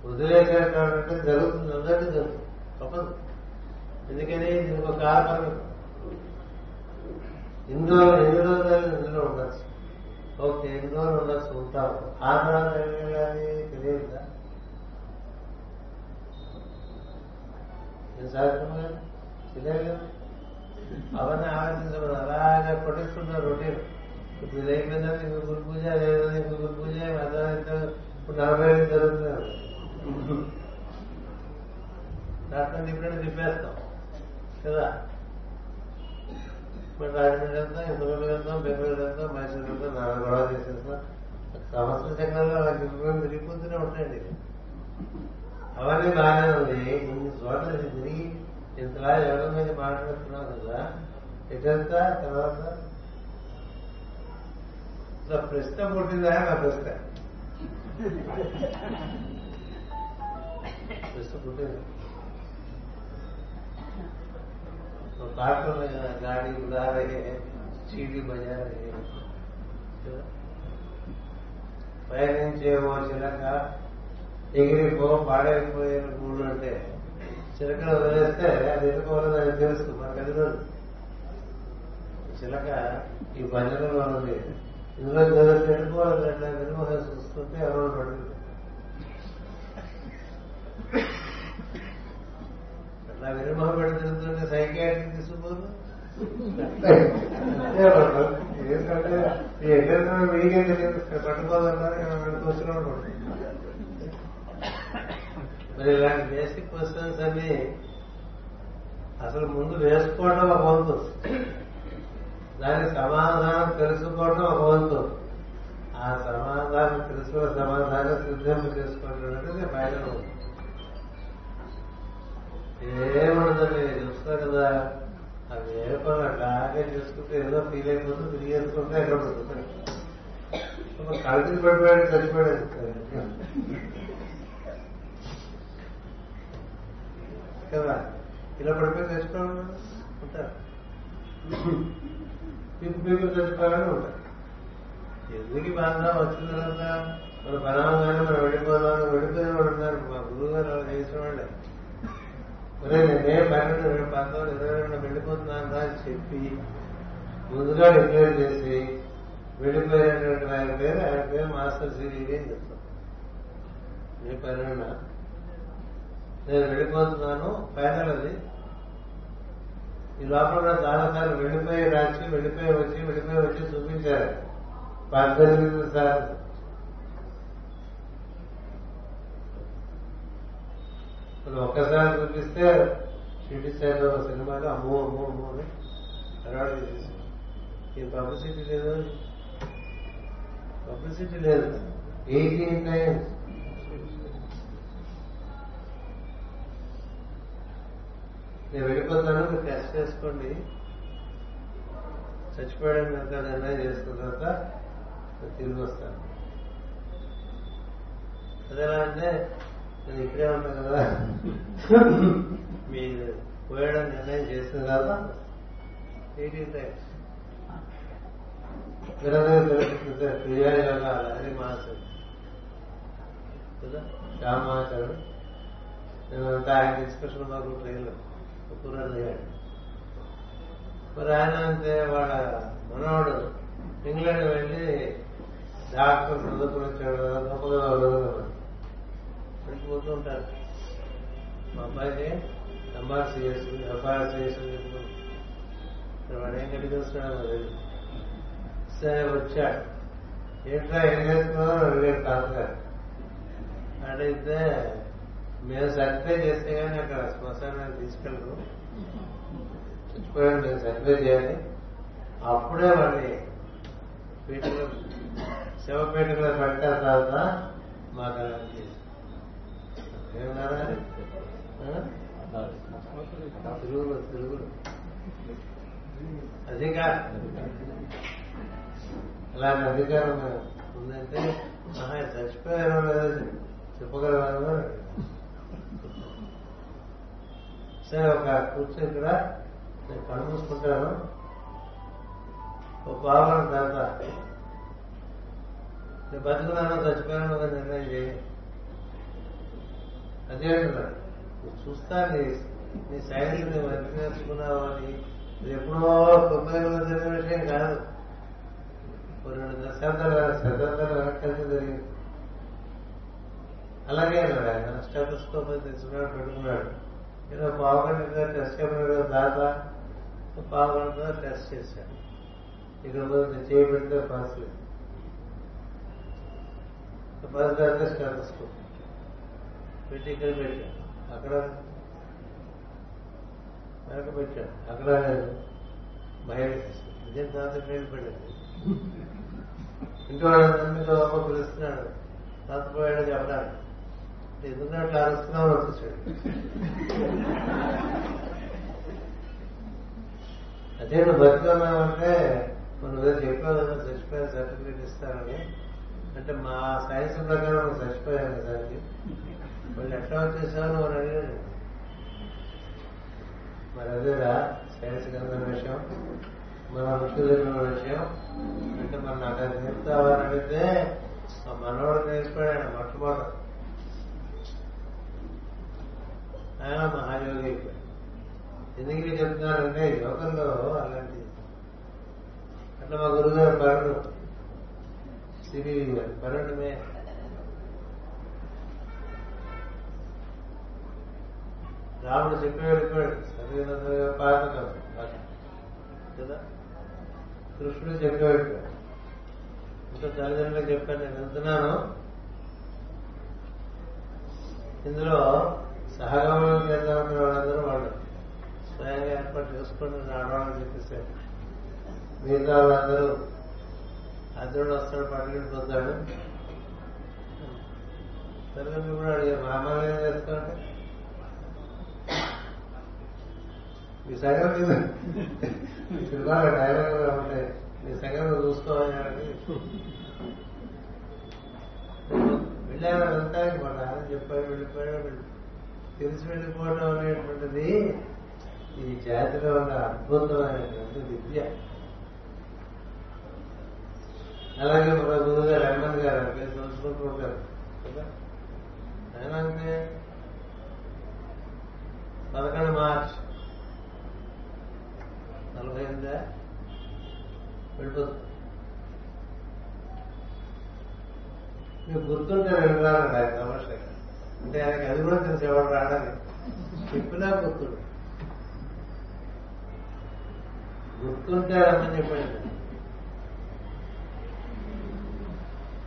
వదిలేసేటటువంటి జరుగుతుంది అందరికీ జరుగుతుంది తప్పదు ఎందుకని దీనికి ఒక కారణం ఇందులో ఎన్ని రోజులు ఇందులో ఉండొచ్చు. ఓకే ఎన్ని రోజులు ఉండొచ్చు ఉంటావు ఆ తర్వాత ఏం చేయాలి తెలియదుగా తెలియదు? అవన్నీ ఆలోచించమని అలాగే కొట్టిస్తున్నారు రొటీన్. ఇప్పుడు ఇది అయిపోయిందా ఇంకో గురు పూజ లేదా నీకు గురు పూజ ఇప్పుడు నలభై ఐదు జరుగుతున్నారు. రాష్ట్రం తిప్పినట్టు తిప్పేస్తాం కదా? ఇప్పుడు రాజమండ్రి వెళ్తాం ఇంకొకటి వెళ్తాం బెంగళూరు వెళ్తాం మైసూరు వెళ్తాం నాలుగు గొడవ చేసేస్తాం సంవత్సర చక్రంలో అలా తిరుగుకొని తిరిగిపోతూనే ఉంటాయండి. అవన్నీ బాగానే ఉంది. ఇన్ని చోట్ల తిరిగి ఇంతలా ఎవరి మీద మాట్లాడుతున్నాం కదా ఇదంతా తర్వాత ఇట్లా ప్రశ్న పుట్టిందా నా ప్రశ్న. ప్రశ్న పుట్టింది. ఒక పాట ఉంది కదా గాడి ఉదారే చీడి బజారే కదా? పయనించే ఓ చిలక ఎగిరిపో పాడైపోయిన గూడు అంటే చిలకను వదిలేస్తే అది ఎదుర్కోవాలని అది తెలుసు మనకు అది చిలక ఈ భజనలో ఉంది ఇందులో చదివితే ఎడుకోవాలని అట్లా నిర్మోహం చూస్తుంటే ఎవరో పడుతుంది విరమహ పెడుతుంటే సైకాట్రీ తీసుకుపోదు ఏంటంటే ఎక్కడ మీకే తెలియదు పట్టుకోవాలన్నారు వచ్చిన మరి ఇలాంటి బేసిక్ క్వశ్చన్స్ అన్ని అసలు ముందు వేసుకోవడం ఒక వంతు దానికి సమాధానం తెలుసుకోవడం ఒక వంతు ఆ సమాధానం తెలుసుకున్న సమాధానం సిద్ధింపు చేసుకోవడం అనేది ఫైనల్ వంతు ఏముండదండి చూస్తా కదా. అవి ఏ పని అట్లాగే చేసుకుంటే ఏదో ఫీల్ అయిపోతుంది తిరిగి వేసుకుంటే ఎక్కడ పడుతుంది? కల్తీలు పడిపోయాడు చచ్చిపోయాడు కదా? ఇలా పడిపోయి చచ్చిపోయాడు? ఉంటారు. పీపు పీపు చచ్చిపోయాలని ఉంటారు. ఎందుకు బాధ? వచ్చిన తర్వాత మన పరామంగానే మనం వెళ్ళిపోదాం వెళ్ళిపోయిన వాడు ఉన్నారు. మా గురువు గారు అలా చేసిన వాళ్ళే నేనే పన్నెండు పంతొమ్మిది ఇరవై రెండు వెళ్ళిపోతున్నాను అని చెప్పి ముందుగా డిక్లేర్ చేసి వెళ్ళిపోయినటువంటి ఆయన పేరు ఆయన పేరు మాస్టర్ సిరీడి అని చెప్తాం మే పన్నెండు నేను వెళ్ళిపోతున్నాను ఫైనల్ అది. ఈ లోపల చాలాసార్లు వెళ్ళిపోయి రాసి వెళ్ళిపోయి వచ్చి వెళ్ళిపోయి వచ్చి చూపించారు. పద్దెనిమిది సార్లు. అది ఒక్కసారి చూపిస్తే షిరిడి సైడ్ సినిమాలో అమ్మో అమ్మో అమ్మో అని అలవాటు చేసేసి ఈ పబ్లిసిటీ లేదు. పబ్లిసిటీ లేదు. Eighteen times. నేను వెళ్ళిపోతాను మీరు టెస్ట్ చేసుకోండి. చచ్చిపోయాడని కనుక నిర్ణయం చేసుకున్న తర్వాత తిరిగి వస్తాను. అదేలా అంటే నేను ఇక్కడే ఉన్నా కదా. మీరు పోయడం నిర్ణయం చేసిన తర్వాత ఎయిటీన్ టైమ్స్ క్రియాయోగ హరి మహాశయుడు కదా శ్యామ మహాశయుడు నేనంతా ఆయన డిస్కషన్ మాకు ట్రైన్లో కూరలు అయ్యాడు మరి ఆయన అంటే వాళ్ళ మనవాడు. ఇంగ్లాండ్ వెళ్ళి డాక్టర్ చదువుకుని వచ్చాడు కదా గొప్పగా పోతూ ఉంటారు. మా అబ్బాయికి ఎంఆర్సీఎస్ ఎఫ్ఆర్సీఎస్ వాడు ఏం కట్టి వస్తున్నాడు లేదు సరే వచ్చాడు. ఏంట్రా ఏం చేస్తున్నావు అడిగాడు తాతగారు. అడిగితే మేము సర్వే చేస్తే కానీ అక్కడ శ్మశానాన్ని తీసుకెళ్ళరు. చచ్చిపోయాడు మేము సర్వే చేయాలి. అప్పుడే వాడిని పీటలో శవపీటలో పెట్టిన తర్వాత మాకు అలాంటి చేసి తెలుగులో తెలుగులో. అధికారం అలాంటి అధికారం ఉందంటే మహా చచ్చిపోయారో లేదో చెప్పగలవారు? సరే ఒక కూర్చొని ఇక్కడ నేను కళ్ళు మూసుకుంటాను ఒక బాబు తర్వాత నేను బతుకున్నాను చచ్చిపోయాను నిర్ణయం చేయి అదే అంటున్నాడు చూస్తా నీ సైన్స్ నువ్వు ఎంత నేర్చుకున్నావు అని. ఇది ఎప్పుడో తొంభై జరిగిన విషయం కాదు. రెండు దశాబ్దాల శతాబ్దాల వెనక్కి జరిగింది. అలాగే అన్నాడు ఆయన. స్టెటోస్కోప్ తెచ్చుకున్నాడు పెట్టుకున్నాడు. నేను పావుగంట టెస్ట్ చేయమన్నాడు దాత పావుగంట టెస్ట్ చేశాడు. ఇక్కడ నేను చేయి పాస్ లేదు. పాస్ కాదు స్టెటోస్కోప్ పెట్టి ఇక్కడ పెట్టాడు అక్కడ వెనక పెట్టాడు అక్కడ బయట ఇదే తాత పేరు పెట్టాడు ఇంట్లో ఇంట్లో అమ్మ పిలుస్తున్నాడు. తాత పోయాడు చెప్పడానికి. ఎందుకంటే అట్లా అరుస్తున్నావు వచ్చేసాడు అదే నువ్వు బతుకున్నావంటే మనం ఏదో చెప్పావు చచ్చిపోయిన సర్టిఫికేట్ ఇస్తానని. అంటే మా సైన్స్ ప్రకారం చచ్చిపోయాను సార్కి మళ్ళీ ఎట్లా వచ్చేసావు నువ్వు అని అడిగాడు మరి అదేరా సైన్స్ కనుక విషయం మన ముఖ్యమైన విషయం. అంటే మరి నాకు అది నేర్పుతావని అడిగితే మా మనవాడు నేర్చుకోడాడు మొట్టమొదటి. ఆయన మహాయోగి అయిపోయాడు. ఎందుకు చెప్తున్నారంటే యోగంలో అలాంటి అట్లా మా గురుగారు పరుడు సిబి గారు పరుడుమే రాముడు చెప్పి వెళ్ళిపోయాడు చదివిన పాత కదా? కృష్ణుడు చెప్పి వెళ్ళిపోయాడు ఇంకా తల్లిదండ్రులకు చెప్పాను నేను వెళ్తున్నాను ఇందులో సహగమనం చేద్దామన్న వాళ్ళందరూ వాళ్ళు స్వయంగా ఏర్పాటు చేసుకోండి ఆడవాళ్ళని చెప్పేసారు మిగతా వాళ్ళందరూ అర్జునుడు వస్తాడు పట్టుకుని పొందాడు తల్లిదండ్రులు కూడా అడిగారు రామాలయం అమ్మాయి ఏం చేస్తామంటే మీ సంగతి సినిమాలో డైలాగ్ ఉంటాయి మీ సగం చూసుకోవాలి అని వెళ్ళాను అదంతా మా నాన్న చెప్పాడు వెళ్ళిపోయాడు తెలిసి వెళ్ళిపోవడం అనేటువంటిది ఈ జాతిలో ఉన్న అద్భుతమైనటువంటి విద్య. అలాగే మన గురువు గారు హనుమన్ గారు అంటే తెలుసుకుంటూ ఉంటారు కదా? ఆయన అంటే పదకొండు మార్చి నలభై ఎనిమిదా వెళ్ళిపోతుంది మీకు గుర్తుంటే వెళ్ళాలండి ఆయన సమస్య. అంటే ఆయనకి అది కూడా తెలిసి ఎవరు రాడని చెప్పినా గుర్తుడు. గుర్తుంటే రమ్మని చెప్పండి.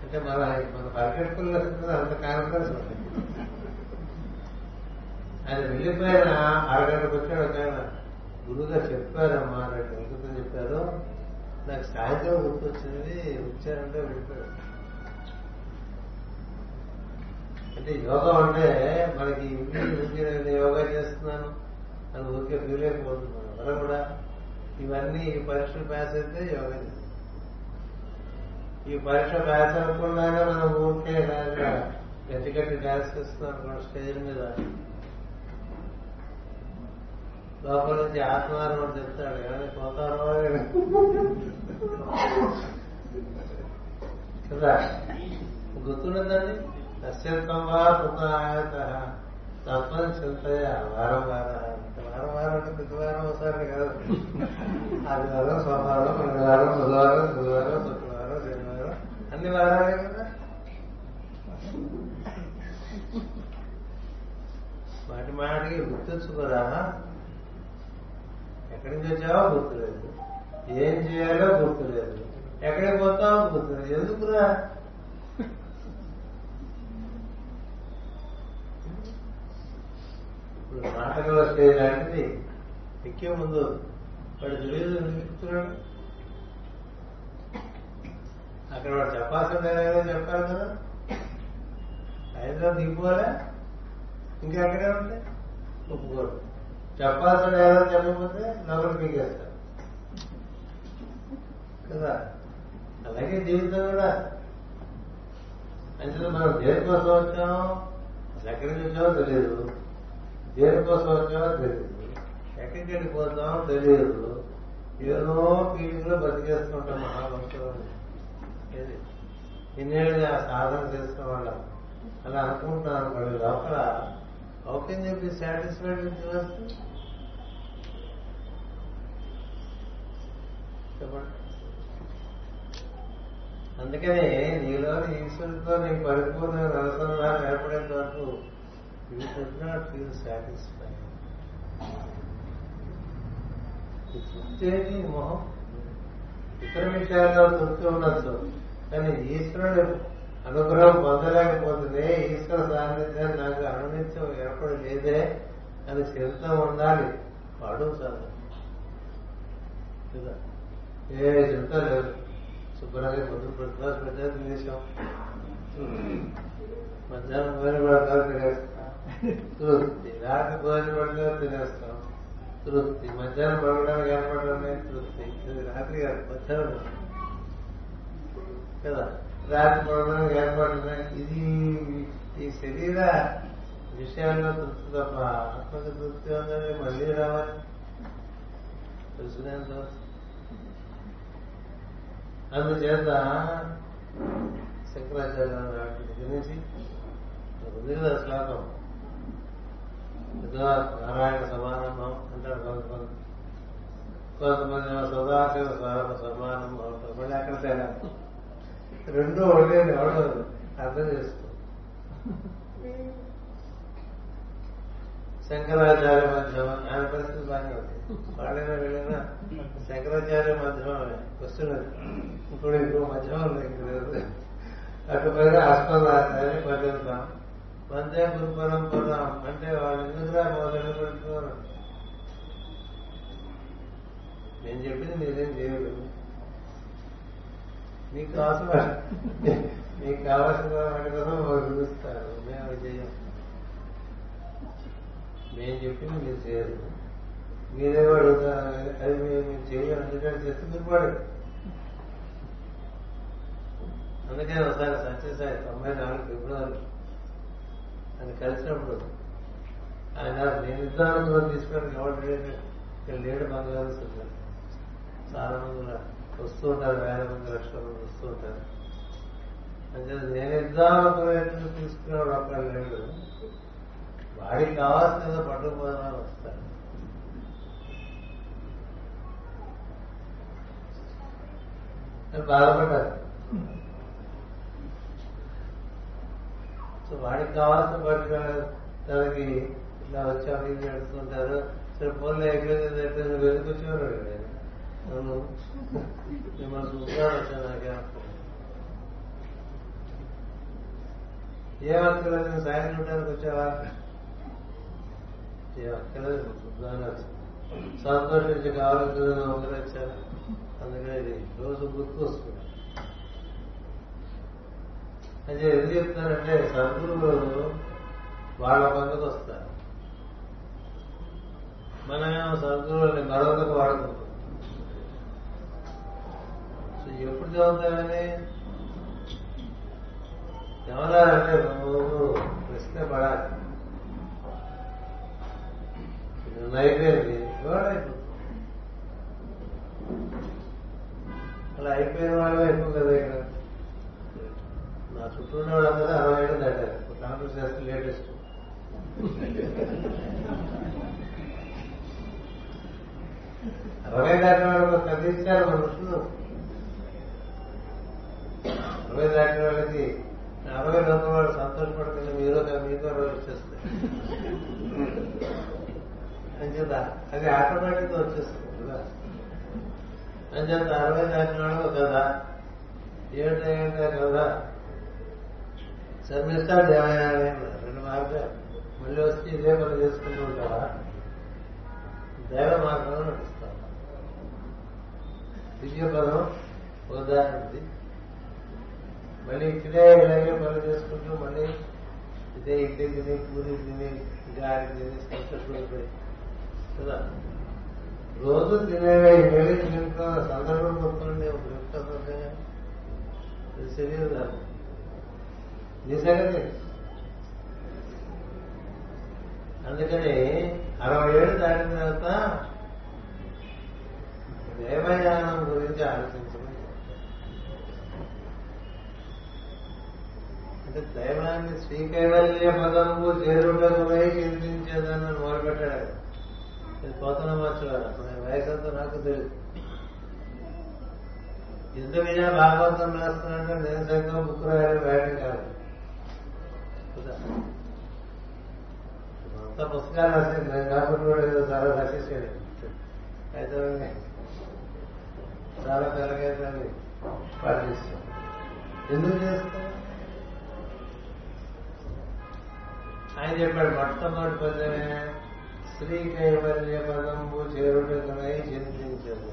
అంటే మన మన పరిగెట్టుకుల్లో అంత కాన్ఫిడెన్స్ ఉంది ఆయన వెళ్ళిపోయిన అరగంటకు వచ్చాడు ఒక ఆయన గురువుగారు చెప్పారమ్మా నాకు ఎందుకు చెప్పారు నాకు సాయంత్రం గుర్తొచ్చింది వచ్చారంటే వెళ్ళిపోయాడు అంటే యోగా అంటే మనకి ఇంటి నేను యోగా చేస్తున్నాను అని ఊరికే ఫీల్ అయిపోతున్నాను కూడా ఇవన్నీ ఈ పరీక్షలు పాస్ అయితే యోగా చేస్తాం. ఈ పరీక్ష పాస్ అవ్వకుండానే మనం ఊరికే గట్టి గట్టి డాన్స్ చేస్తున్నాం. స్టేజ్ మీద లోపల నుంచి ఆత్మారం అని చెప్తాడు. ఏమైనా పోతారో కదా? గుర్తుండదండి? అత్యంతం వా పునరాయత తత్వం చింతయ. వారం వారం. వారం వారం అంటే ప్రతి వారం ఒకసారి కాదు. ఆదివారం సోమవారం మంగళవారం బుధవారం గురువారం శుక్రవారం శనివారం. అన్ని వారాలే కదా? వాటి మాటికి గుర్తుంచుకోరా ఎక్కడికి నుంచి వచ్చావో గుర్తులేదు. ఏం చేయాలో గుర్తులేదు. ఎక్కడికి పోతావో గుర్తులేదు. ఎందుకురా? ఇప్పుడు నాటకంలో స్టేజ్ లాంటిది ఎక్కే ముందు వాడు తెలియదు చెప్తున్నాడు? అక్కడ వాడు చెప్పాల్సిందే ఏదో చెప్పాలి కదా. హైదరాబాద్ దిగిపోలే ఇంకా ఎక్కడే ఉంటే? ఒప్పుకోరు. చెప్పాల్సిన డైలాగ్ చెప్పకపోతే నవ్వులు పీకేస్తారు. కదా? అలాగే జీవితం కూడా. అంటే మనం దేనికోసం వచ్చామో అసలు ఎక్కడి నుంచి వచ్చామో తెలియదు దేనికోసం వచ్చామో తెలియదు ఎక్కడికి వెళ్ళిపోతామో తెలియదు ఏదో ఫీలింగ్లో బతికేస్తుంటాం మహాభక్తులు ఇన్నేళ్ళు ఆ సాధన చేసుకున్న వాళ్ళం. అలా అనుకుంటున్నాను మళ్ళీ లోపల how can you be satisfied with your చెప్పండి అందుకని నీలో ఈశ్వరుడితో నీ పరిపూర్ణ అనుసంధానం ఏర్పడేంత వరకు you should not feel satisfied తృప్తి మొహం ఇతర విషయాల్లో తృప్తి ఉండొచ్చు కానీ ఈశ్వరుడు అనుగ్రహం పొందలేకపోతుంది ఈశ్వర సాన్నిధ్యం నాకు అనునిత్యం ఏర్పడి లేదే అని చింత ఉండాలి. వాడు చాలు. కదా ఏ చింత లేదు. శుభ్రంగా పొద్దు ప్రతిభాస్ పెట్టారు తినేసాం మధ్యాహ్నం భోజనం పడతారు తినేస్తాం. తృప్తి. రాత్రి భోజనం పడతారు తినేస్తాం. తృప్తి. మధ్యాహ్నం పడడానికి ఏర్పడమే తృప్తి. రాత్రి కాదు మధ్యాహ్నం. కదా? రాకపోవడం పడడానికి ఇది ఈ శరీర విషయాల్లో తృప్తి తప్ప ఆత్మకి తృప్తి ఉందని మళ్ళీ రావాలి. తెలుసునేంత అందుచేత శంకరాచార్య నాటి దగ్గర నుంచి ఉంది కదా శ్లోకం. ఏదో నారాయణ సమానమం అంటారు కొంతమంది. కొంతమంది సదాశివ సమానం అంటారు. మళ్ళీ అక్కడ తేడా. రెండూ ఒకటే ఎవడో అర్థం చేసుకో. శంకరాచార్య మధ్యమం ఆయన పరిస్థితి బాగానే ఉంది. వాళ్ళైనా వెళ్ళినా శంకరాచార్య మధ్యమం వస్తున్నది ఇప్పుడు ఇంకో మధ్యమం ఉంది ఇక్కడ అటు పైన ఆస్పదాచార్య పరిగెడతాం వందే గురు పరంపరం. అంటే వాళ్ళు ఎందుకురా మొదలు పెడుతున్నారు నేను చెప్పింది మీరేం చేయరు. మీకు కావాల్సిన మీకు కావాల్సిన వాటి కోసం వాళ్ళు చూస్తారు మేము అవి చేయం మేము చెప్పింది మీరు చేయరు. మీరేమో అడుగుతారు. అది మేము మీరు చేయం ఎందుకంటే చేస్తే మీరు పడదు అందుకే ఒకసారి సత్యసాయి తొంభై నాలుగు ఫిబ్రవరి ఆయన కలిసినప్పుడు ఆయన నేను ఇద్దరు తీసుకొని ఎవరు లేడు ఇక్కడ లేడు బంగారు చాలా మంది ఉన్నారు. వస్తూ ఉంటారు వేల మంది లక్షల మంది వస్తూ ఉంటారు. అంటే నేను ఇద్దాం యుద్ధానంలో తీసుకునేవాడు ఒక్కడ లేడు వాడికి కావాల్సిన ఏదో పట్టుకుపోదామని వస్తారు. బాధపడ్డారు సో వాడికి కావాల్సిన పట్టు తనకి ఇట్లా వచ్చి అడిగి నడుస్తుంటారు సరే ఫోన్లో ఎగ్రేజ్ అయితే నువ్వు ఎందుకు వచ్చేవారు ఏ అక్కర్లేదు నేను సాయం చూడడానికి వచ్చావా ఏ వర్తలేదు చూద్దామని వచ్చాను సంతోషించి కావాల్సింది ఒకరు వచ్చారు అందుకని ఇది రోజు గుర్తు వస్తుంది అంటే ఎందుకు చెప్తారంటే సద్గురువులు వాళ్ళ పక్కకు వస్తారు మనమేమో సద్గురువుని మరొకరికి వాడుకుంటాం సో ఎప్పుడు చదువుతామని చదవాలంటే నువ్వు? ప్రశ్న పడాలి. నిన్న అయిపోయింది అలా అయిపోయిన వాళ్ళే ఎక్కువ కదా ఇక్కడ. నా చుట్టూ ఉన్న వాళ్ళందరూ అరవై ఏళ్ళు దాటారు. కాంగ్రెస్ చేస్తే లేటెస్ట్. అరవై దాటిన వాళ్ళు కదిలించారు మనుషులు. అరవై దాటిన వాళ్ళకి అరవై రెండు వాళ్ళు సంతోషపడుతుంది మీరు మీతో రోజు వచ్చేస్తాయి. అంచేత అది ఆటోమేటిక్ వచ్చేస్తుంది కదా. అంచేత అరవై దాటిన వాళ్ళు కదా ఏమిటో కదా. శర్మిస్తాడు ఏమైనా రెండు మార్గాలు. మళ్ళీ వచ్చి ఇదే పని చేసుకుంటూ ఉంటారా దేవ మార్గంలో నడుస్తావా? దివ్య పదం ఉదాహరణది మళ్ళీ ఇక్కడే ఇలాగే పనులు చేసుకుంటూ మళ్ళీ ఇదే ఇడ్లీ తిని పూరి తిని గాలి తిని సంతోషపడిపోయి కదా? రోజు తినేవే వెళ్ళి తింటున్న సందర్భం గుర్తుండే ఒక శరీర శరీరం నీ సంగతి అందుకని అరవై ఏళ్ళు దాటిన తర్వాత దేవయానం గురించి ఆలోచించమని అంటే దైవాన్ని శ్రీకైవల్య పదము చేరుటకునై చింతించేదని మొదలుపెట్టాడు ఇది పోతన మార్చేవారు అప్పుడు నేను వయసు నాకు తెలియదు ఎంత విజయ భాగవతం రాస్తున్నానంటే నేను సైతం బుక్ రాయాలి రాయడం కాదు. అంత పుస్తకాలు రాసేది నేను కాకుండా కూడా ఏదో చాలా రాసేసాడు. అయితే చాలా తెలగైతే పాటిస్తాం ఎందుకు చేస్తాం ఆయన చెప్పాడు మొట్టమొదటి పదమే శ్రీ కైవల్య పదంబు చేరుటకునై చింతించదు.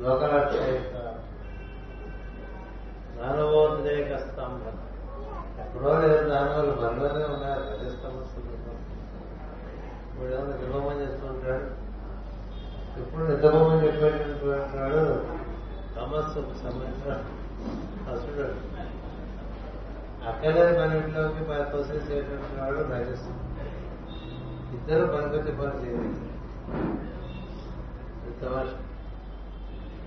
లోకలక్షేత దానవోద్రేక స్తంభం ఎప్పుడో లేదు దానవులు మనలోనే ఉన్నారు ప్రతిస్తంభస్తులు ఇప్పుడు ఏమో నిద్రపోమని చేస్తుంటాడు. ఇప్పుడు నిద్రపోమని చెప్పేటటువంటి వాడు తమస్సుకు సంబంధించిన అసలు అక్కలేని పనిలోకి తోసేసేటువంటి వాడు నజస్సు ఇద్దరు పనికొచ్చి పని చేయలేదు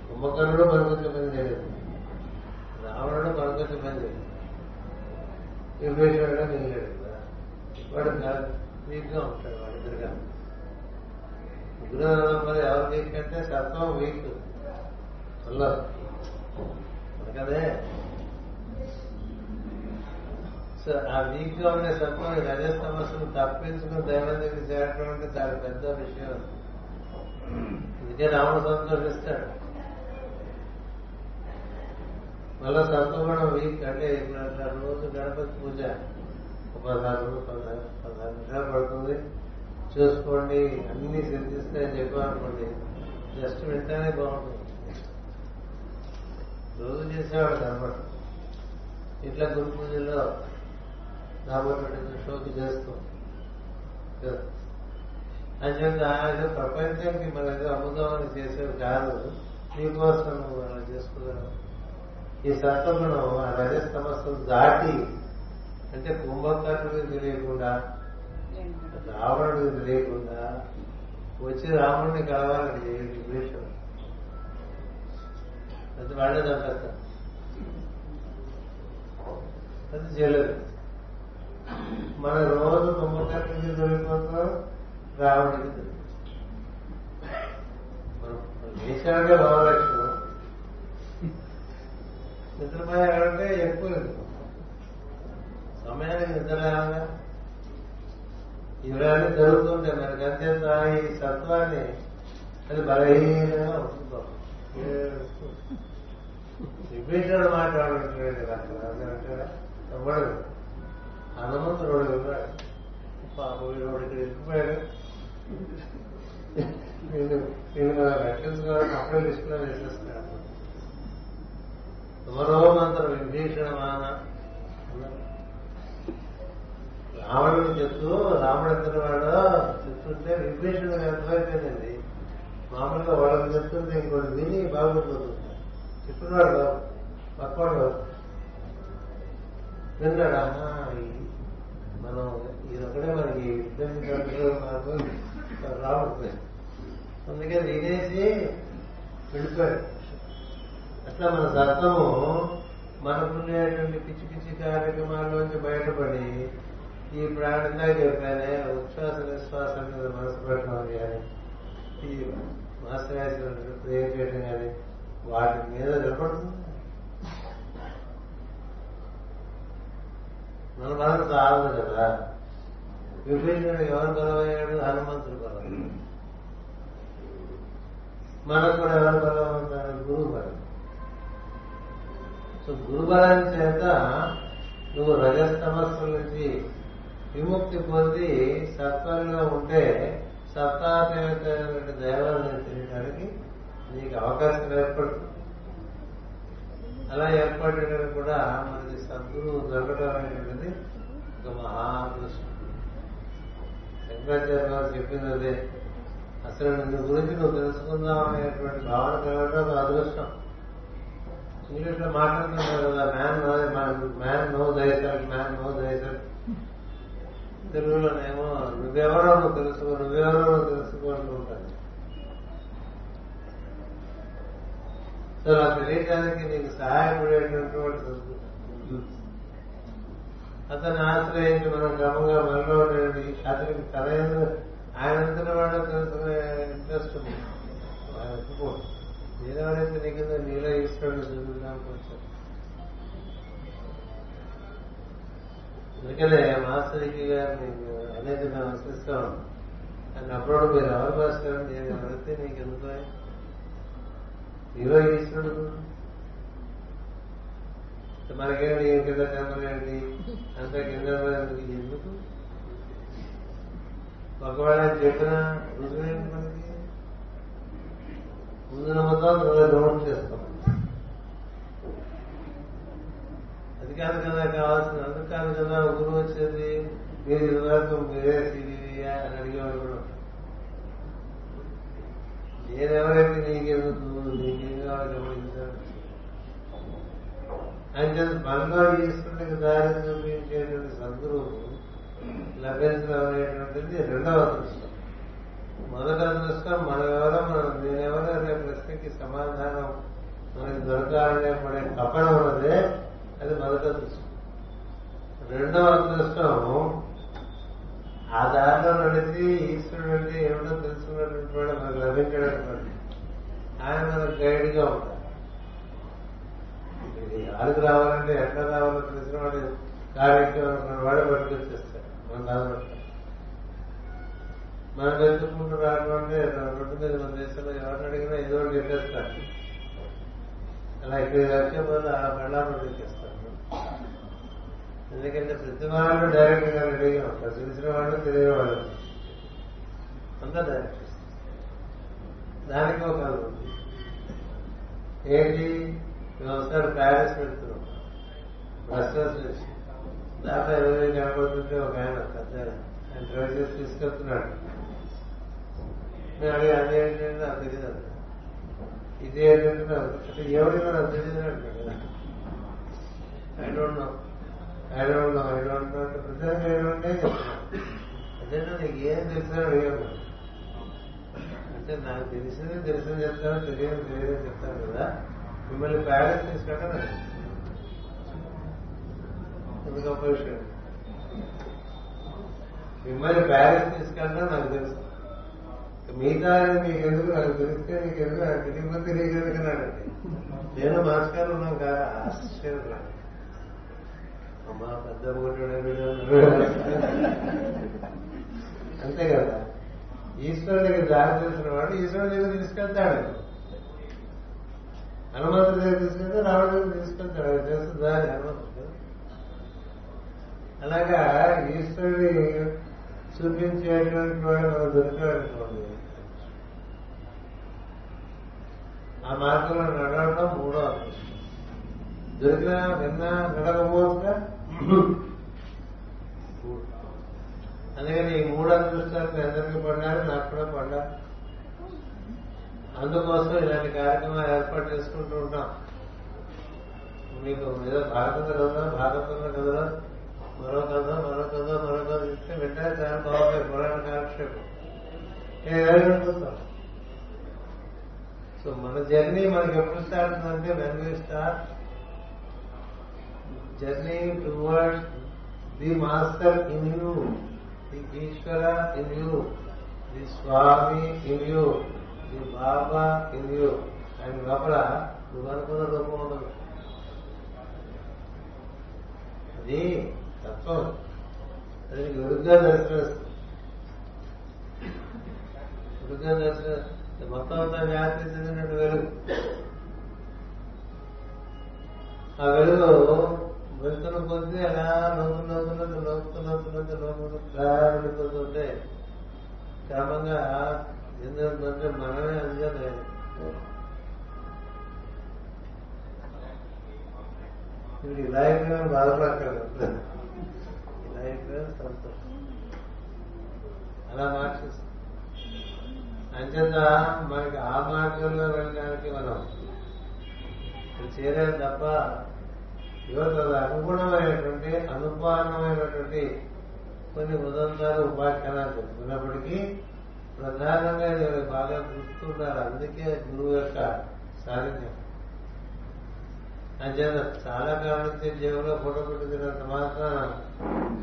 కుంభకర్ణుడు పనికొచ్చి పని చేయలేదు రావణుడు పనికొచ్చి పని చేయలేదు విభీషణుడు మిగిలాడు వాడు వీక్గా ఉంటాడు వాడిద్దరుగా ముగ్గురు ఎవరు వీక్ అంటే సత్వం వీక్. అల్లరు కదే సో ఆ వీక్గా ఉండే సత్వం ఈ రజ సమస్యను తప్పించుకుని దైవం దగ్గర చేరడం అంటే చాలా పెద్ద విషయం. ఇదే రాముడు సంతోషిస్తాడు. మళ్ళా సత్వగుణం వీక్ అంటే ఇప్పుడు రోజు గణపతి పూజ. పదహారు పదహారు పదహారు నిమిషాలు పడుతుంది. చూసుకోండి అన్ని సిద్ధిస్తే చెప్పాలనుకోండి జస్ట్ వింటానే బాగుంటుంది. రోజు చేసేవాడు కనపడ ఇట్లా గురు పూజలో రాబోయేటువంటి షోకి చేస్తూ అంచేత ఆయన ప్రపంచానికి మన ఏదో అమ్ముదామని చేసేవి కాదు. నీకోసం మనం అలా ఈ సత్వగుణం ఆ రజ సమస్యలు దాటి అంటే కుంభకర్ణుడికి తెలియకుండా రావణుడికి తెలియకుండా వచ్చి రాముడిని కలవాలని విభీషణుడు. అది వాళ్ళే చంపేస్తారు అది చేయలేదు. మన రోజు కుంభకర్ణుడికి దొరికిపోతున్నాం రావణుడికి దొరికి మనం దేశానికే భావలక్షణం నిద్రపోయాడంటే ఎక్కువ నిద్రపోతాం సమయానికి నిద్ర లేవగా ఇవన్నీ జరుగుతుంటాయి. మనకి అంతేత ఈ సత్వాన్ని అది బలహీనంగా ఉంటుంది? విభీషణుడు మాట్లాడుతున్నాడు అక్కడ అంటే హనుమంతుడు ఉన్నాడు పాప వీడు ఇక్కడ ఎక్కిపోయాడు నేను నేను రక్షించుకోవడానికి అప్పుడే లిస్టులో వేసేస్తున్నాడు మరో మంత్రం విభీషణ మాన రావణుడు చెప్తూ రాముడు ఎంతటి వాడో చెప్తుంటే విభీషణుడు ఎంతవైపోయిందండి మామూలుగా వాళ్ళకి చెప్తుంటే ఇంకోటి విని బాగుపడిపోతుంది చెప్పినవాడు పక్కవాడు బాబు విన్నాడు ఆహా మనం ఇదొకటే మనకి యుద్ధం జరగదు రావట్లేదు. అందుకే వినేసి వెళ్ళిపోయాడు అట్లా మన సత్వము మనకునేటువంటి పిచ్చి పిచ్చి కార్యక్రమాల్లోంచి బయటపడి ఈ ప్రాణంగా చెప్పానే ఉచ్ఛ్వాస నిశ్వాస మీద మనసు పెట్టడం కానీ ఈ మాస్టరైజర్ ప్రేమ చేయడం కానీ వాటి మీద నిలబడుతుంది. మన మనకు చాలదు కదా. విభీషణుడు ఎవరు కొలవయ్యాడు హనుమంతుడు బలం మనకు కూడా ఎవరు బలం ఉంటాడు గురువు బలం సో గురుబలం చేత నువ్వు రజస్తమస్సుల నుంచి విముక్తి పొంది సత్వంలో ఉంటే సత్తాత్మకమైనటువంటి దైవాలను తెలియడానికి నీకు అవకాశం ఏర్పడుతుంది. అలా ఏర్పడేటప్పుడు కూడా మనకి సద్గురు దొరకడం అనేటువంటిది ఒక మహా శంకరాచార్య వారు చెప్పింది అదే అసలు నిన్ను గురించి నువ్వు తెలుసుకుందాం అనేటువంటి భావన కలగడం ఒక అదృష్టం. ఇంగ్లీష్లో మాట్లాడుతున్నారు కదా man know man know thyself man know thyself తెలుగులోనేమో నువ్వెవరో నువ్వు తెలుసుకో నువ్వెవరో నువ్వు తెలుసుకో అంటూ సో నాకు తెలియడానికి నీకు సహాయపడేటటువంటి సంస్కృతం అతన్ని ఆశ్రయించి మనం క్రమంగా మనలో ఉండేది అతనికి తన ఆయనంతటి వాడు తెలుసుకునే ఇంట్రెస్ట్ ఉంది? ఆయన ఒప్పుకోడు నేనెవరైతే నీలో ఈశ్వరుడు చూపించడానికి వచ్చాను. అందుకనే మాస్టర్కి గారిని అనేది నేను అనుసరిస్తాను అని అప్పుడు మీరు ఎవరు మాస్టర్? నేను ఎవరైతే నీకు ఎందుకు నీలో ఈశ్వరుడు మనకేంటి కింద కనబడేంటి అంత కింద ఎందుకు? ఒకవేళ చెప్పిన రుజువేంటి మనకి? ముందు నమ్మకం తర్వాత నోట్ చేస్తాం. అది కాదు కదా కావాల్సింది అందుకు కాదు కదా గురువు వచ్చేది మీరు ఇదివరకు మీరే సివియా అని అడిగేవారు కూడా నేనెవరైతే నీకెందుకు నీకేం కావాలి గమనించాను ఆయన మనలో ఈశ్వరుడికి దారి చూపించేటువంటి సద్గురువు లభించడం అనేటువంటిది రెండవ అదృష్టం మొదటి అదృష్టం మనమెవరో మనం నేనెవరో అనే ప్రశ్నకి సమాధానం మనకి దొరకాలనే పడే తపన ఉన్నదే అది మొదటి అదృష్టం రెండవ అదృష్టం ఆ దారిలో నడిచి ఈశ్వరుడు అంటే ఏమిటో తెలుసుకున్నటువంటి వాడు మనకు లభించడానికి ఆయన మనకు గైడ్గా ఉంటారు ఆడికి రావాలంటే ఎట్లా రావాలో తెలిసిన వాడు కార్యక్రమం వాడు పట్టుకొచ్చేస్తాడు మనం బాధపడతాం మనం వెతుక్కుంటూ రావడం అంటే మీద మన దేశంలో ఎవరిని అడిగినా ఏదో ఒకటి చెప్పేస్తారు. అలా ఇక్కడ వచ్చేపోతే ఆ బళ్ళాలు చెప్పేస్తారు ఎందుకంటే ప్రతి వాళ్ళు డైరెక్ట్గా రెడీగా ప్రశ్నించిన వాళ్ళు తెలియని వాళ్ళు. అంతా డైరెక్ట్ దానికి ఒక ఏంటి? మేము ఒకసారి ప్యారిస్ పెడుతున్నాం బ్రస్సెస్ నుంచి దాంట్లో ఇరవై కనపడుతుంటే ఒక ఆయన పెద్ద ఆయన. డ్రైవ్ చేసి తీసుకెళ్తున్నాడు నేను అడిగి అదేంటంటే నాకు తెలియదు అన్నాడు. ఏంటంటే నాకు అంటే ఎవరిలో నాకు తెలియదు అంటాడు కదా. I don't know I don't know I don't know అంటే ప్రతిదానికి నీకు ఏం తెలిసినా అడిగాను అంటే నాకు తెలిసింది తెలిసిన చెప్తాను తెలియదు తెలియదు చెప్తాను కదా మిమ్మల్ని ప్యారెంట్స్ తీసుకుంటే ఇది గొప్ప విషయం మిమ్మల్ని ప్యారెంట్స్ తీసుకెళ్ళడం నాకు తెలుసు మిగతా మీకు ఎందుకు నాకు తెలిస్తే నీకు ఎందుకు నాకు తెలియకపోతే నీకు ఎందుకు నాడండి నేను మాస్కారం ఉన్నాం కదా ఆశ్చర్యం నాకు. అమ్మా పెద్ద అంతే కదా. ఈశ్వరుడికి దారి తెలిసిన వాడు ఈశ్వరుడి దగ్గర తీసుకెళ్తాడు. హనుమంతుడి దగ్గర తీసుకెళ్తే రావణ దగ్గర తీసుకెళ్తాడు. అది తెలుసు దారి హనుమంతుడు. అలాగా ఈశ్వరుడి చూపించేటువంటి వాడు మనం దొరికాడనుకోండి ఆ మార్గంలో నడవడం మూడో దొరికినా విన్నా నడకపోగా అందుకని ఈ మూడు అదృష్టాలు మీ అందరికీ పడ్డారు నాకు కూడా పడ్డారు. అందుకోసం ఇలాంటి కార్యక్రమాలు ఏర్పాటు చేసుకుంటూ ఉంటాం. మీకు ఏదో భారత కథ భారతంలో కథలో మరో కథ మరో కథ మరో కథ ఇస్తే వింటే చాలా బాగుంటాయి పురాణ కాలక్షేపం. సో మన జర్నీ మనకి ఎప్పుడు స్టార్ట్ అంటే when start journey towards the master in you the Ishwara in you the swami in you the Baba in you ఆయన లోపల నువ్వు అనుకున్న రూపం ఉండదు అది తత్వం. అది నీకు విరుగ్గా దర్శనమిస్తుంది విరుగ్గా దర్శనం మొత్తం అంతా వ్యాప్తి చెందినట్టు వెలుగు. ఆ వెలుగు వెళ్తున్న కొద్దీ అలా లోతు లోతున్నది లోతు లోతున్నది లోపల వెళ్ళిపోతుంటే క్రమంగా ఎందుకంటే మనమే అందజేయలేదు ఇప్పుడు ఇలా అయిపోయిన బాధపడక్కర్లేదు ఇలా అయిపోయిన సంతోషం అలా మార్చేస్తాం అంచేత మనకి ఆ మార్గంలో వెళ్ళడానికి మనం ఇక్కడ తప్ప యువత అనుగుణమైనటువంటి అనుపానమైనటువంటి కొన్ని ఉదంతాలు ఉపాఖ్యానాలు చెప్తున్నప్పటికీ ప్రధానంగా ఇది బాగా గుర్తున్నారు అందుకే గురువు యొక్క సాన్నిధ్యం అంచేత చాలా కాలం నుంచి జీవంలో ఫోటో పెట్టుకున్నంత మాత్రం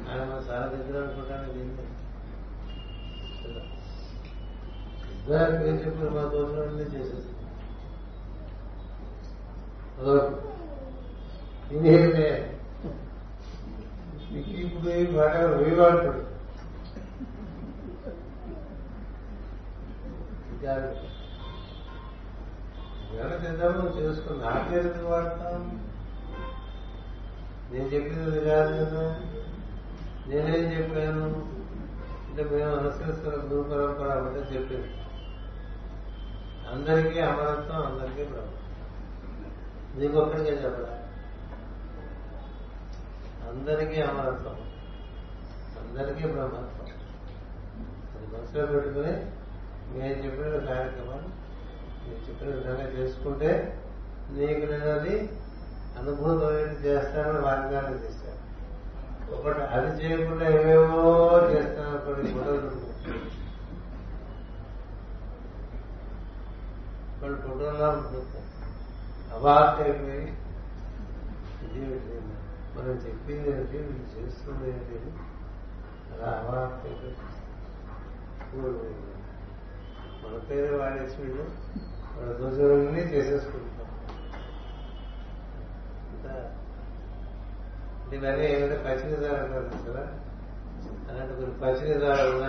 ఆయన మన సాన్నిధ్యం అనుకుంటాను దీన్ని ఇద్దరు ఏం చెప్పిన మా దోషులన్నీ చేసేస్తాం ఇంకేంటే నీకు ఇప్పుడు మాట వేవాడుతాడు వేళ చేద్దాం నువ్వు చేసుకుని నాకేందుకు వాడతాం? నేను చెప్పింది కాదు కదా. నేనేం చెప్పాను? అంటే మేము అనుసరిస్తున్న గురు పరంపర అంటే చెప్పింది అందరికీ అమరత్వం అందరికీ బ్రహ్మ. నీకొక్కడికే చెప్పాలి. అందరికీ అమరత్వం. అందరికీ బ్రహ్మత్వం. అది మనసులో పెట్టుకుని నేను చెప్పిన కార్యక్రమాలు నేను చెప్పిన విధంగా చేసుకుంటే నీకు నేను అది అనుభూతం చేస్తానని వాగ్దానం చేశాను. ఒకటి అది చేయకుండా ఏవేవో చేస్తాను కొన్ని ఫోటోలు కొన్ని ఫోటోల్లో ఉంటుంది అవాక్ అయిపోయి ఇదేమిటి మనం చెప్పింది ఏంటి? వీళ్ళు చేస్తుంది ఏంటి అలా అవాక్ మన పేరు వాడేసి వీళ్ళు మన దోషులన్నీ చేసేసుకుంటాం. ఇవన్నీ ఏమైనా పచ్చినిదారు అంటారు కదా? అలాంటి కొన్ని పచ్చినిదారు ఉన్నా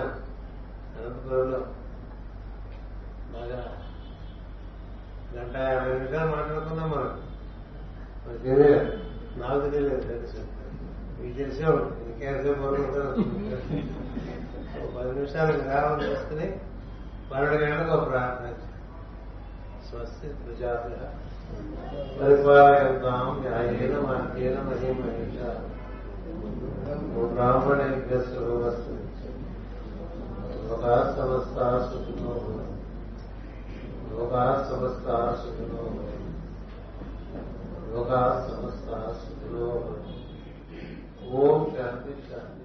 అనంతపురంలో బాగా గంట యాభై నిమిషాలు మాట్లాడుకున్నాం మనం. మనకి తెలియదు నాకు తెలియదు తెలుసు. మీకు తెలిసే ఉంటుంది. ఇంకేసేపు ఒక పది నిమిషాలు విరామం చేసుకుని పన్నెండు గంటలకు ఒక ప్రార్థన స్వస్తి ప్రజాత పరిపాలయంతాం న్యాయేన మార్గేన మహే మహిమహేష బ్రాహ్మణేభ్య సర్వస్తు లోకా సమస్త సుఖినో లోకా సమస్త సుఖినో योगा समस्ता सुखलो ओम शांति शांति